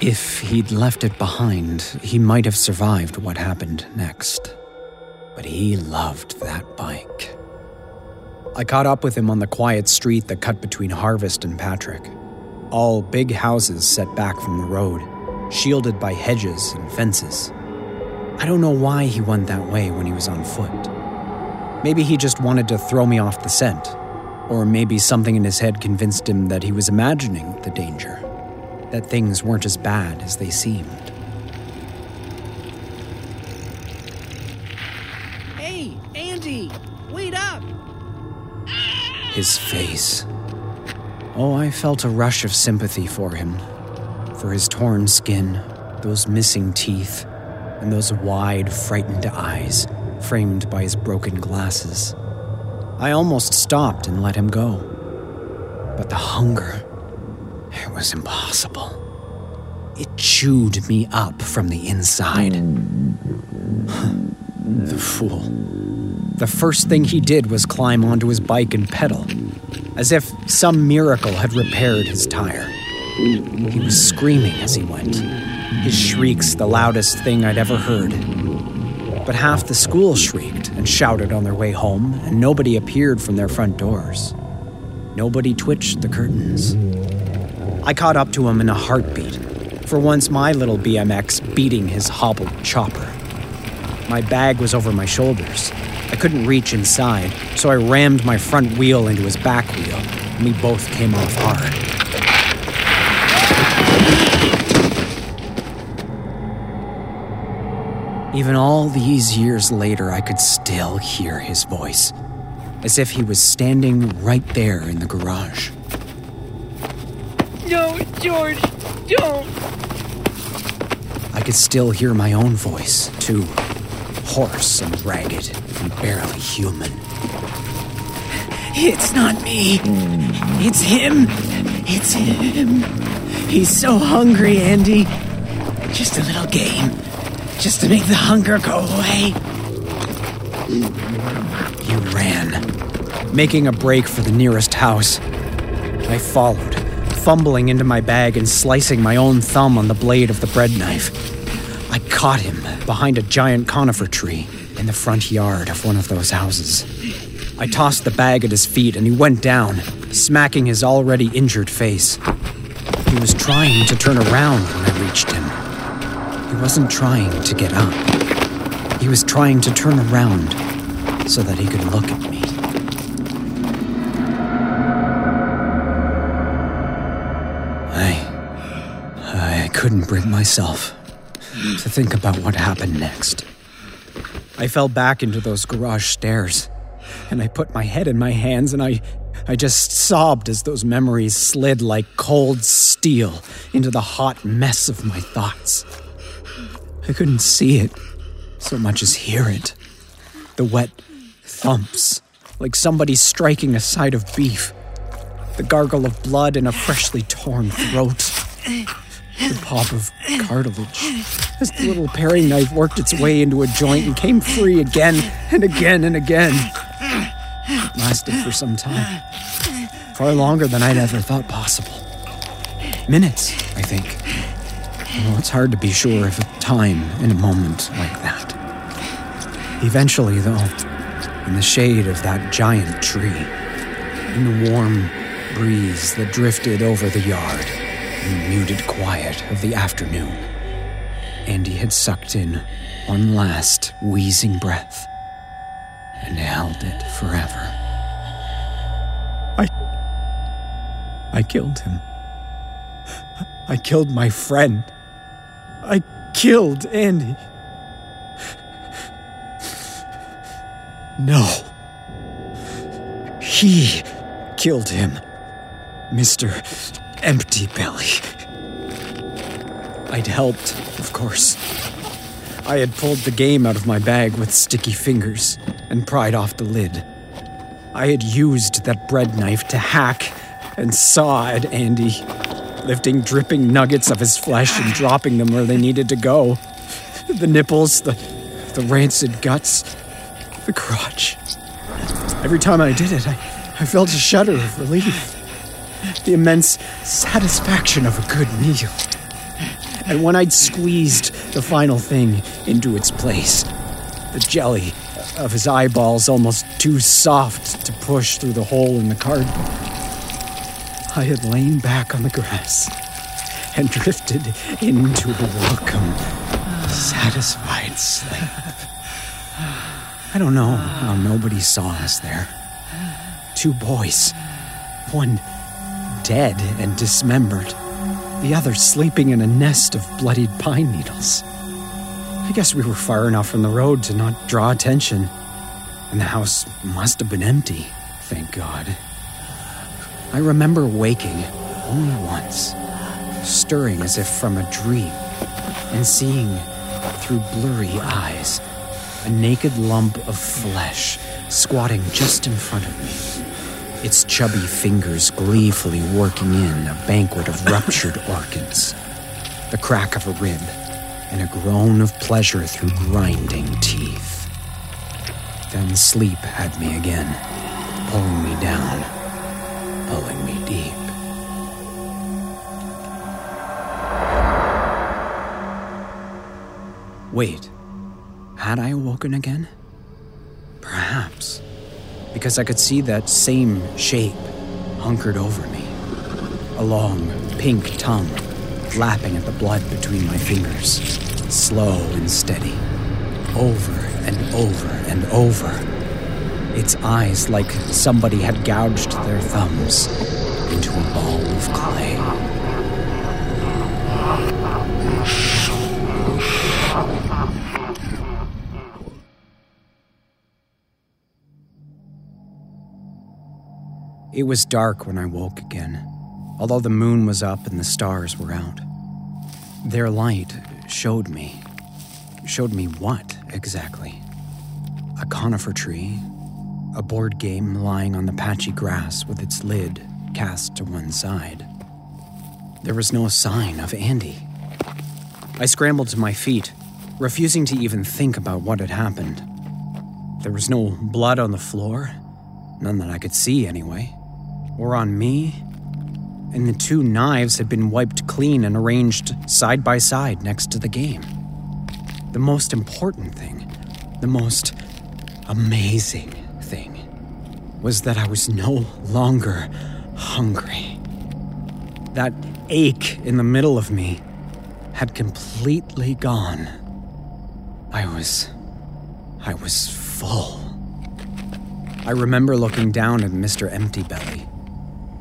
If he'd left it behind, he might have survived what happened next. But he loved that bike. I caught up with him on the quiet street that cut between Harvest and Patrick. All big houses set back from the road, shielded by hedges and fences. I don't know why he went that way when he was on foot. Maybe he just wanted to throw me off the scent, or maybe something in his head convinced him that he was imagining the danger, that things weren't as bad as they seemed. Hey, Andy, wait up! His face. Oh, I felt a rush of sympathy for him. For his torn skin, those missing teeth, and those wide, frightened eyes framed by his broken glasses. I almost stopped and let him go. But the hunger, it was impossible. It chewed me up from the inside. The fool. The first thing he did was climb onto his bike and pedal, as if some miracle had repaired his tire. He was screaming as he went, his shrieks the loudest thing I'd ever heard. But half the school shrieked and shouted on their way home, and nobody appeared from their front doors. Nobody twitched the curtains. I caught up to him in a heartbeat, for once my little BMX beating his hobbled chopper. My bag was over my shoulders. I couldn't reach inside, so I rammed my front wheel into his back wheel, and we both came off hard. Even all these years later, I could still hear his voice, as if he was standing right there in the garage. No, George, don't! I could still hear my own voice, too hoarse and ragged and barely human. It's not me. It's him. It's him. He's so hungry, Andy. Just a little game. Just to make the hunger go away. You ran, making a break for the nearest house. I followed, fumbling into my bag and slicing my own thumb on the blade of the bread knife. Caught him behind a giant conifer tree in the front yard of one of those houses. I tossed the bag at his feet and he went down, smacking his already injured face. He was trying to turn around when I reached him. He wasn't trying to get up. He was trying to turn around so that he could look at me. I. I couldn't bring myself to think about what happened next. I fell back into those garage stairs, and I put my head in my hands and I. I just sobbed as those memories slid like cold steel into the hot mess of my thoughts. I couldn't see it so much as hear it. The wet thumps, like somebody striking a side of beef. The gargle of blood in a freshly torn throat. The pop of cartilage as the little paring knife worked its way into a joint and came free again and again and again. It lasted for some time, far longer than I'd ever thought possible. Minutes, I think. Well, it's hard to be sure of time in a moment like that. Eventually, though, in the shade of that giant tree, in the warm breeze that drifted over the yard, the muted quiet of the afternoon, Andy had sucked in one last wheezing breath and held it forever. I. I killed him. I killed my friend. I killed Andy. No. He killed him. Mr. Empty Belly. I'd helped, of course. I had pulled the game out of my bag with sticky fingers and pried off the lid. I had used that bread knife to hack and saw at Andy, lifting dripping nuggets of his flesh and dropping them where they needed to go. The nipples, the, the rancid guts, the crotch. Every time I did it, I, I felt a shudder of relief. The immense satisfaction of a good meal. And when I'd squeezed the final thing into its place, the jelly of his eyeballs almost too soft to push through the hole in the cardboard, I had lain back on the grass and drifted into a welcome, satisfied sleep. I don't know how nobody saw us there. Two boys, one dead and dismembered, the other sleeping in a nest of bloodied pine needles. I guess we were far enough from the road to not draw attention, and the house must have been empty, thank God. I remember waking only once, stirring as if from a dream, and seeing through blurry eyes a naked lump of flesh squatting just in front of me, its chubby fingers gleefully working in a banquet of ruptured [LAUGHS] organs, the crack of a rib, and a groan of pleasure through grinding teeth. Then sleep had me again, pulling me down, pulling me deep. Wait, had I awoken again? Perhaps. Because I could see that same shape hunkered over me. A long, pink tongue lapping at the blood between my fingers, slow and steady. Over and over and over. Its eyes like somebody had gouged their thumbs into a ball of clay. It was dark when I woke again, although the moon was up and the stars were out. Their light showed me. Showed me what, exactly? A conifer tree, a board game lying on the patchy grass with its lid cast to one side. There was no sign of Andy. I scrambled to my feet, refusing to even think about what had happened. There was no blood on the floor, none that I could see anyway, or on me, and the two knives had been wiped clean and arranged side by side next to the game. The most important thing, the most amazing thing, was that I was no longer hungry. That ache in the middle of me had completely gone. I was. I was full. I remember looking down at Mr. Empty Belly.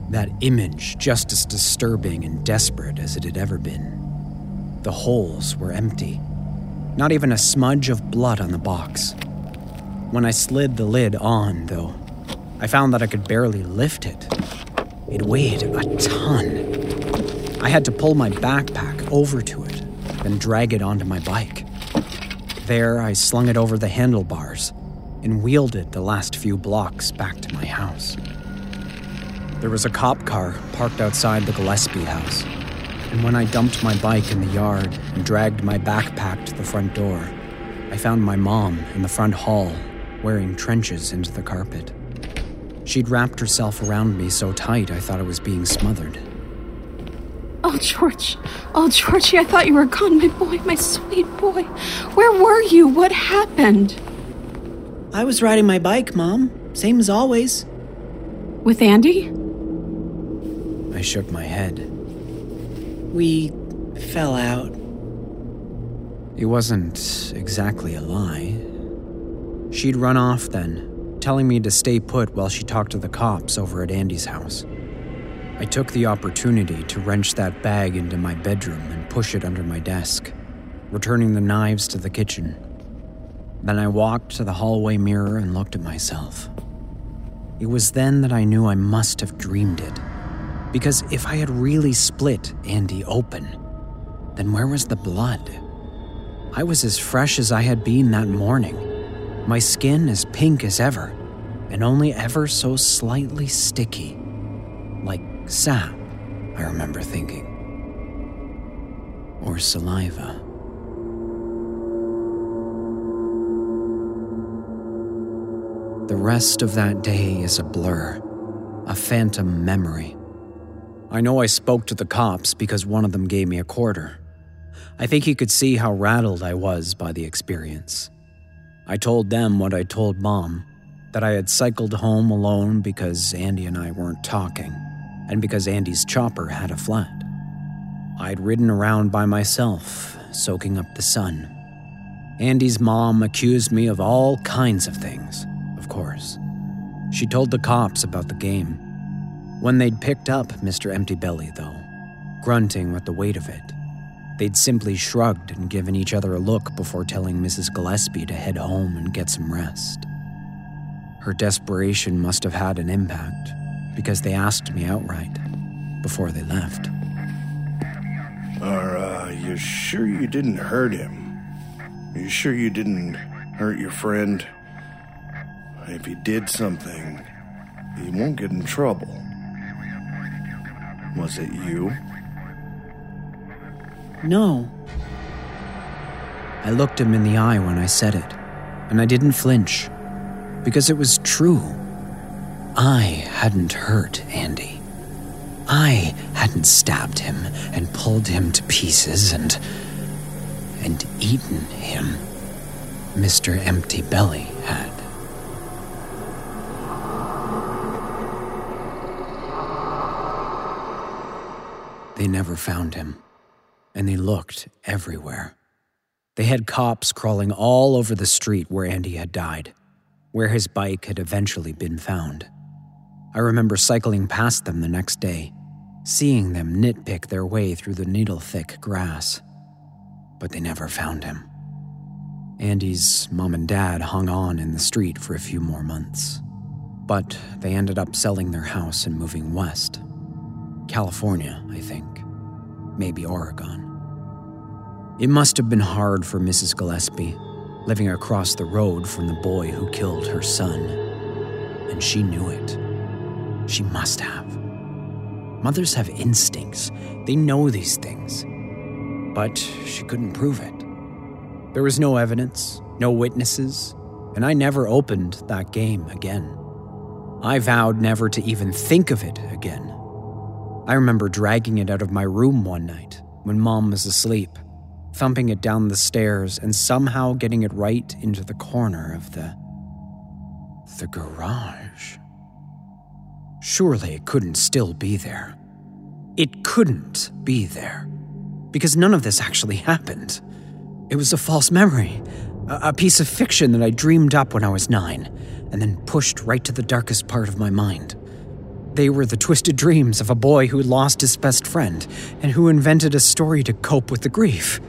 That image just as disturbing and desperate as it had ever been. The holes were empty. Not even a smudge of blood on the box. When I slid the lid on, though, I found that I could barely lift it. It weighed a ton. I had to pull my backpack over to it, then drag it onto my bike. There, I slung it over the handlebars and wheeled it the last few blocks back to my house. There was a cop car parked outside the Gillespie house, And when I dumped my bike in the yard and dragged my backpack to the front door, I found my mom in the front hall wearing trenches into the carpet. She'd wrapped herself around me so tight I thought I was being smothered. Oh, George. Oh, Georgie, I thought you were gone. My boy, my sweet boy. Where were you? What happened? I was riding my bike, Mom. Same as always. With Andy? Shook my head. We fell out. It wasn't exactly a lie. She'd run off then, telling me to stay put while she talked to the cops over at Andy's house. I took the opportunity to wrench that bag into my bedroom and push it under my desk, returning the knives to the kitchen. Then I walked to the hallway mirror and looked at myself. It was then that I knew I must have dreamed it. Because if I had really split Andy open, then where was the blood? I was as fresh as I had been that morning, my skin as pink as ever, and only ever so slightly sticky. Like sap, I remember thinking. Or saliva. The rest of that day is a blur, a phantom memory. I know I spoke to the cops because one of them gave me a quarter. I think he could see how rattled I was by the experience. I told them what I told Mom that I had cycled home alone because Andy and I weren't talking, and because Andy's chopper had a flat. I'd ridden around by myself, soaking up the sun. Andy's mom accused me of all kinds of things, of course. She told the cops about the game. When they'd picked up Mr. Empty Belly, though, grunting with the weight of it, they'd simply shrugged and given each other a look before telling Mrs. Gillespie to head home and get some rest. Her desperation must have had an impact, because they asked me outright before they left. Are uh, you sure you didn't hurt him? Are you sure you didn't hurt your friend? If he did something, he won't get in trouble. Was it you? No. I looked him in the eye when I said it, and I didn't flinch, because it was true. I hadn't hurt Andy. I hadn't stabbed him and pulled him to pieces and. and eaten him. Mr. Empty Belly had. They never found him, and they looked everywhere. They had cops crawling all over the street where Andy had died, where his bike had eventually been found. I remember cycling past them the next day, seeing them nitpick their way through the needle thick grass. But they never found him. Andy's mom and dad hung on in the street for a few more months. But they ended up selling their house and moving west. California, I think. Maybe Oregon. It must have been hard for Mrs. Gillespie, living across the road from the boy who killed her son. And she knew it. She must have. Mothers have instincts, they know these things. But she couldn't prove it. There was no evidence, no witnesses, and I never opened that game again. I vowed never to even think of it again. I remember dragging it out of my room one night when mom was asleep, thumping it down the stairs and somehow getting it right into the corner of the. the garage. Surely it couldn't still be there. It couldn't be there. Because none of this actually happened. It was a false memory, a, piece of fiction that I dreamed up when I was nine, and then pushed right to the darkest part of my mind. They were the twisted dreams of a boy who lost his best friend and who invented a story to cope with the grief.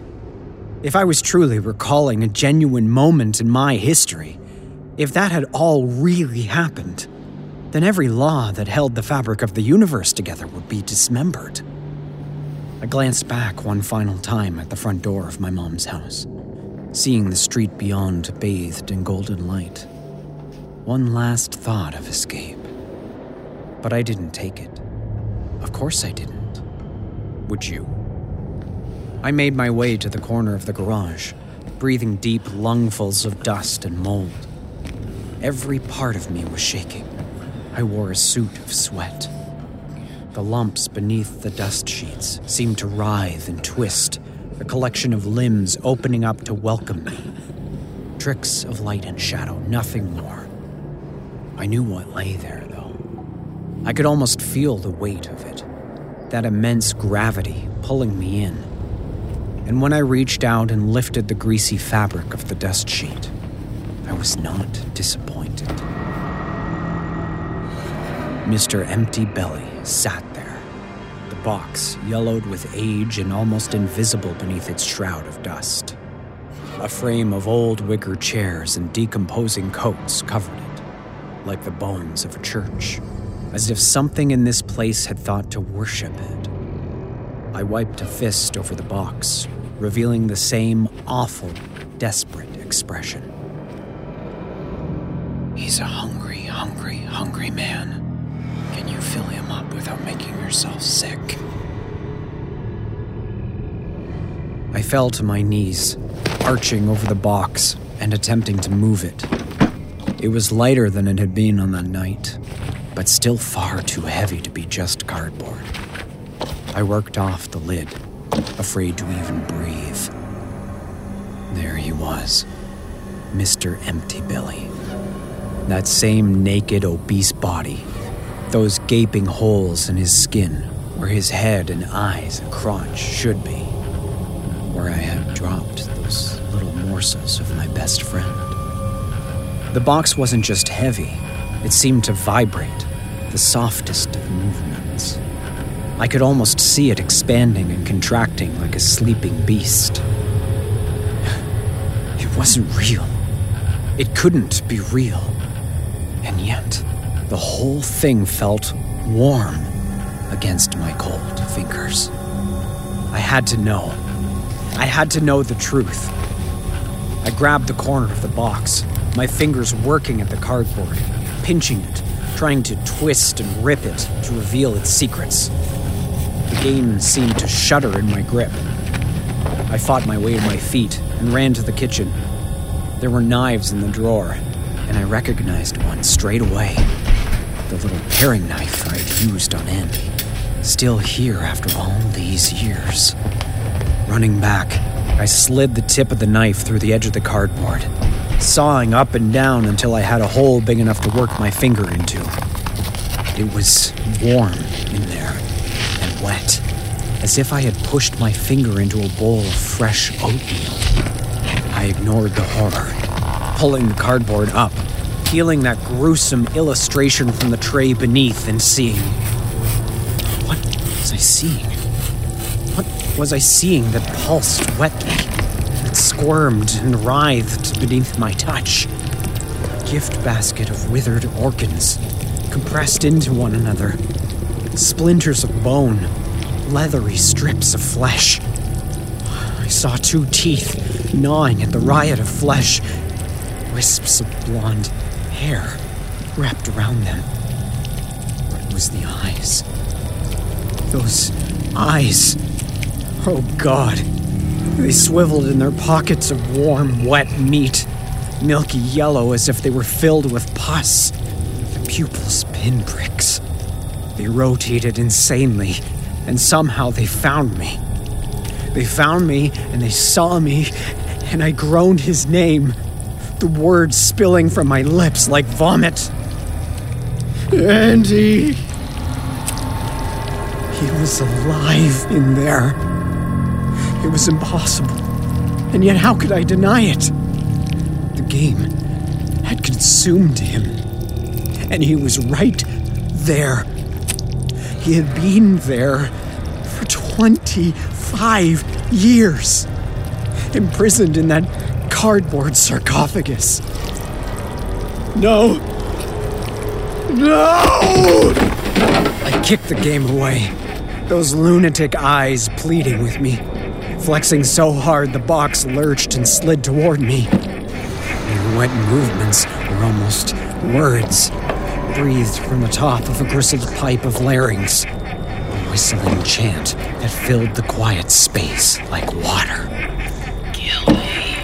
If I was truly recalling a genuine moment in my history, if that had all really happened, then every law that held the fabric of the universe together would be dismembered. I glanced back one final time at the front door of my mom's house, seeing the street beyond bathed in golden light. One last thought of escape. But I didn't take it. Of course I didn't. Would you? I made my way to the corner of the garage, breathing deep lungfuls of dust and mold. Every part of me was shaking. I wore a suit of sweat. The lumps beneath the dust sheets seemed to writhe and twist, a collection of limbs opening up to welcome me. Tricks of light and shadow, nothing more. I knew what lay there. I could almost feel the weight of it, that immense gravity pulling me in. And when I reached out and lifted the greasy fabric of the dust sheet, I was not disappointed. Mr. Empty Belly sat there, the box yellowed with age and almost invisible beneath its shroud of dust. A frame of old wicker chairs and decomposing coats covered it, like the bones of a church, as if something in this place had thought to worship it. I wiped a fist over the box, revealing the same awful, desperate expression. He's a hungry, hungry, hungry man. Can you fill him up without making yourself sick? I fell to my knees, arching over the box and attempting to move it. It was lighter than it had been on that night, but still far too heavy to be just cardboard. I worked off the lid, afraid to even breathe. There he was, Mr. Empty Belly. That same naked, obese body, those gaping holes in his skin where his head and eyes and crotch should be, where I had dropped those little morsels of my best friend. The box wasn't just heavy, it seemed to vibrate, the softest of movements. I could almost see it expanding and contracting like a sleeping beast. It wasn't real. It couldn't be real. And yet, the whole thing felt warm against my cold fingers. I had to know. I had to know the truth. I grabbed the corner of the box, my fingers working at the cardboard, pinching it, trying to twist and rip it to reveal its secrets. The game seemed to shudder in my grip. I fought my way to my feet and ran to the kitchen. There were knives in the drawer, and I recognized one straight away. The little paring knife I'd used on Andy. Still here after all these years. Running back, I slid the tip of the knife through the edge of the cardboard, sawing up and down until I had a hole big enough to work my finger into. It was warm in there and wet, as if I had pushed my finger into a bowl of fresh oatmeal. I ignored the horror, pulling the cardboard up, peeling that gruesome illustration from the tray beneath, and seeing. What was I seeing? What was I seeing that pulsed wetly, squirmed and writhed beneath my touch? A gift basket of withered organs, compressed into one another, splinters of bone, leathery strips of flesh. I saw two teeth gnawing at the riot of flesh, wisps of blonde hair wrapped around them. It was the eyes. Those eyes. Oh God. They swiveled in their pockets of warm, wet meat, milky yellow as if they were filled with pus. The pupils pinpricks. They rotated insanely, and somehow they found me. They found me, and they saw me, and I groaned his name, the words spilling from my lips like vomit. Andy! He was alive in there. It was impossible. And yet, how could I deny it? The game had consumed him. And he was right there. He had been there for 25 years, imprisoned in that cardboard sarcophagus. No! No! I kicked the game away, those lunatic eyes pleading with me. Flexing so hard, the box lurched and slid toward me. Wet movements were almost words, breathed from the top of a gristled pipe of larynx. A whistling chant that filled the quiet space like water. Kill me.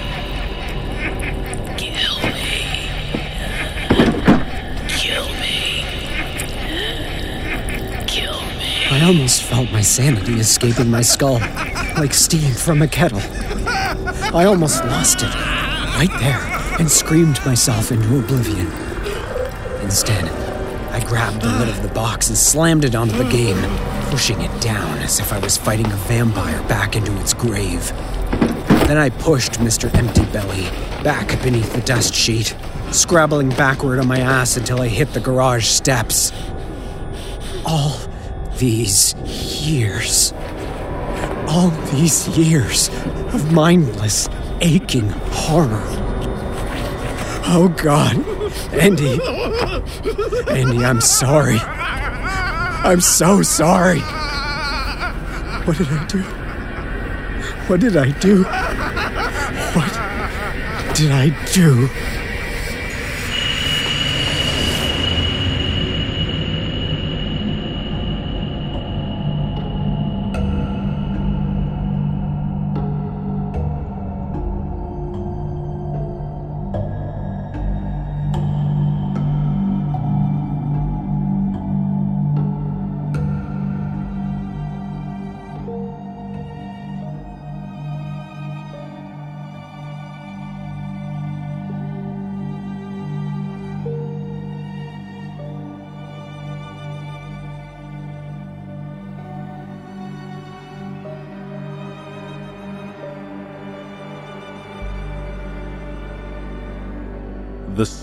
Kill me. Kill me. Kill me. I almost felt my sanity escaping my skull, like steam from a kettle. I almost lost it, right there, and screamed myself into oblivion. Instead, I grabbed the lid of the box and slammed it onto the game, pushing it down as if I was fighting a vampire back into its grave. Then I pushed Mr. Empty Belly back beneath the dust sheet, scrabbling backward on my ass until I hit the garage steps. All these years. All these years of mindless, aching horror. Oh God, Andy. Andy, I'm sorry. I'm so sorry. What did I do? What did I do? What did I do?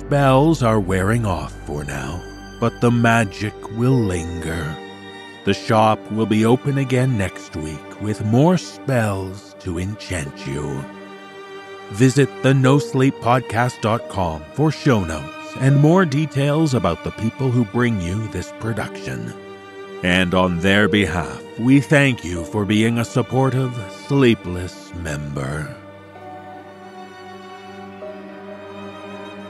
Spells are wearing off for now, but the magic will linger. The shop will be open again next week with more spells to enchant you. Visit the nosleeppodcast.com for show notes and more details about the people who bring you this production. And on their behalf, we thank you for being a supportive, sleepless member.